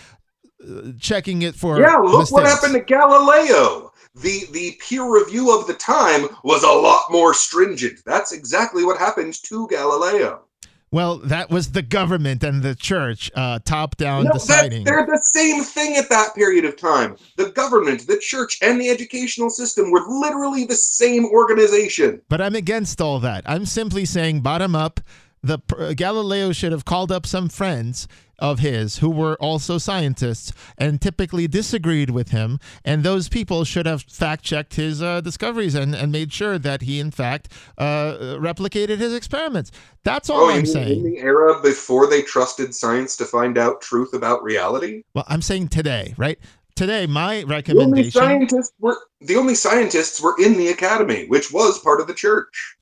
checking it for Yeah, look what happened to Galileo. The the peer review of the time was a lot more stringent. That's exactly what happened to Galileo. well that was the government and the church uh, top down No, that, deciding they're the same thing at that period of time. The government, the church, and the educational system were literally the same organization. But I'm against all that. I'm simply saying, bottom up, the uh, Galileo should have called up some friends of his who were also scientists and typically disagreed with him, and those people should have fact checked his uh, discoveries and, and made sure that he, in fact, uh, replicated his experiments. That's all oh, I'm mean saying. in the era before they trusted science to find out truth about reality? Well, I'm saying today, right? Today, my recommendation. The only scientists were the only scientists were in the academy, which was part of the church.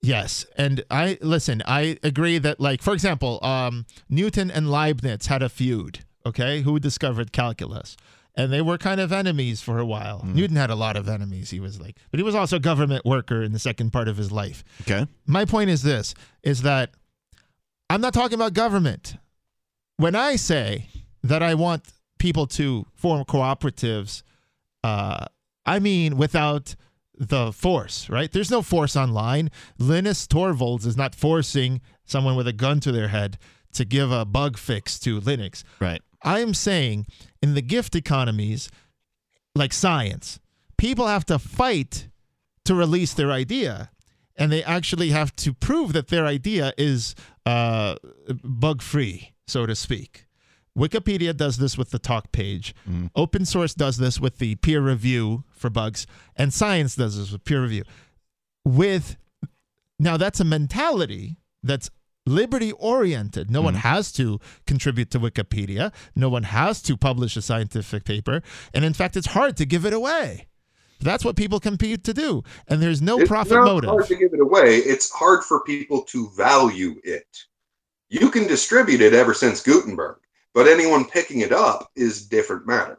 Yes, and I listen. I agree that, like, for example, um, Newton and Leibniz had a feud. Okay, who discovered calculus? And they were kind of enemies for a while. Newton had a lot of enemies. He was like, but he was also a government worker in the second part of his life. Okay. My point is this: is that I'm not talking about government. When I say that I want people to form cooperatives, uh, I mean without the force, right? There's no force online. Linus Torvalds is not forcing someone with a gun to their head to give a bug fix to Linux. Right. I am saying in the gift economies, like science, people have to fight to release their idea. And they actually have to prove that their idea is uh, bug free, so to speak. Wikipedia does this with the talk page. Mm. Open source does this with the peer review for bugs, and science does this with peer review. With now, that's a mentality that's liberty oriented. No one mm. has to contribute to Wikipedia. No one has to publish a scientific paper, and in fact, it's hard to give it away. That's what people compete to do, and there's no it's profit not motive. hard to give it away. It's hard for people to value it. You can distribute it ever since Gutenberg, but anyone picking it up is different matter.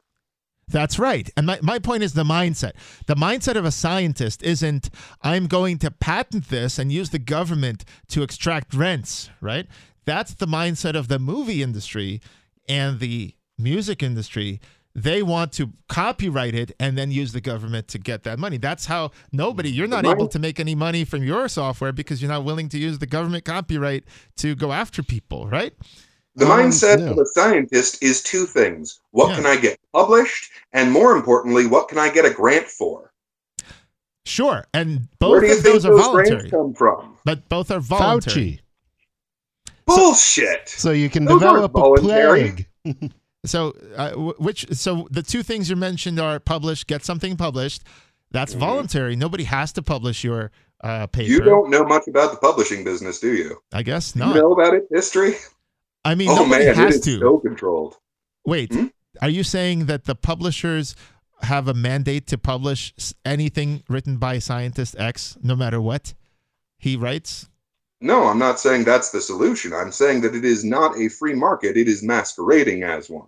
That's right. And my, my point is the mindset. The mindset of a scientist isn't, I'm going to patent this and use the government to extract rents, right? That's the mindset of the movie industry and the music industry. They want to copyright it and then use the government to get that money. That's how nobody, you're not able to make any money from your software because you're not willing to use the government copyright to go after people, right? The Um, mindset yeah. of a scientist is two things: what Yeah. can I get published, and more importantly, what can I get a grant for? Sure, and both of those those, are grants voluntary. come from? But both are voluntary. Fauci. Bullshit. So you can Those develop a voluntary. plague. So, uh, which so the two things you mentioned are publish, get something published. That's Mhm. voluntary. Nobody has to publish your uh, paper. You don't know much about the publishing business, do you? I guess You not. know about it history? I mean, oh man, it has is to. so controlled. Wait, Hmm? are you saying that the publishers have a mandate to publish anything written by scientist X, no matter what he writes? No, I'm not saying that's the solution. I'm saying that it is not a free market. It is masquerading as one.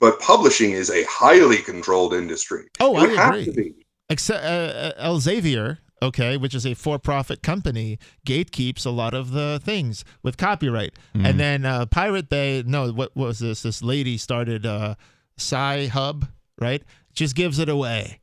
But publishing is a highly controlled industry. Oh, It I would have agree. to be. Except uh, uh, Elsevier, okay, which is a for-profit company, gatekeeps a lot of the things with copyright. Mhm. And then uh, Pirate Bay, no, what, what was this? This lady started uh, Sci Hub, right? Just gives it away,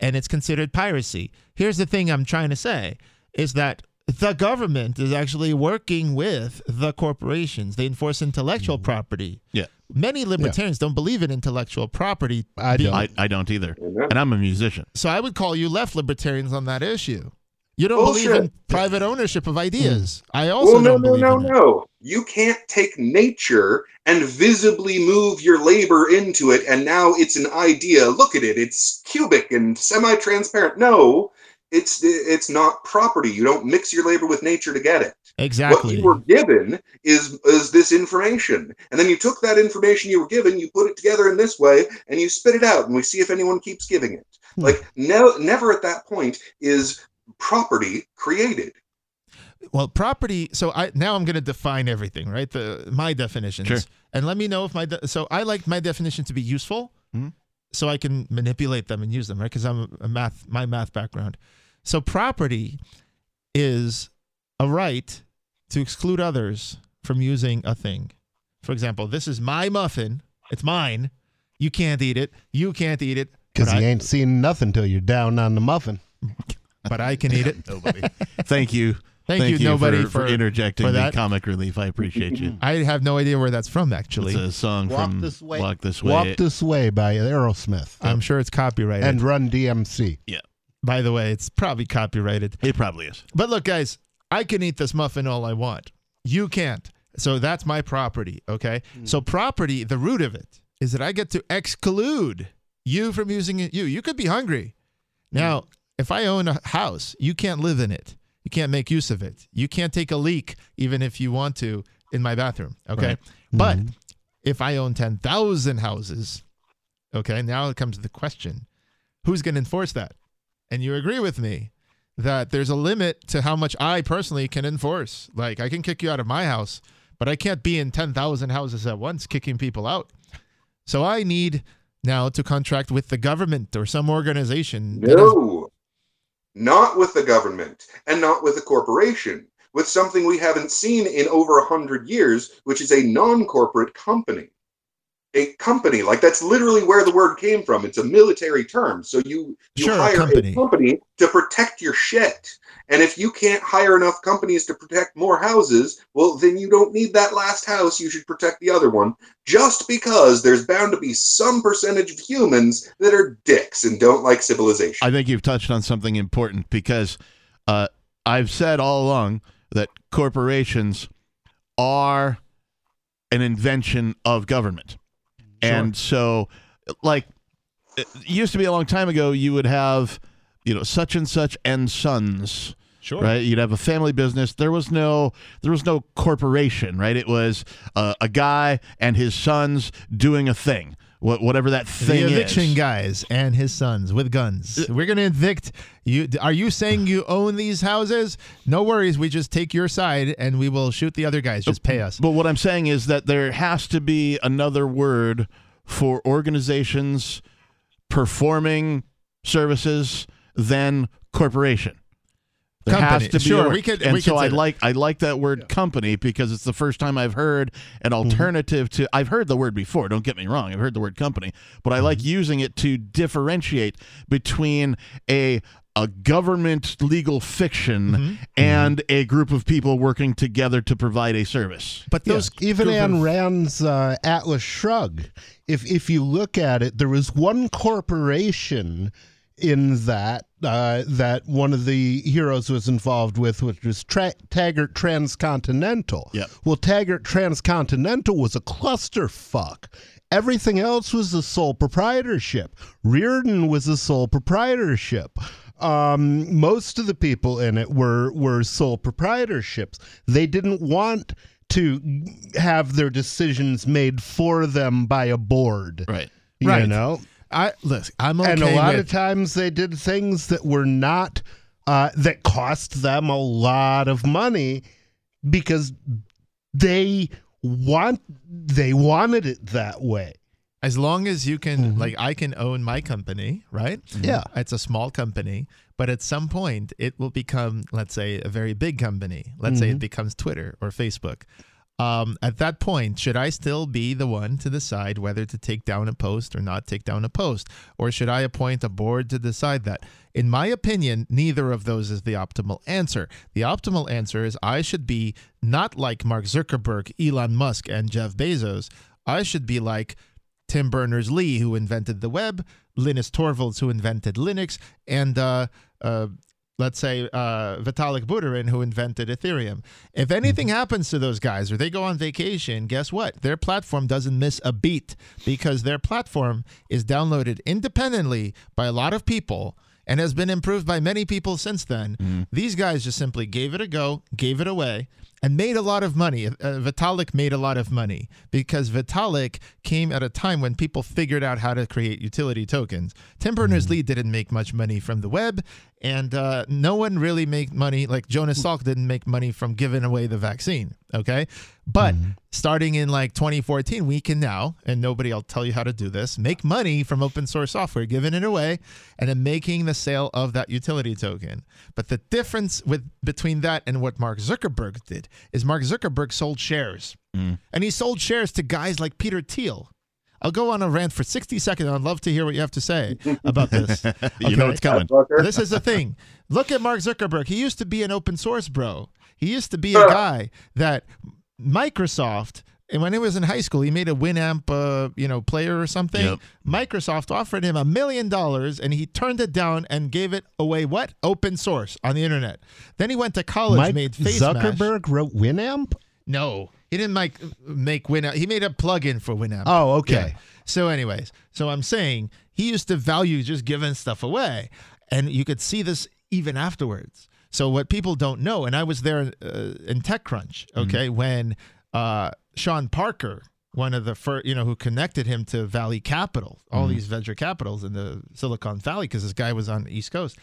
and it's considered piracy. Here's the thing I'm trying to say: is that the government is actually working with the corporations. They enforce intellectual property. Yeah. Many libertarians don't believe in intellectual property. I don't. I, I don't either. Amen. And I'm a musician. so I would call you left libertarians on that issue. You don't Bullshit. believe in private ownership of mm. ideas. I also Well, no, don't no, believe no, in it. no. You can't take nature and visibly move your labor into it, and now it's an idea. Look at it; it's cubic and semi-transparent. No, it's it's not property. You don't mix your labor with nature to get it. Exactly. What you were given is is this information, and then you took that information you were given, you put it together in this way, and you spit it out, and we see if anyone keeps giving it. Hmm. Like no, never at that point is property created. Well, property. So I now I'm going to define everything, right? The my definitions, Sure. and let me know if my de- so I like my definition to be useful, Mhm. so I can manipulate them and use them, right? Because I'm a math, my math background. So property is a right to exclude others from using a thing. For example, this is my muffin. It's mine. You can't eat it. You can't eat it. Because you I- ain't seen nothing till you're down on the muffin. but I can eat it. Nobody. Thank you. Thank you, nobody, for, for- interjecting for the comic relief. I appreciate you. I have no idea where that's from, actually. It's a song Walk from This Way. Walk This Way. Walk This Way by Aerosmith. I'm sure it's copyrighted. and Run DMC. Yeah. By the way, it's probably copyrighted. It probably is. But look, guys, I can eat this muffin all I want. You can't. So that's my property, okay? Hmm. So property, the root of it is that I get to exclude you from using it. You, you could be hungry. Hmm. Now, if I own a house, you can't live in it. You can't make use of it. You can't take a leak, even if you want to, in my bathroom, okay? Right. But hmm. if I own 10,000 houses, okay, now it comes to the question who's going to enforce that? And you agree with me that there's a limit to how much I personally can enforce. Like, I can kick you out of my house, but I can't be in 10,000 houses at once kicking people out. So I need now to contract with the government or some organization. No, not with the government and not with a corporation, with something we haven't seen in over a hundred years, which is a non-corporate company. A company, like that's literally where the word came from. It's a military term. So you, you Sure, hire company. a company to protect your shit. And if you can't hire enough companies to protect more houses, well, then you don't need that last house. You should protect the other one. Just because there's bound to be some percentage of humans that are dicks and don't like civilization. I think you've touched on something important because uh, I've said all along that corporations are an invention of government. And so, like, it used to be a long time ago, you would have, you know, such and such and sons. Sure. Right, you'd have a family business. There was no, there was no corporation. Right, it was uh, a guy and his sons doing a thing, wha- whatever that thing the eviction is. guys and his sons with guns. Uh, We're going to evict you. Are you saying you own these houses? No worries. We just take your side and we will shoot the other guys. Just pay us. But what I'm saying is that there has to be another word for organizations performing services than corporation. There Company. has to be Sure, we could- and we so I like I like that word company because it's the first time I've heard an Mm-hmm. alternative to I've heard the word before, don't get me wrong. I've heard the word company, but I like Mm-hmm. using it to differentiate between a a government legal fiction Mm-hmm. and a group of people working together to provide a service. But those Yeah, even group Ayn Rand's uh, Atlas Shrugged. If if you look at it, there was one corporation in that uh, that one of the heroes was involved with, which was Tra- Taggart Transcontinental. Yep. Well, Taggart Transcontinental was a clusterfuck. Everything else was a sole proprietorship. Rearden was a sole proprietorship. Um, most of the people in it were were sole proprietorships. They didn't want to have their decisions made for them by a board. Right. You Right. know? I listen. I'm okay and a lot with, of times they did things that were not uh, that cost them a lot of money because they want they wanted it that way. as long as you can mm-hmm. like i can own my company right mm-hmm. Yeah. it's a small company but at some point it will become let's say a very big company let's say it mm-hmm. becomes twitter or facebook um, at that point should i still be the one to decide whether to take down a post or not take down a post? Or should i appoint a board to decide that? In my opinion neither of those is the optimal answer. The optimal answer is i should be not like mark zuckerberg elon musk and jeff bezos. I should be like Tim Berners Lee, who invented the web, Linus Torvalds, who invented Linux, and uh, uh, let's say uh, Vitalik Buterin, who invented Ethereum. If anything happens to those guys or they go on vacation, guess what? Their platform doesn't miss a beat because their platform is downloaded independently by a lot of people and has been improved by many people since then. These guys just simply gave it a go, gave it away, and made a lot of money. Uh, Vitalik made a lot of money because Vitalik came at a time when people figured out how to create utility tokens. Tim Berners Lee didn't make much money from the web, and uh, no one really made money. Like Jonas Salk didn't make money from giving away the vaccine. Okay, but starting in like 2014, we can now, and nobody will tell you how to do this, make money from open source software, giving it away, and then making the sale of that utility token. But the difference with between that and what Mark Zuckerberg did is Mark Zuckerberg sold shares, mm. and he sold shares to guys like Peter Thiel. I'll go on a rant for 60 seconds. I'd love to hear what you have to say about this. You know Okay? it's coming. This is the thing. Look at Mark Zuckerberg. He used to be an open source bro. He used to be a guy that Microsoft, and when he was in high school, he made a Winamp, uh, you know, player or something. Yep. Microsoft offered him a million dollars, and he turned it down and gave it away. What open source on the internet? Then he went to college, Mike made Face Mash. Zuckerberg wrote Winamp? No, he didn't make make Winamp. He made a plugin for Winamp. Oh, okay. Yeah. So, anyways, so I'm saying he used to value just giving stuff away, and you could see this even afterwards. So, what people don't know, and I was there uh, in TechCrunch, okay, when uh, Sean Parker, one of the first, you know, who connected him to Valley Capital, all these venture capitals in the Silicon Valley, because this guy was on the East Coast.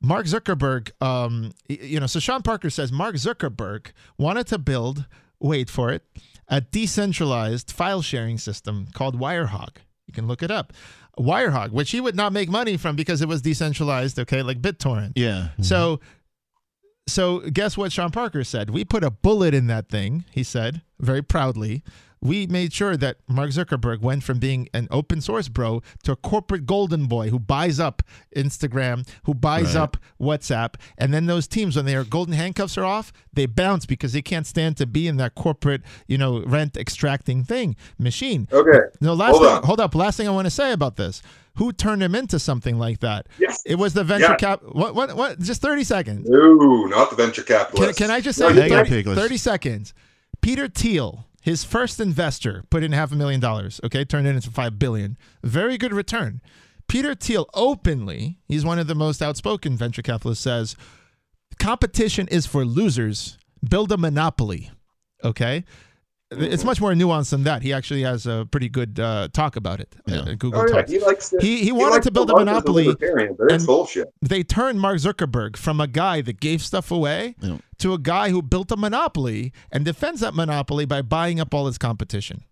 Mark Zuckerberg, um, you know, so Sean Parker says Mark Zuckerberg wanted to build, wait for it, a decentralized file sharing system called Wirehog. You can look it up. Wirehog, which he would not make money from because it was decentralized, okay, like BitTorrent. Yeah. So, so guess what Sean Parker said? We put a bullet in that thing, he said very proudly. We made sure that Mark Zuckerberg went from being an open source bro to a corporate golden boy who buys up Instagram, who buys Right. up WhatsApp. And then those teams, when their golden handcuffs are off, they bounce because they can't stand to be in that corporate, you know, rent extracting thing machine. Okay. No, last Hold thing, on. hold up. Last thing I want to say about this: Who turned him into something like that? Yes. It was the venture Yeah. cap. What? What? What? Just thirty seconds. No, not the venture Can, capitalist. can I just say you 30, 30 seconds? Peter Thiel, his first investor, put in half a million dollars. Okay, turned it into five billion. Very good return. Peter Thiel openly, he's one of the most outspoken venture capitalists, says competition is for losers. Build a monopoly. Okay. It's much more nuanced than that. He actually has a pretty good uh, talk about it. Yeah. Uh, Google Oh, yeah, Talks. he likes to, He- he wanted likes to build a monopoly, libertarian, and- bullshit. they turned Mark Zuckerberg from a guy that gave stuff away Yeah. to a guy who built a monopoly and defends that monopoly by buying up all his competition.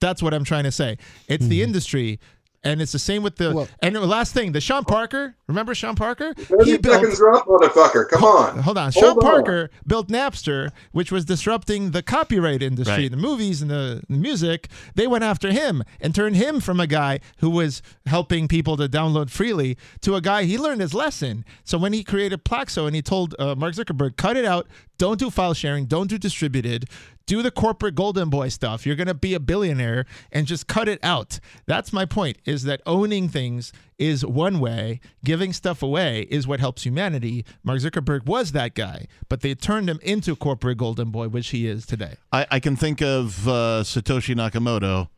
That's what I'm trying to say. It's the industry And it's the same with the and the last thing, the Sean Parker. Remember Sean Parker? 30 seconds are up, motherfucker. Come on. Hold on. Hold Sean on. Parker built Napster, which was disrupting the copyright industry, Right. the movies and the, the music. They went after him and turned him from a guy who was helping people to download freely to a guy he learned his lesson. So when he created Plaxo and he told uh, Mark Zuckerberg, cut it out, don't do file sharing, don't do distributed, do the corporate golden boy stuff. You're going to be a billionaire and just cut it out. That's my point is that owning things is one way, giving stuff away is what helps humanity. Mark Zuckerberg was that guy, but they turned him into corporate golden boy, which he is today. I, I can think of uh, Satoshi Nakamoto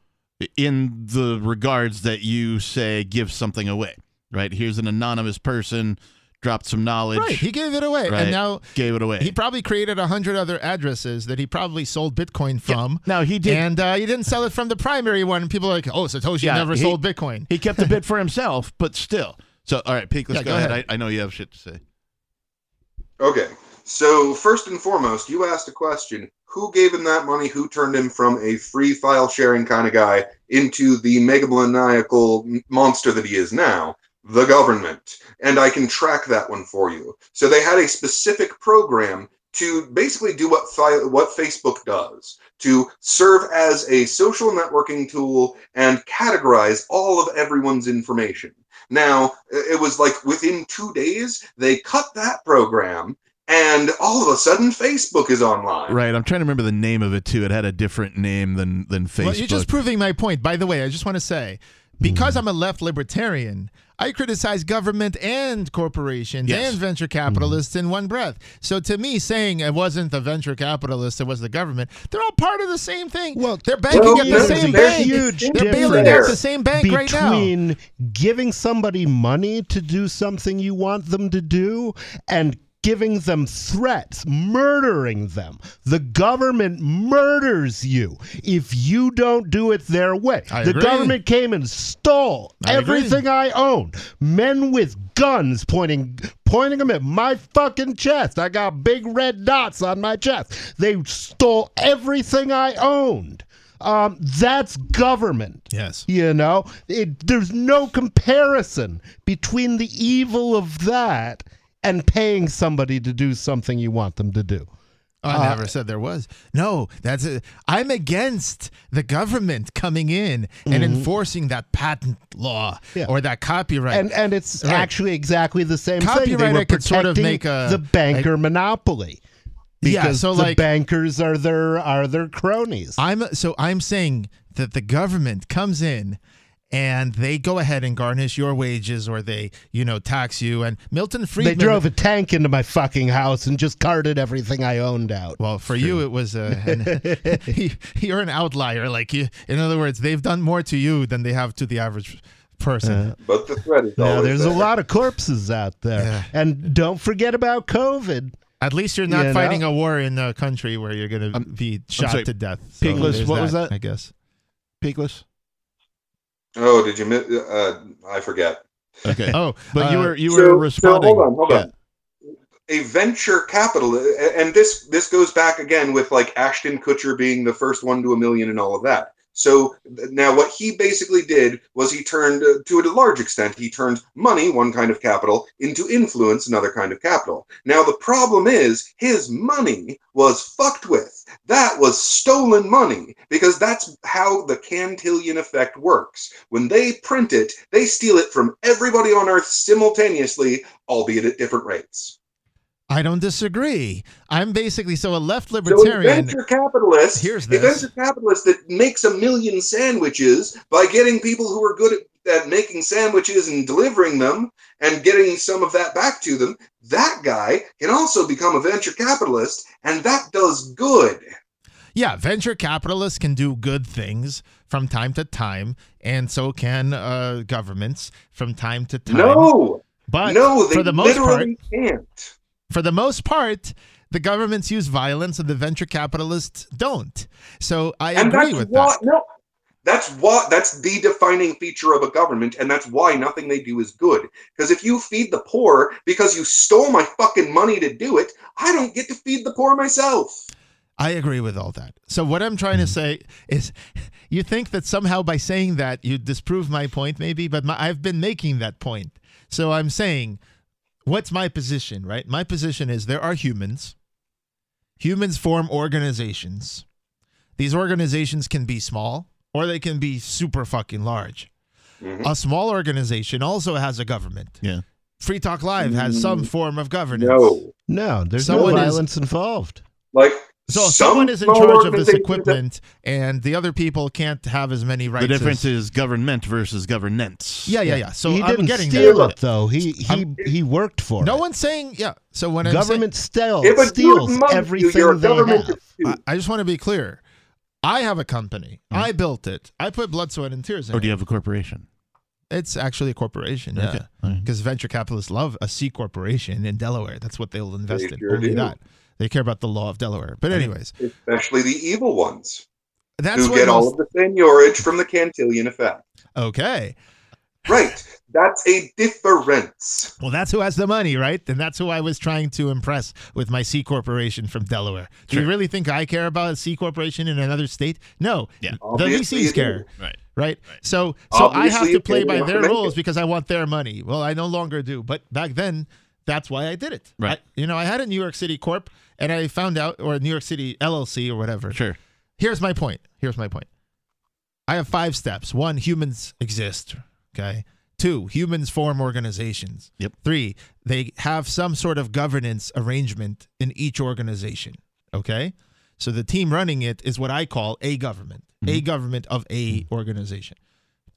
in the regards that you say give something away, right? Here's an anonymous person dropped some knowledge. Right, he gave it away, Right. and now gave it away. He probably created a hundred other addresses that he probably sold Bitcoin from. Now he did, and uh, he didn't sell it from the primary one. People are like, "Oh, Satoshi Yeah, never he- sold Bitcoin." He kept a bit for himself, but still. So, all right, Peak, let's Yeah, go, go ahead. ahead. I, I know you have shit to say. Okay. So first and foremost, you asked a question: Who gave him that money? Who turned him from a free file sharing kind of guy into the megalomaniacal m- monster that he is now? The government. And I can track that one for you. So they had a specific program to basically do what fi- what Facebook does to serve as a social networking tool and categorize all of everyone's information. Now, it was like within two days, they cut that program, and all of a sudden, Facebook is online. Right, I'm trying to remember the name of it too. It had a different name than than Facebook. Well, you're just proving my point. By the way, I just want to say, because Mm. I'm a left libertarian, I criticize government and corporations Yes. and venture capitalists in one breath. So to me, saying it wasn't the venture capitalists, it was the government, they're all part of the same thing. Well, they're banking Well, at the same bank. huge they're bailing out the same bank right now. between giving somebody money to do something you want them to do and giving them threats, murdering them. The government murders you if you don't do it their way. I the agree. government came and stole I agree. everything I own. Men with guns pointing pointing them at my fucking chest. I got big red dots on my chest. They stole everything I owned. Um, that's government. Yes. You know, it, there's no comparison between the evil of that and paying somebody to do something you want them to do. I Uh, never said there was. No, that's it. I'm against the government coming in and Mhm. enforcing that patent law Yeah. or that copyright. And and it's Right. actually exactly the same thing. Copyright, They were could sort of make a- the banker monopoly. Yeah, Because so the like- bankers are their are their cronies. I'm so I'm saying that the government comes in and they go ahead and garnish your wages or they, you know, tax you. And Milton Friedman. They drove a tank into my fucking house and just carted everything I owned out. Well, for you, it was uh, an, he- you're an outlier. Like you, in other words, they've done more to you than they have to the average person. But the threat is Now always there's a lot of corpses out there, and don't forget about COVID. At least you're not You fighting know? a war in a country where you're going to be shot sorry, to death. So Peakless, there's what was that? I guess. Peakless. Oh, did you miss? Uh, I forget. Okay. Oh, but you uh, were you So- were so hold on, hold Yeah. on. A venture capital, and this this goes back again with like Ashton Kutcher being the first one to a million and all of that. So now what he basically did was he turned, uh, to a large extent, he turned money, one kind of capital, into influence, another kind of capital. Now the problem is his money was fucked with. That was stolen money because that's how the Cantillon effect works. When they print it, they steal it from everybody on Earth simultaneously, albeit at different rates. I don't disagree. I'm basically so a left So a libertarian. venture capitalist, Here's a this. venture capitalist that makes a million sandwiches by getting people who are good at, at making sandwiches and delivering them and getting some of that back to them, that guy can also become a venture capitalist, and that does good. Yeah, venture capitalists can do good things from time to time, and so can uh, governments from time to time. No, but no, they for the most part, can't. for the most part, the governments use violence and the venture capitalists don't. So I and agree with why that. no that's what that's the defining feature of a government and that's why nothing they do is good because if you feed the poor because you stole my fucking money to do it i don't get to feed the poor myself I agree with all that. So what I'm trying to mm. say is, you think that somehow by saying that you disprove my point, maybe, but my, I've been making that point. So I'm saying, what's my position, right? My position is there are humans. Humans form organizations. These organizations can be small or they can be super fucking large. Mm-hmm. A small organization also has a government. Yeah. Free Talk Live has mm. some form of governance. No. No, there's Someone no is- violence involved. Like So some someone is in charge of this organizations that- equipment, and the other people can't have as many rights. The difference as- is government versus governance. yeah, yeah, yeah. So he I'm didn't getting steal there. it though. He he he worked for it. No it. one's saying yeah. So when I'm Government still If a dude steals everything you're they have. I, I just want to be clear. I have a company. Mm. I built it. I put blood, sweat, and tears in oh, Or it. Or do you have a corporation? It's actually a corporation. Okay. Yeah, All right. because venture capitalists love a C corporation in Delaware. That's what they'll invest They in. sure Only do. that. They care about the law of Delaware. But anyways, especially the evil ones that's who what get all of the seigniorage from the Cantillon effect. okay. Right. That's a difference. Well, that's who has the money, right? And that's who I was trying to impress with my C corporation from Delaware. Do you really think I care about a C corporation in another state? No. Yeah. The Obviously you VCs care. do. Right. Right. So so I have to play by their rules because I want their money. Well, I no longer do. But back then, that's why I did it. Right. I- you know, I had a New York City Corp and I found out or a New York City LLC or whatever. Sure. Here's my point. Here's my point. I have five steps. One, humans exist. Okay. Two, humans form organizations. Yep. Three, they have some sort of governance arrangement in each organization. Okay. So the team running it is what I call a government, a mm-hmm. government of a mm-hmm. organization.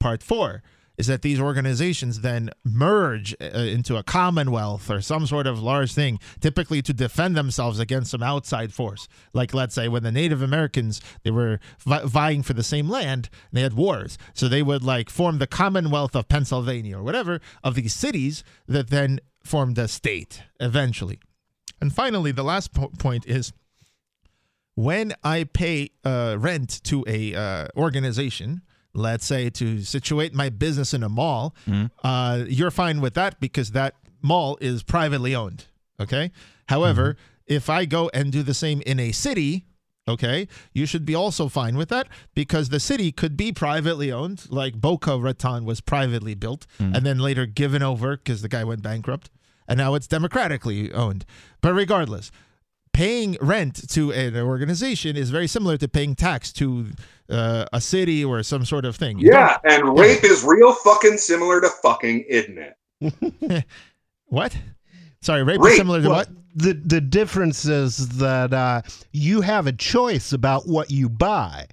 Part four is that these organizations then merge uh, into a commonwealth or some sort of large thing, typically to defend themselves against some outside force. Like, let's say, when the Native Americans they were vi- vying for the same land, they had wars, so they would like form the Commonwealth of Pennsylvania or whatever of these cities that then formed a state eventually. And finally, the last po- point is when I pay uh, rent to a uh, organization, let's say to situate my business in a mall, mm-hmm. uh, you're fine with that because that mall is privately owned. Okay. However, mm-hmm. if I go and do the same in a city, okay, you should be also fine with that because the city could be privately owned, like Boca Raton was privately built mm-hmm. and then later given over because the guy went bankrupt, and now it's democratically owned. But regardless, paying rent to an organization is very similar to paying tax to uh, a city or some sort of thing. You Yeah, and rape is real fucking similar to fucking, isn't it? What? Sorry, rape, Rape, is similar to Well, what? The the difference is that uh, you have a choice about what you buy.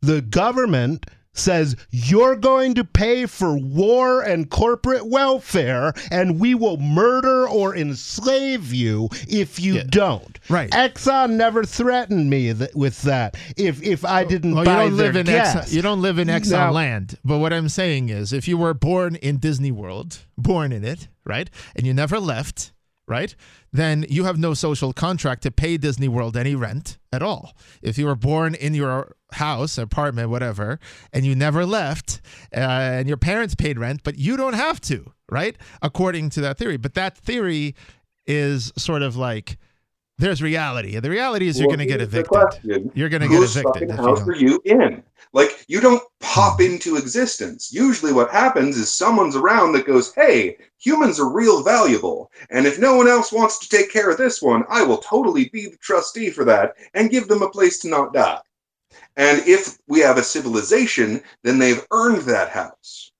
The government says you're going to pay for war and corporate welfare, and we will murder or enslave you if you don't. Right. Exxon never threatened me th- with that. If if I didn't Well, you buy don't their live in gas. Exxon, you don't live in Exxon Now- land. But what I'm saying is, if you were born in Disney World, born in it, right, and you never left, right, then you have no social contract to pay Disney World any rent at all. If you were born in your house, apartment, whatever, and you never left, uh, and your parents paid rent, but you don't have to, right, according to that theory. But that theory is sort of like. There's reality. The reality is you're Well, going to get evicted. You're going to get evicted if you house don't. are you in? Like, you don't pop into existence. Usually, what happens is someone's around that goes, "Hey, humans are real valuable, and if no one else wants to take care of this one, I will totally be the trustee for that and give them a place to not die." And if we have a civilization, then they've earned that house.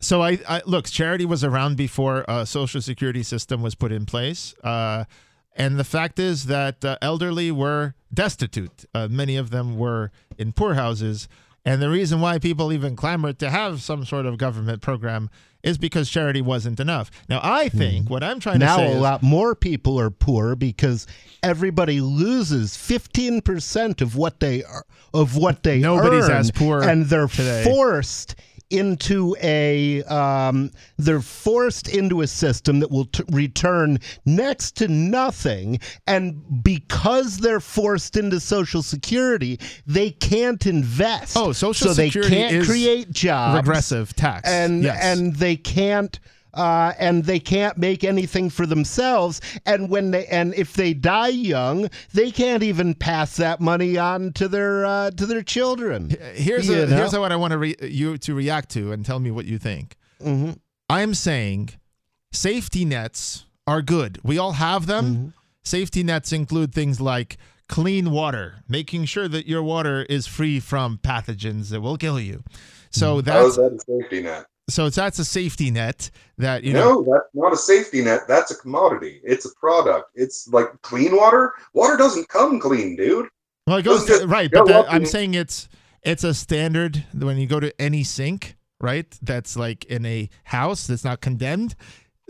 So I, I look, charity was around before a social security system was put in place, uh, and the fact is that uh, elderly were destitute. Uh, many of them were in poor houses, and the reason why people even clamored to have some sort of government program is because charity wasn't enough. Now, I hmm. think what I'm trying now to say now a lot more people are poor because everybody loses 15% of what they are of what they Nobody's earn, as poor and they're today. forced into a um, they're forced into a system that will t- return next to nothing and because they're forced into social security they can't invest Oh, Social so they Security can't is create jobs regressive tax. and Yes. and they can't uh, and they can't make anything for themselves. And when they and if they die young, they can't even pass that money on to their uh, to their children. Here's a, know? here's what I want to re- you to react to and tell me what you think. Mm-hmm. I'm saying safety nets are good. We all have them. Mm-hmm. Safety nets include things like clean water, making sure that your water is free from pathogens that will kill you. So Mm-hmm. How is that's that a safety net? So that's a safety net that you know. no, that's not a safety net. That's a commodity. It's a product. It's like clean water. Water doesn't come clean, dude. Well, it goes Doesn't right, but that, I'm saying it's it's a standard when you go to any sink, right? That's like in a house that's not condemned.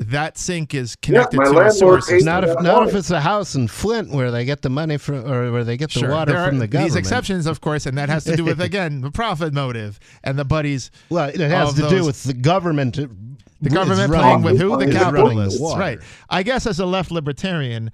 That sink is connected my to a landlord sewer pays system. Not if not water. if it's a house in Flint where they get the money from or where they get the Sure, water there are from the government. These exceptions, of course, and that has to do with again the profit motive and the buddies. Well, it has of to do with the government. the government playing with who? The is capitalists. water. Right. I guess as a left libertarian,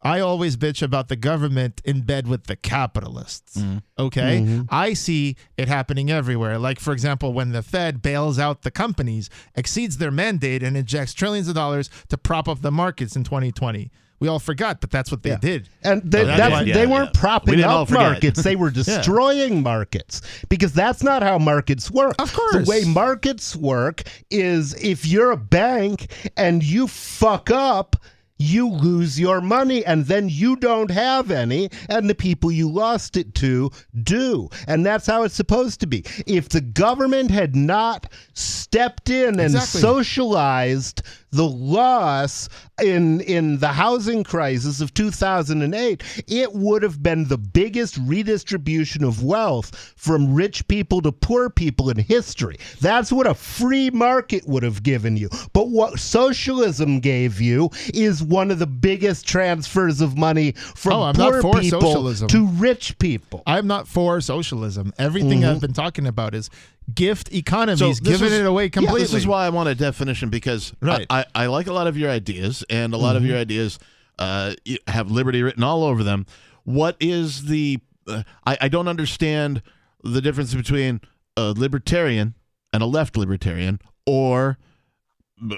I always bitch about the government in bed with the capitalists. Okay. Mm-hmm. I see it happening everywhere. Like, for example, when the Fed bails out the companies, exceeds their mandate, and injects trillions of dollars to prop up the markets in 2020. We all forgot, but that's what they Yeah. did. And they, Oh, that's that's, why- they weren't yeah. Propping didn't up markets; they were destroying markets because that's not how markets work. Of course. the way markets work is if you're a bank and you fuck up. You lose your money and then you don't have any, and the people you lost it to do. And that's how it's supposed to be. If the government had not stepped in and Exactly. socialized the loss in in the housing crisis of 2008 it would have been the biggest redistribution of wealth from rich people to poor people in history that's what a free market would have given you but what socialism gave you is one of the biggest transfers of money from Oh, poor people socialism. to rich people I'm not for socialism. Everything Mm-hmm. I've been talking about is gift economies, this giving is- it away completely. This is why I want a definition because Right. I, I, I like a lot of your ideas, and a lot of Mm-hmm. your ideas uh, have liberty written all over them. What is the? Uh, I, I don't understand the difference between a libertarian and a left libertarian, or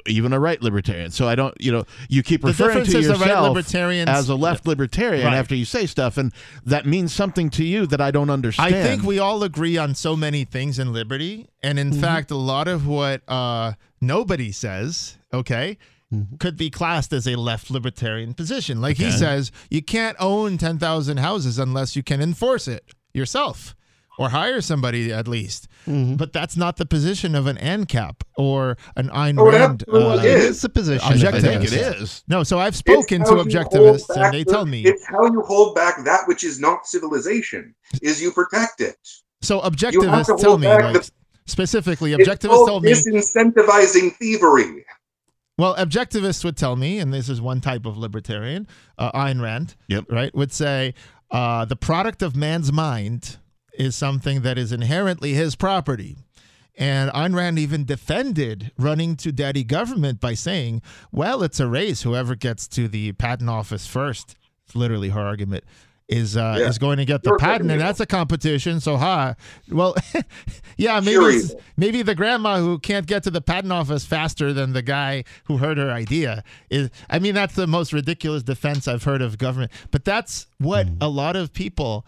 even a right libertarian. So I don't, you know, you keep referring to right yourself libertarians- as a left libertarian Right. after you say stuff, and that means something to you that I don't understand. I think we all agree on so many things in liberty, and in Mm-hmm. fact, a lot of what uh, nobody says, okay, Mm-hmm. could be classed as a left libertarian position. Like he says, you can't own ten thousand houses unless you can enforce it yourself or hire somebody at least. Mm-hmm. But that's not the position of an ANCAP or an Ayn Oh, Rand. uh, it is. is the position Objective. I think it Objectivist. is. No, so I've spoken to objectivists, and they the- tell me. it's how you hold back that which is not civilization. Is you protect it. So You have to objectivists tell me, back like the- specifically, objectivists called told me. disincentivizing thievery. Well, objectivists would tell me, and this is one type of libertarian, uh, Ayn Rand, Yep. right, would say uh, the product of man's mind is something that is inherently his property. And Ayn Rand even defended running to daddy government by saying, well, it's a race. Whoever gets to the patent office first, it's literally her argument, is uh, Yeah. is going to get the You're patent, and that's a competition. So, ha, well, yeah, maybe maybe the grandma who can't get to the patent office faster than the guy who heard her idea is. I mean, that's the most ridiculous defense I've heard of government. But that's what Hmm. a lot of people.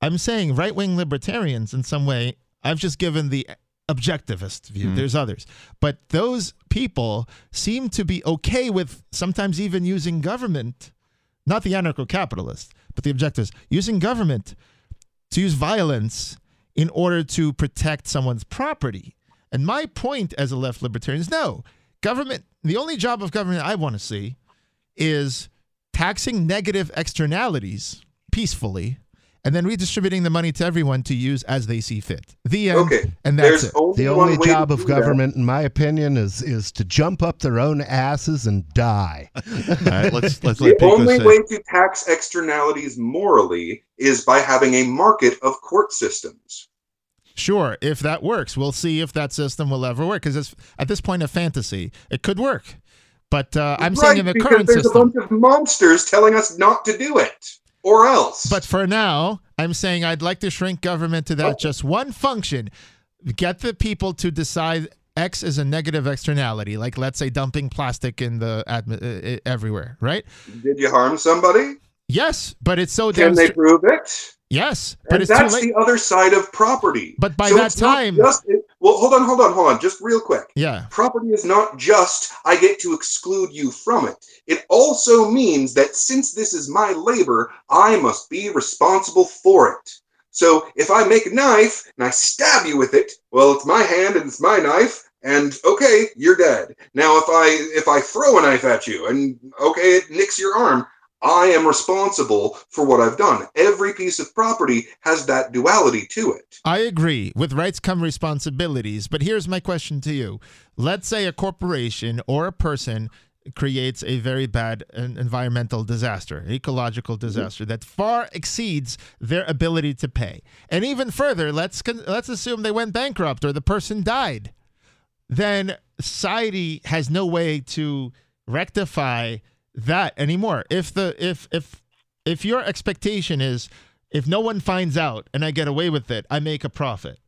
I'm saying right wing libertarians in some way. I've just given the objectivist view. Hmm. There's others. But those people seem to be okay with sometimes even using government, not the anarcho capitalists, but the objectivists, using government to use violence in order to protect someone's property. And my point as a left libertarian is no, government, the only job of government I want to see is taxing negative externalities peacefully and then redistributing the money to everyone to use as they see fit. The end. Okay, And that's there's it. only The only job of do that. government, in my opinion, is is to jump up their own asses and die. All right, let's let's The let Pico only say. way to tax externalities morally is by having a market of court systems. Sure, if that works, we'll see if that system will ever work. Because it's at this point a fantasy. It could work, but uh, I'm right, saying in the because current there's system. a bunch of monsters telling us not to do it, or else. But for now, I'm saying I'd like to shrink government to that just one function: get the people to decide X is a negative externality, like let's say dumping plastic in the uh, uh, everywhere, right? Did you harm somebody? Yes, but it's so Can they prove it? Yes, but And it's too that's the other side of property. But by So that time- just, it- well, hold on, hold on, hold on, just real quick. yeah. Property is not just I get to exclude you from it. It also means that since this is my labor, I must be responsible for it. So if I make a knife and I stab you with it, well, it's my hand and it's my knife, and okay, you're dead. Now if I if I throw a knife at you and okay, it nicks your arm, I am responsible for what I've done. Every piece of property has that duality to it. I agree. With rights come responsibilities. But here's my question to you. Let's say a corporation or a person creates a very bad uh, environmental disaster, ecological mm-hmm. disaster that far exceeds their ability to pay. And even further, let's con- let's assume they went bankrupt or the person died. Then society has no way to rectify that anymore. If the if if if your expectation is if no one finds out and I get away with it, I make a profit.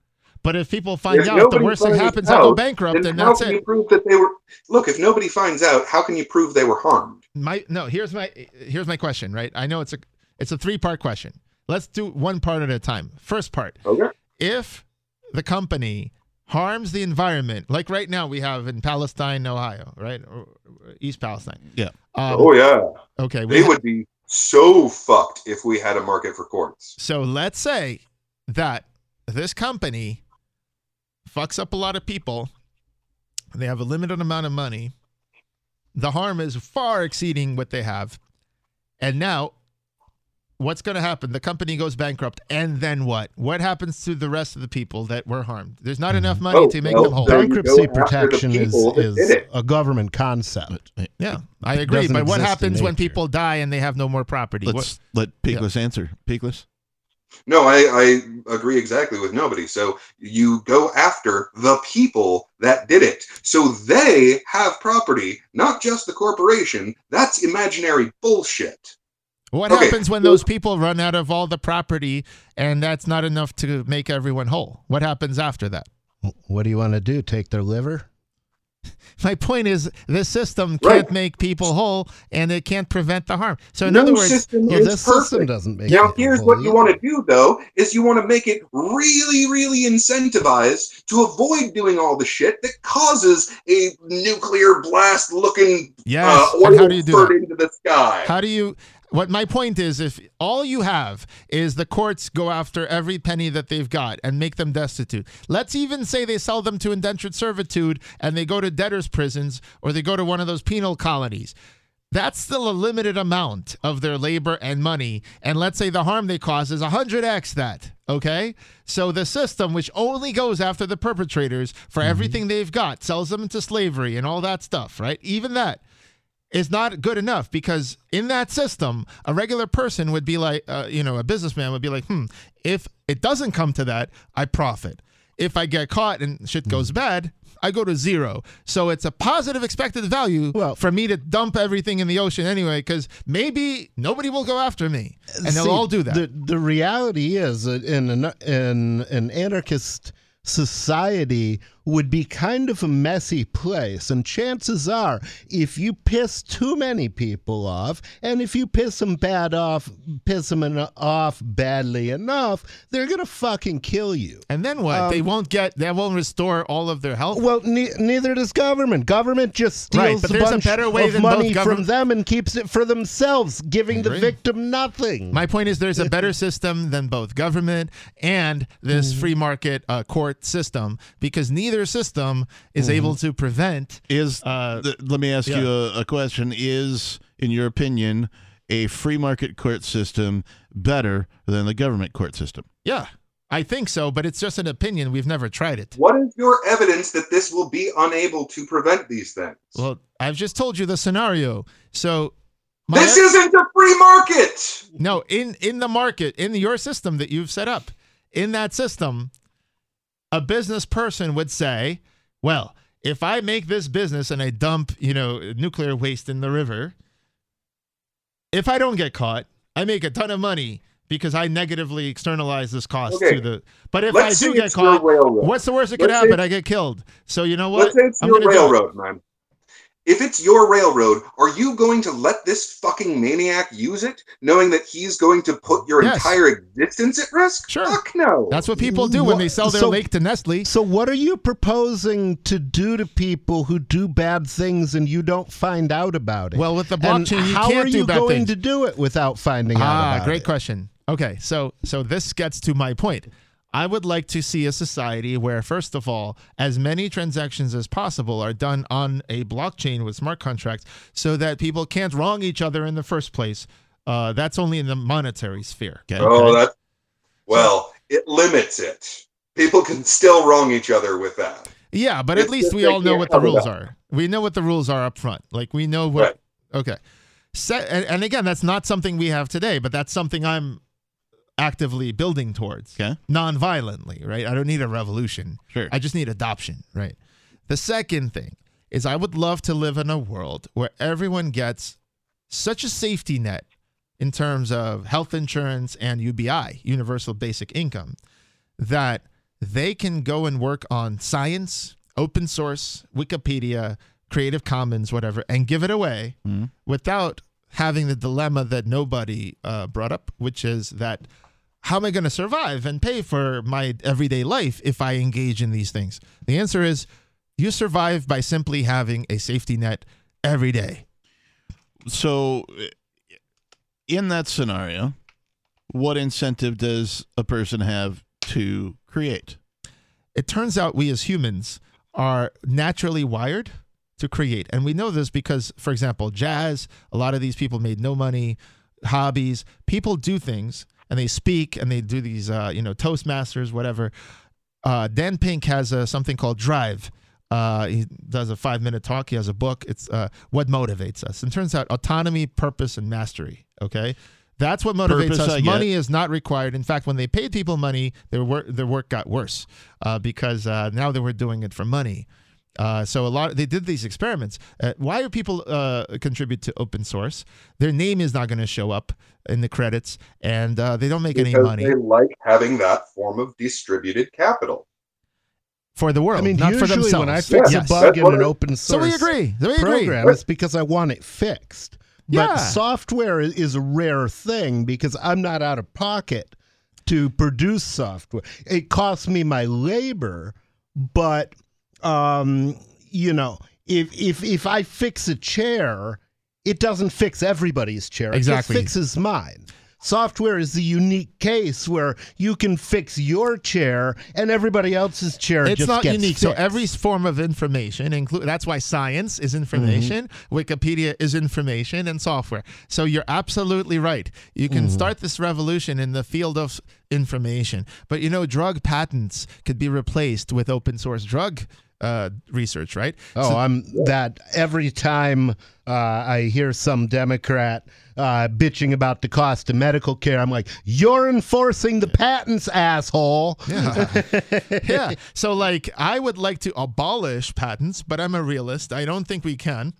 But if people find If out, the worst that finds happens, I go out, bankrupt, then and how that's can it. you prove that they were? Look, if nobody finds out, how can you prove they were harmed? my no here's my here's my question right i know it's a it's a three part question let's do one part at a time first part Okay. if the company harms the environment. Like right now we have in palestine ohio right? Or or east palestine. Yeah. um, oh yeah, okay we they ha- would be so fucked if we had a market for quartz. so let's say that this company fucks up a lot of people. They have a limited amount of money. The harm is far exceeding what they have. And now what's going to happen the company goes bankrupt and then what what happens to the rest of the people that were harmed there's not enough mm-hmm. money Oh, to make well, them whole Bankruptcy go after the protection is, people that is did it. a government concept. yeah i agree but what happens when people die and they have no more property Let's let Peakless answer. Peakless. No, I, I agree exactly with nobody. So you go after the people that did it. So they have property, not just the corporation. That's imaginary bullshit. What Okay, happens when those people run out of all the property and that's not enough to make everyone whole? What happens after that? What do you want to do? Take their liver? My point is, the system can't make people whole and it can't prevent the harm. So, in No other words, system Yeah, is this system doesn't make Now, here's whole what you want to do, though, is you want to make it really, really incentivized to avoid doing all the shit that causes a nuclear blast-looking Yes, uh, oil how do you do spurt that? into the sky. how do you? What my point is, if all you have is the courts go after every penny that they've got and make them destitute, let's even say they sell them to indentured servitude and they go to debtors' prisons or they go to one of those penal colonies. That's still a limited amount of their labor and money. And let's say the harm they cause is 100x that. Okay. So the system, which only goes after the perpetrators for mm-hmm. everything they've got, sells them into slavery and all that stuff, right? Even that is not good enough because in that system, a regular person would be like, uh, you know, a businessman would be like, hmm, if it doesn't come to that, I profit. If I get caught and shit goes bad, I go to zero. So it's a positive expected value Well- for me to dump everything in the ocean anyway, because maybe nobody will go after me, and they'll all do that. The, the reality is in an, in an anarchist society would be kind of a messy place. And chances are, if you piss too many people off, and if you piss them bad off, piss them en- off badly enough, they're gonna fucking kill you. and then what? they won't get. They won't restore all of their health. Well, ne- neither does government. Government just steals but a there's a bunch better way of money from them and keeps it for themselves, giving the victim nothing. My point is, there's a better system than both government and this Mm-hmm. free market uh, court system because neither system is Mm-hmm. able to prevent. Is Uh, th- let me ask yeah. you a, a question. Is, in your opinion, a free market court system better than the government court system? Yeah, I think so, but it's just an opinion. We've never tried it. What is your evidence that this will be unable to prevent these things? Well, I've just told you the scenario. So, my this isn't a free market. no in in the market in your system that you've set up in that system, a business person would say, "Well, if I make this business and I dump, you know, nuclear waste in the river, if I don't get caught, I make a ton of money." because I negatively externalize this cost Okay. to the. But if Let's I do get caught, what's the worst that could Let's say- happen? I get killed. So you know what? Let's say it's I'm your railroad, man. If it's your railroad, are you going to let this fucking maniac use it, knowing that he's going to put your Yes. entire existence at risk? Sure. Fuck no. That's what people do when they sell their so- lake to Nestle. So, what are you proposing to do to people who do bad things and you don't find out about it? Well, with the And blockchain, you how can't are do you bad going things. to do it without finding out Ah, about great it? question. Okay, so so this gets to my point. I would like to see a society where, first of all, as many transactions as possible are done on a blockchain with smart contracts, so that people can't wrong each other in the first place. Uh, that's only in the monetary sphere. Okay. Oh, that. Well, it limits it. People can still wrong each other with that. Yeah, but at least we all know what the rules that. are. We know what the rules are up front. Like we know what. Okay. Se- and, and again, that's not something we have today, but that's something I'm actively building towards. Okay. Non-violently, right? I don't need a revolution. Sure. I just need adoption, right? The second thing is I would love to live in a world where everyone gets such a safety net in terms of health insurance and UBI, universal basic income, that they can go and work on science, open source, Wikipedia, Creative Commons, whatever, and give it away without having the dilemma that nobody uh, brought up, which is that how am I going to survive and pay for my everyday life if I engage in these things? The answer is you survive by simply having a safety net every day. So, in that scenario, what incentive does a person have to create? it turns out we as humans are naturally wired to create. And we know this because, for example, jazz, a lot of these people made no money, hobbies, people do things and they speak and they do these, uh, you know, Toastmasters, whatever. Uh, Dan Pink has something called Drive. Uh, he does a five minute talk. He has a book. It's uh, What Motivates Us. And it turns out autonomy, purpose, and mastery. Okay. That's what motivates Purpose, us. Money is not required. In fact, when they paid people money, their work their work got worse uh, because uh, now they were doing it for money. Uh, so a lot they did these experiments. Uh, why do people uh, contribute to open source? Their name is not going to show up in the credits, and uh, they don't make any money they like having that form of distributed capital. for the world, I mean, not for usually themselves. when I fix Yes. a bug in an I- open So source we agree. So we agree. program, it's because I want it fixed. Yeah. But software is a rare thing because I'm not out of pocket to produce software. It costs me my labor, but um, you know, if if if I fix a chair, it doesn't fix everybody's chair. Exactly. It fixes mine. Software is the unique case where you can fix your chair and everybody else's chair it's not unique. So every form of information, include that's why science is information, Mm-hmm. Wikipedia is information, and software. So you're absolutely right. You can Mm-hmm. start this revolution in the field of information, but you know, drug patents could be replaced with open source drug uh, research, right? Oh, So- I'm that every time uh, I hear some Democrat uh, bitching about the cost of medical care, I'm like, you're enforcing the patents, asshole. Yeah. yeah. So, like, I would like to abolish patents, but I'm a realist. I don't think we can.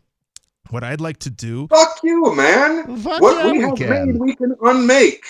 What I'd like to do. Fuck you, man. Fuck what yeah, we we have can. made, we can unmake.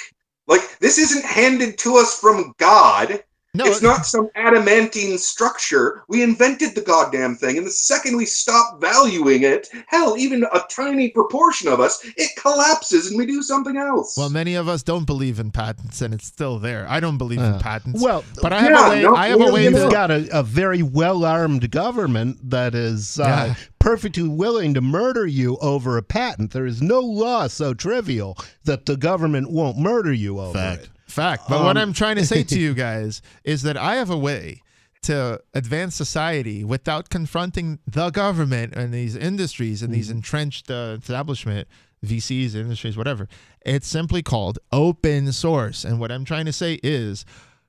Like this isn't handed to us from God. No, it's not some adamantine structure. We invented the goddamn thing, and the second we stop valuing it, hell, even a tiny proportion of us, it collapses and we do something else. Well, many of us don't believe in patents, and it's still there. I don't believe in Uh, patents. well, but I have yeah, a way. no, I have a way you You've got a, a very well armed government that is uh, Yeah. perfectly willing to murder you over a patent. There is no law so trivial that the government won't murder you over Fact. it. Fact. But what Um, I'm trying to say to you guys is that I have a way to advance society without confronting the government and these industries and these entrenched uh, establishment, VCs, industries, whatever. It's simply called open source. And what I'm trying to say is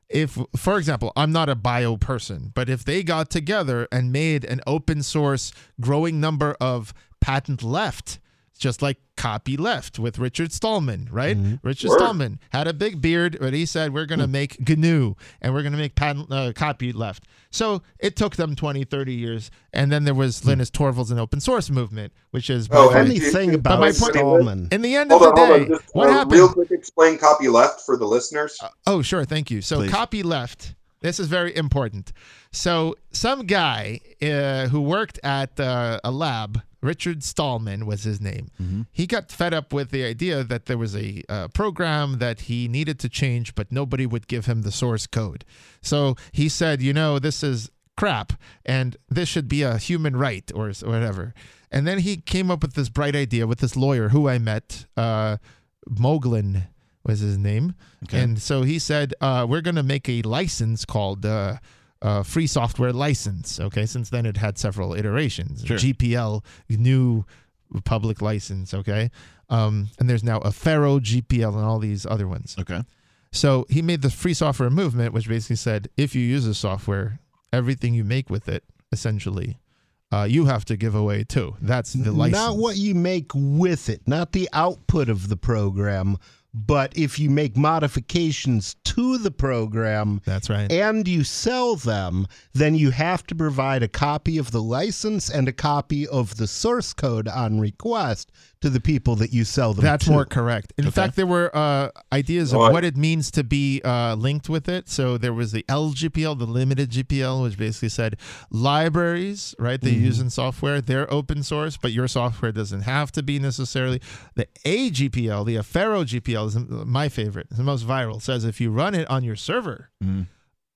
if for example i'm not a bio person but if they got together and made an open source growing number of patent left just like copy left with Richard Stallman, right? Richard Word. Stallman had a big beard, but he said we're going to make GNU and we're going to make patent, uh, copy left. So it took them 20, 30 years. And then there was Linus Torvalds and open source movement, which is by Oh, the way- and Funny thing about my point- Stallman. in the end Hold of the hold day, on. Just, what uh, happened? Real quick, explain copy left for the listeners. Oh, sure. Thank you. So, Please. copy left. This is very important. So, some guy uh, who worked at uh, a lab, Richard Stallman was his name. He got fed up with the idea that there was a uh, program that he needed to change, but nobody would give him the source code. So, he said, you know, this is crap and this should be a human right or whatever. And then he came up with this bright idea with this lawyer who I met, uh, Moglen was his name. And so he said, uh, we're going to make a license called uh, uh, free software license. Okay. Since then, it had several iterations Sure. GPL, GNU public license. Okay. Um, and there's now Affero GPL and all these other ones. Okay. So he made the free software movement, which basically said if you use the software, everything you make with it, essentially, uh, you have to give away too. That's the license. Not what you make with it, not the output of the program, but if you make modifications to the program That's right. and you sell them, then you have to provide a copy of the license and a copy of the source code on request to the people that you sell them That's to. more correct. In fact, there were uh, ideas of Right. what it means to be uh, linked with it. So there was the LGPL, the limited GPL, which basically said libraries, right? They use in software, they're open source, but your software doesn't have to be necessarily. The AGPL, the Affero GPL, is my favorite. It's the most viral. It says if you run it on your server,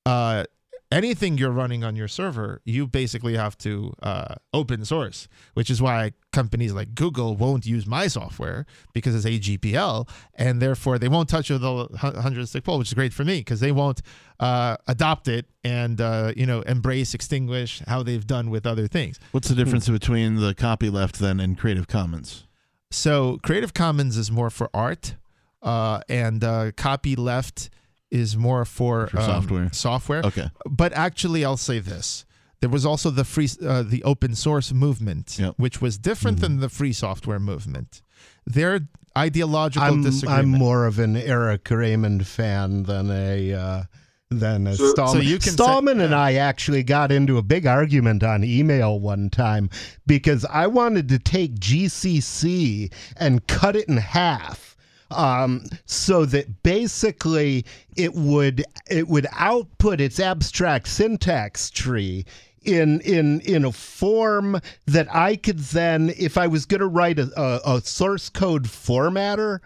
uh, anything you're running on your server, you basically have to uh, open source, which is why companies like Google won't use my software because it's AGPL, and therefore they won't touch the hundred stick pole, which is great for me because they won't uh, adopt it and uh, you know embrace, extinguish how they've done with other things. What's the difference between the copy left then and Creative Commons? So Creative Commons is more for art, uh, and uh, copy left is more for, For um, software. Software. Okay. But actually, I'll say this: there was also the free, uh, the open source movement, Yep. which was different than the free software movement. Their ideological I'm, I'm more of an Eric Raymond fan than a uh, than a So- Stallman. so you can say- Stallman and I actually got into a big argument on email one time because I wanted to take GCC and cut it in half. Um, so that basically it would it would output its abstract syntax tree in in in a form that I could then, if I was going to write a, a, a source code formatter,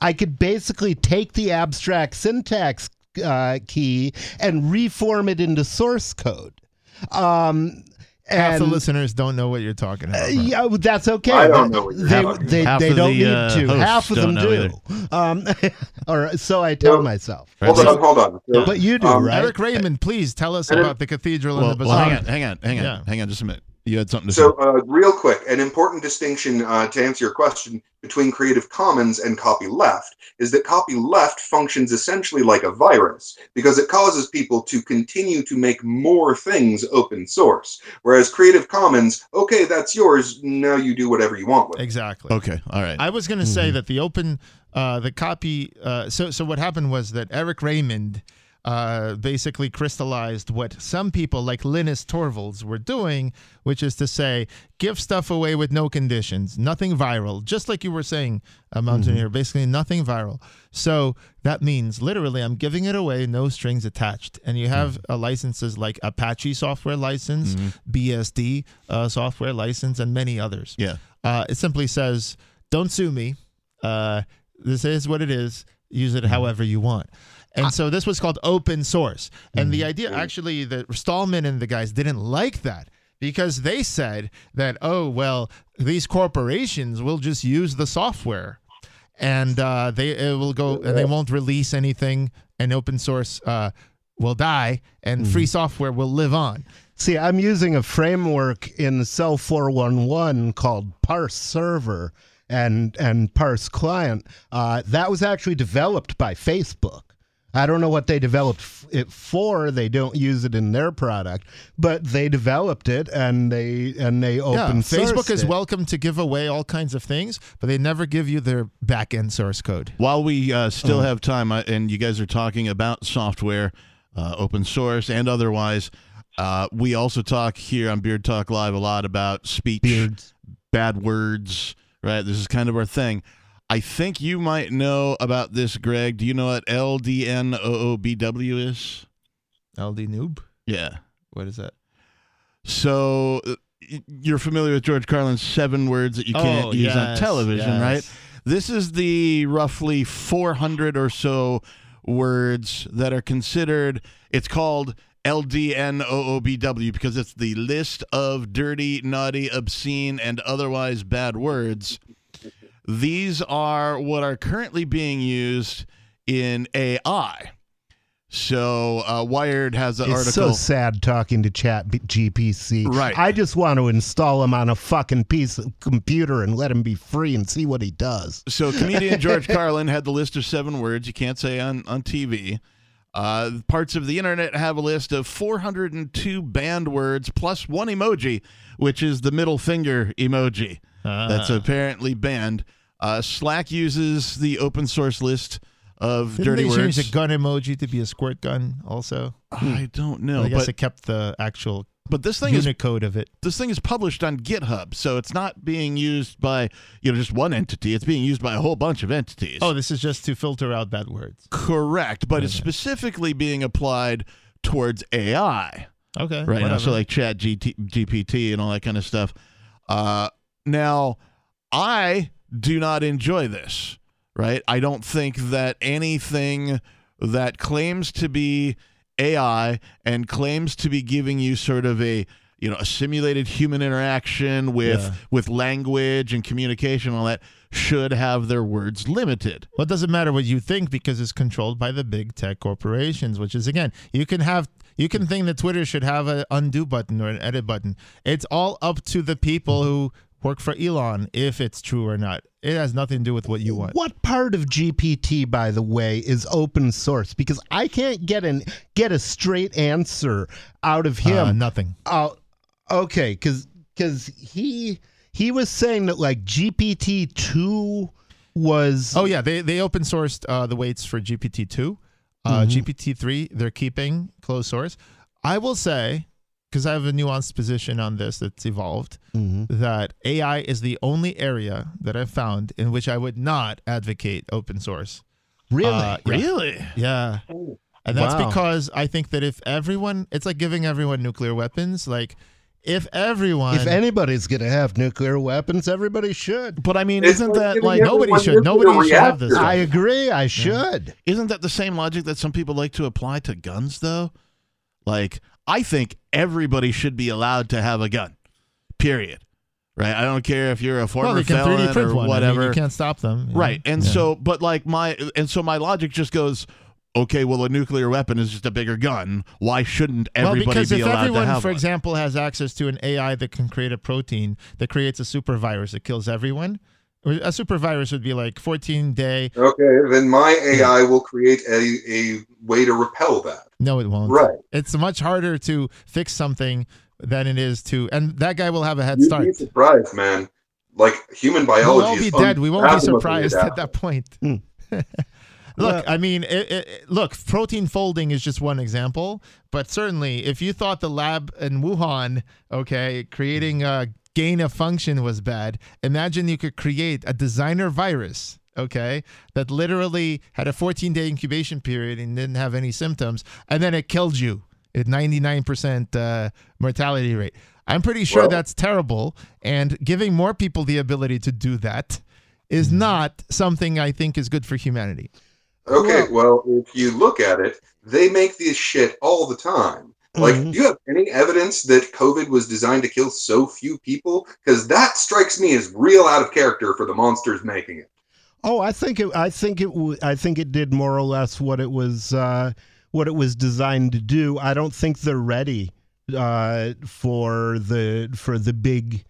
I could basically take the abstract syntax uh, key and reform it into source code. Um, Half and the listeners don't know what you're talking about. uh, yeah, well, that's okay. I don't They- know what you're they talking they, about. they Half don't of need uh, to. Half of them don't do. know Um, or so I tell Well, myself. Hold on, hold on. So, But you do, um, right? Eric Raymond, please tell us about the cathedral Well, and the well, bazaar. hang on, hang on, hang on, Yeah. hang on, just a minute. You had something to So, say. uh, real quick, an important distinction uh, to answer your question between Creative Commons and copyleft is that copyleft functions essentially like a virus because it causes people to continue to make more things open source. Whereas Creative Commons, okay, that's yours. Now you do whatever you want with it. Exactly. Okay, all right. I was going to say that the open, uh, the copy. Uh, so, so what happened was that Eric Raymond uh, basically crystallized what some people like Linus Torvalds were doing, which is to say, give stuff away with no conditions, nothing viral, just like you were saying, uh, Mountaineer. Basically, nothing viral. So that means literally, I'm giving it away, no strings attached. And you have uh, licenses like Apache software license, BSD uh, software license, and many others. yeah. Uh, it simply says, "Don't sue me. Uh, this is what it is. Use it however you want." And so this was called open source. And the idea, actually, that Stallman and the guys didn't like that because they said that, oh well, these corporations will just use the software, and uh, they it will go and they won't release anything, and open source uh, will die, and free software will live on. See, I'm using a framework in Cell 411 called Parse Server and and Parse Client. Uh, that was actually developed by Facebook. I don't know what they developed f- it for. They don't use it in their product, but they developed it and they and they Yeah, open Facebook is it. welcome to give away all kinds of things, but they never give you their back end source code. While we uh, still Oh. have time, uh, and you guys are talking about software, uh, open source and otherwise, uh, we also talk here on Beard Talk Live a lot about speech, bad words. Right, this is kind of our thing. I think you might know about this, Greg. Do you know what LDNOOBW is? LD noob. Yeah. What is that? So uh, you're familiar with George Carlin's seven words that you can't Oh, use on television, yes. right? This is the roughly 400 or so words that are considered, it's called LDNOOBW because it's the list of dirty, naughty, obscene, and otherwise bad words. These are what are currently being used in AI. So uh, Wired has an It's article. so sad talking to Chat GPT. Right. I just want to install him on a fucking piece of computer and let him be free and see what he does. So comedian George Carlin had the list of seven words you can't say on on TV. Uh, parts of the internet have a list of 402 banned words plus one emoji, which is the middle finger emoji. That's Ah. apparently banned. Uh, Slack uses the open source list of Didn't dirty they words. change the gun emoji to be a squirt gun also? I don't know, I guess but- it kept the actual but this thing is Unicode of it. this thing is published on GitHub, so it's not being used by you know just one entity. It's being used by a whole bunch of entities. Oh, this is just to filter out bad words. Correct, but it's specifically being applied towards AI. Okay. Right now, so like Chat GT, GPT and all that kind of stuff. Uh, now, I do not enjoy this. Right, I don't think that anything that claims to be AI and claims to be giving you sort of a you know a simulated human interaction with Yeah. with language and communication and all that should have their words limited. Well, it doesn't matter what you think because it's controlled by the big tech corporations, which is again, you can have you can think that Twitter should have an undo button or an edit button. It's all up to the people who work for Elon if it's true or not. It has nothing to do with what you want. What part of GPT, by the way, is open source? Because I can't get an get a straight answer out of him. Uh, nothing. Uh, okay, because because he he was saying that like GPT two was Oh yeah, they they open sourced uh, the weights for GPT two, uh, Mhm. GPT three. They're keeping closed source. I will say because I have a nuanced position on this that's evolved Mm-hmm. that AI is the only area that I've found in which I would not advocate open source. Really? Uh, yeah. Really? Yeah. And that's Wow. because I think that if everyone, it's like giving everyone nuclear weapons. Like, if everyone, if anybody's gonna have nuclear weapons, everybody should. But I mean, It's isn't that like nobody should, nuclear nobody should have this. reactors. I agree. I should. Isn't that the same logic that some people like to apply to guns, though? Like, I think everybody should be allowed to have a gun, period. Right? I don't care if you're a former well, can 3D felon or one. I mean, whatever. you can't stop them. right. know? And Yeah. so, but like my, and so my logic just goes, okay, well, a nuclear weapon is just a bigger gun. Why shouldn't everybody well, because be if allowed everyone, to have for one? Who, for example, has access to an AI that can create a protein that creates a super virus that kills everyone, a super virus would be like 14 day. Okay, then my AI will create a, a way to repel that. No, it won't. Right. It's much harder to fix something than it is to, and that guy will have a head You'd start. be surprised, man. Like human biology We'll all be is dead. We won't be surprised at that point. Hmm. look, I mean, it, it, look, protein folding is just one example, but certainly, if you thought the lab in Wuhan, okay, creating a gain of function was bad, imagine you could create a designer virus. Okay, that literally had a 14 day incubation period and didn't have any symptoms, and then it killed you at 99% uh, mortality rate. I'm pretty sure Well- that's terrible, and giving more people the ability to do that is not something I think is good for humanity. Okay, well, if you look at it, they make this shit all the time. Like, Mhm. do you have any evidence that COVID was designed to kill so few people? Because that strikes me as real out of character for the monsters making it. Oh, I think it. I think it. w- I think it did more or less what it was. Uh, what it was designed to do. I don't think they're ready uh, for the for the big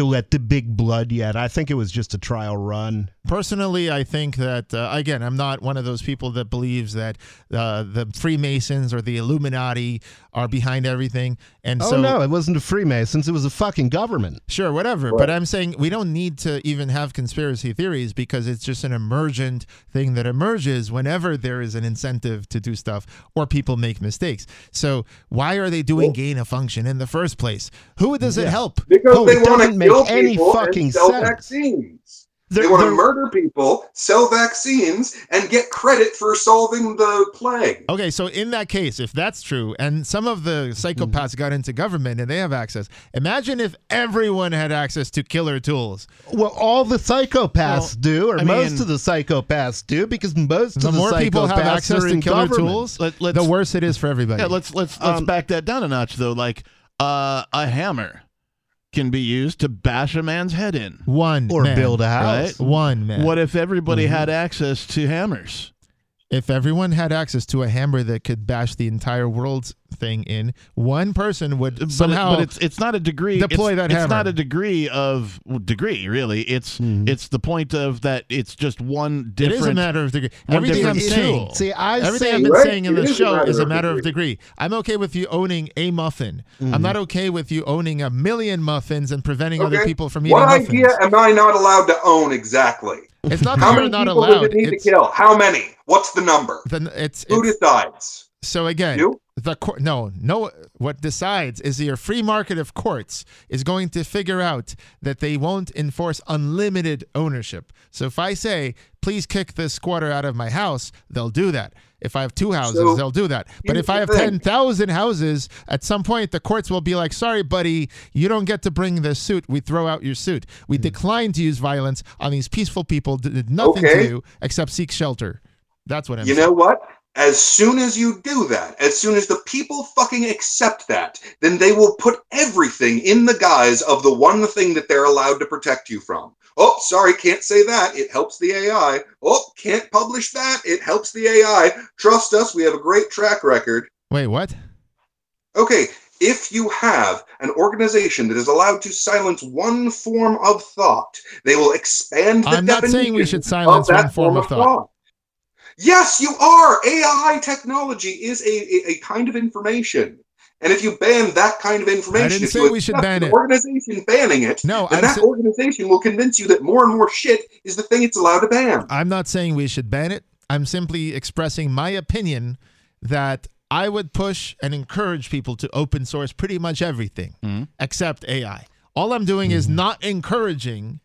to let the big blood yet. I think it was just a trial run. Personally, I think that uh, again, I'm not one of those people that believes that uh, the Freemasons or the Illuminati are behind everything. And oh so, no, it wasn't the Freemasons. It was a fucking government. Sure, whatever. But I'm saying we don't need to even have conspiracy theories because it's just an emergent thing that emerges whenever there is an incentive to do stuff or people make mistakes. So why are they doing gain of function in the first place? Who does it help? Because Oh, they it want to doesn't make any fucking and sell sense. vaccines. They're- they want to murder people, sell vaccines, and get credit for solving the plague. Okay, so in that case, if that's true, and some of the psychopaths got into government and they have access, imagine if everyone had access to killer tools. Well, all the psychopaths Well, do, or I most mean- of the psychopaths do, because most The of the more people have access to killer government. tools, Let- let's- the worse it is for everybody. Yeah, let's let's let's Um, back that down a notch though. Like uh, a hammer can be used to bash a man's head in. One or man, build a house. Right? One man. What if everybody Mm-hmm. had access to hammers? if everyone had access to a hammer that could bash the entire world's thing in, one person would But, it- somehow. but it's it's not a degree. deploy it's, that It's not a degree of well, degree. Really, it's Mm-hmm. it's the point of that. It's just one it different. is a matter of degree. one Everything I'm saying. Tool. See, I everything say, I've been Right, saying in it the is a show is a matter of degree. degree. I'm okay with you owning a muffin. Mm-hmm. I'm not okay with you owning a million muffins and preventing other people from eating What muffins. idea am I not allowed to own exactly? It's not that How you're many not people allowed. does it need It's, to kill? How many? What's the number? then it's, Who it's decides? So again. You? The court, no, no. What decides is your free market of courts is going to figure out that they won't enforce unlimited ownership. So if I say, "Please kick this squatter out of my house," they'll do that. If I have two houses, So, they'll do that. But if I have ten thousand houses, at some point the courts will be like, "Sorry, buddy, you don't get to bring this suit. We throw out your suit. We Hmm. decline to use violence on these peaceful people did nothing to you except seek shelter." That's what I'm. You saying. know what? As soon as you do that, as soon as the people fucking accept that, then they will put everything in the guise of the one thing that they're allowed to protect you from. Oh, sorry, can't say that. It helps the AI. Oh, can't publish that. It helps the AI. Trust us, we have a great track record. Wait, what? Okay, if you have an organization that is allowed to silence one form of thought, they will expand the I'm not saying we should silence one form of thought. Yes, you are. AI technology is a, a, a kind of information. And if you ban that kind of information, I didn't if say you we should ban it. organization banning it, No, then I'm that sa- organization will convince you that more and more shit is the thing it's allowed to ban. I'm not saying we should ban it. I'm simply expressing my opinion that I would push and encourage people to open source pretty much everything mm-hmm. except AI. All I'm doing is mm-hmm. not encouraging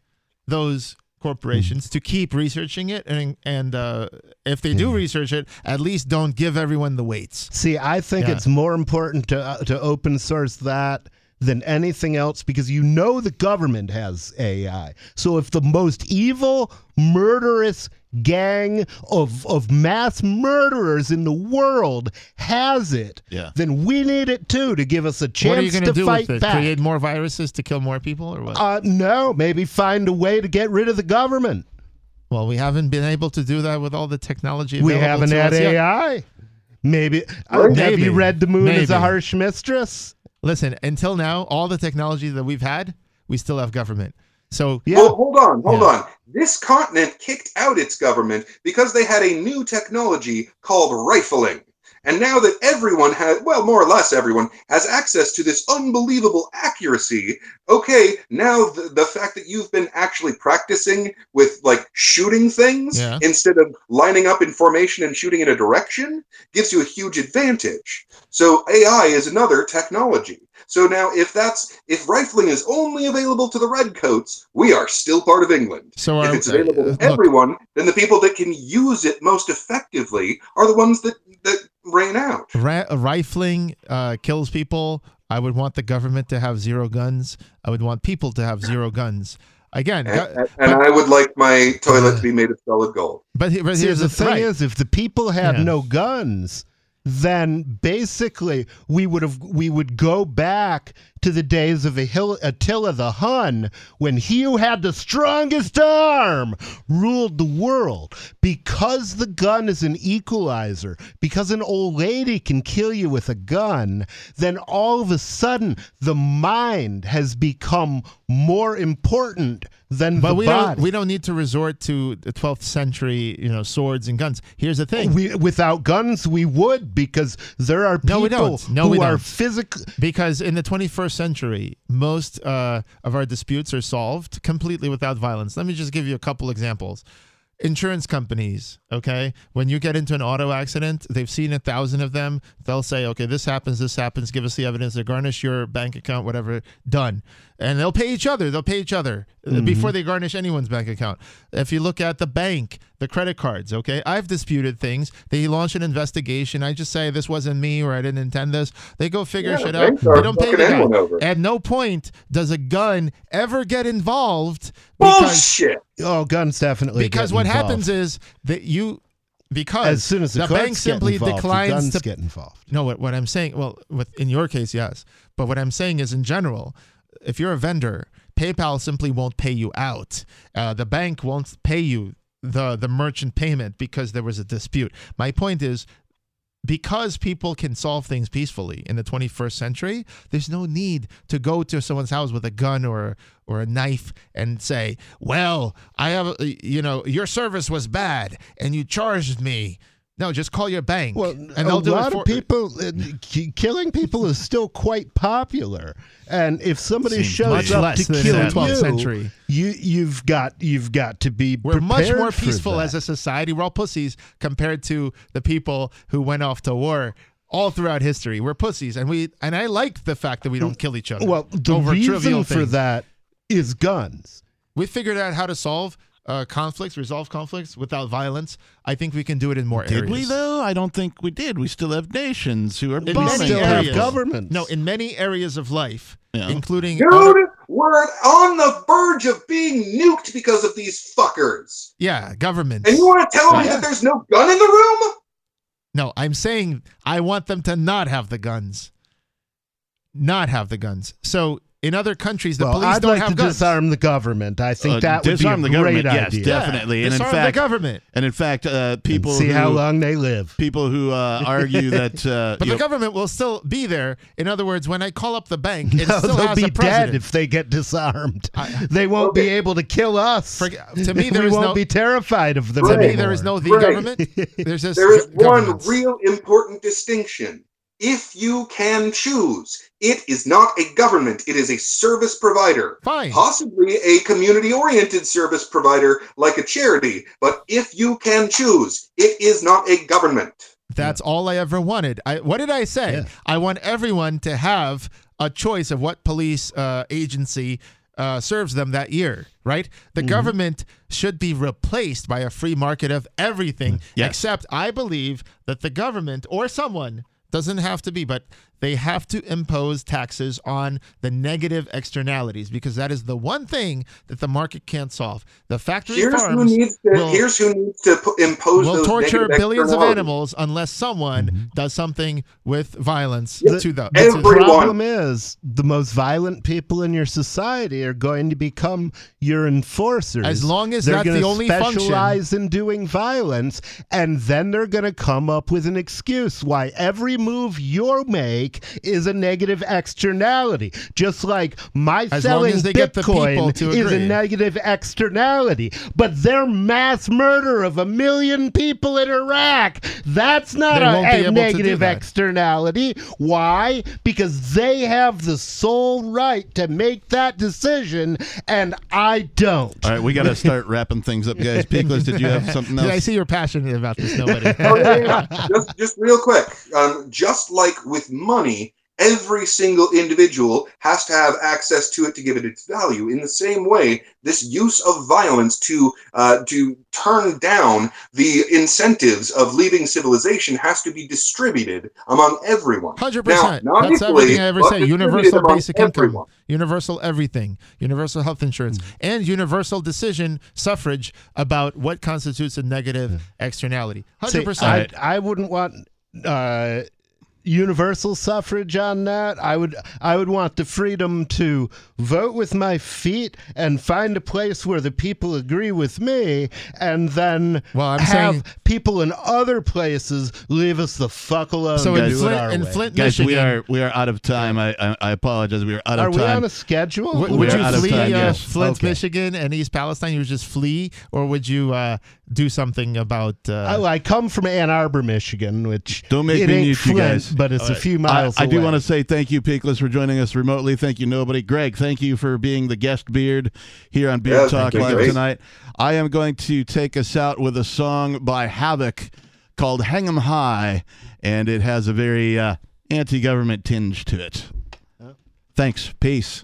those corporations to keep researching it and and uh, if they do research it, at least don't give everyone the weights. See, I think Yeah. it's more important to uh, to open source that than anything else because you know the government has AI. So if the most evil, murderous gang of of mass murderers in the world has it, Yeah. then we need it too to give us a what are you chance to to do fight with it? back. Create more viruses to kill more people or what? uh, no, maybe find a way to get rid of the government. well, we haven't been able to do that with all the technology We haven't to had us yet. AI. Maybe. uh, Right. have Maybe. you read The Moon is a Harsh Mistress? Listen, until now, all the technology that we've had, we still have government. So Yeah. Well, hold on, hold Yeah. on. This continent kicked out its government because they had a new technology called rifling. And now that everyone has, well, more or less everyone, has access to this unbelievable accuracy, okay, now the, the fact that you've been actually practicing with like shooting things Yeah. instead of lining up in formation and shooting in a direction gives you a huge advantage. So AI is another technology. So now if that's if rifling is only available to the redcoats, we are still part of England. So if it's available uh, to everyone, then the people that can use it most effectively are the ones that that reign out. Ra- rifling uh, kills people. I would want the government to have zero guns. I would want people to have zero guns. Again, And, gu- and- and but, I would like my toilet to be made of solid gold. but, he- but See, here's the thing right. is, if the people had Yeah. no guns, then basically we would have we would go back to the days of Attila the Hun when he who had the strongest arm ruled the world. Because the gun is an equalizer, because an old lady can kill you with a gun, then all of a sudden the mind has become more important than But the we body. don't we don't need to resort to the 12th century, you know, swords and guns. Here's the thing. We, without guns, we would because there are people No, we don't. No, who we are don't. physically. Because in the 21st century, most uh, of our disputes are solved completely without violence. Let me just give you a couple examples. Insurance companies, okay, when you get into an auto accident, they've seen a thousand of them. They'll say, okay, this happens, this happens, give us the evidence, they garnish your bank account, whatever, done. And they'll pay each other. They'll pay each other uh, Mm-hmm. before they garnish anyone's bank account. If you look at the bank, the credit cards, okay, I've disputed things. They launch an investigation. I just say this wasn't me or I didn't intend this. They go figure Yeah, shit out. They don't pay fucking the guy. over. At no point does a gun ever get involved because Bullshit. Oh, guns definitely. because get what involved. happens is that you because as soon as the, the courts bank get simply involved, the declines guns to get involved. no what, what i'm saying well with in your case yes but what i'm saying is in general if you're a vendor paypal simply won't pay you out uh, the bank won't pay you the the merchant payment because there was a dispute my point is because people can solve things peacefully in the 21st century, there's no need to go to someone's house with a gun or or a knife and say, "Well, I have, you know, your service was bad and you charged me." No, just call your bank. Well, and a they'll do lot it for of people uh, killing people is still quite popular, and if somebody Seems shows up to than kill in the 12th you, century. you you've got you've got to be. We're much more peaceful as a society. We're all pussies compared to the people who went off to war all throughout history. We're pussies, and we and I like the fact that we don't kill each other. Well, the over trivial reason for that is guns. We figured out how to solve uh, conflicts, resolve conflicts without violence. I think we can do it in more Did areas. we though? I don't think we did. We still have nations who are In bombing many still have areas. governments. No, in many areas of life, Yeah. including Dude, we're on the verge of being nuked because of these fuckers. yeah, governments. And you want to tell me Yeah. that there's no gun in the room? No, I'm saying I want them to not have the guns. Not have the guns. So in other countries, the well, police I'd don't like have to guns. disarm the government. I think Uh, that would be a disarm the great government, yes, idea. definitely. Yeah, And in disarm fact- the government. And in fact, uh, people See who, how long they live. people who uh, argue that uh, But the know, government will still be there. In other words, when I call up the bank, it No, still they'll has be a dead if they get disarmed. I- they won't be able to kill us. For- to me, there we is won't no- be terrified of them to me, there is no the Right. government. There's just There is go- one real important distinction. If you can choose, it is not a government, it is a service provider. Fine. Possibly a community oriented service provider like a charity, but if you can choose, it is not a government. That's all I ever wanted. I, what did I say? Yeah. I want everyone to have a choice of what police uh, agency uh, serves them that year, right? The Mm-hmm. government should be replaced by a free market of everything, Yes. except I believe that the government or someone doesn't have to be, but they have to impose taxes on the negative externalities because that is the one thing that the market can't solve. The factory Here's who needs to will- here's who needs to pu- impose will those torture negative billions of animals unless someone mm-hmm. does something with violence The- to the. The problem is the most violent people in your society are going to become your enforcers. As long as they're that's gonna the only function. specialize in doing violence, and then they're going to come up with an excuse why every move you make is a negative externality. Just like my As long selling as they get the people Bitcoin to is a negative externality, but their mass murder of a million people in Iraq, that's not a, a able to do negative externality. Why? Because they have the sole right to make that decision, and I don't. all right, we got to start wrapping things up, guys. Peakless, did you have something I see you're passionate about this. Nobody. Oh, yeah, yeah. just, just real quick. Um, just like with money, every single individual has to have access to it to give it its value. In the same way, this use of violence to uh, to turn down the incentives of leaving civilization has to be distributed among everyone. Hundred percent. That's equally, everything I ever say. Universal among basic income, universal everything, universal health insurance, and universal decision suffrage about what constitutes a negative externality. Hundred percent. I, I wouldn't want uh, universal suffrage on that. I would I would want the freedom to vote with my feet and find a place where the people agree with me and then Well, I'm have saying- people in other places leave us the fuck alone. So in Flint- our in. Flint, Guys, we are we are out of time. I I, I apologize. We are out of time. Are we time. on a schedule? W- would you flee time, uh, yes. Flint, Okay. Michigan, and East Palestine? You would just flee, or would you uh, do something about? Uh, I, I come from Ann Arbor, Michigan, which Don't make it me ain't mute you guys. But it's a few miles I, I do want to say thank you, Peakless, for joining us remotely. Thank you, nobody. Greg, thank you for being the guest beard here on Beard Yeah, Talk you. Live Great. tonight. I am going to take us out with a song by Havoc called Hang 'em High, and it has a very uh, anti government tinge to it. Thanks. Peace.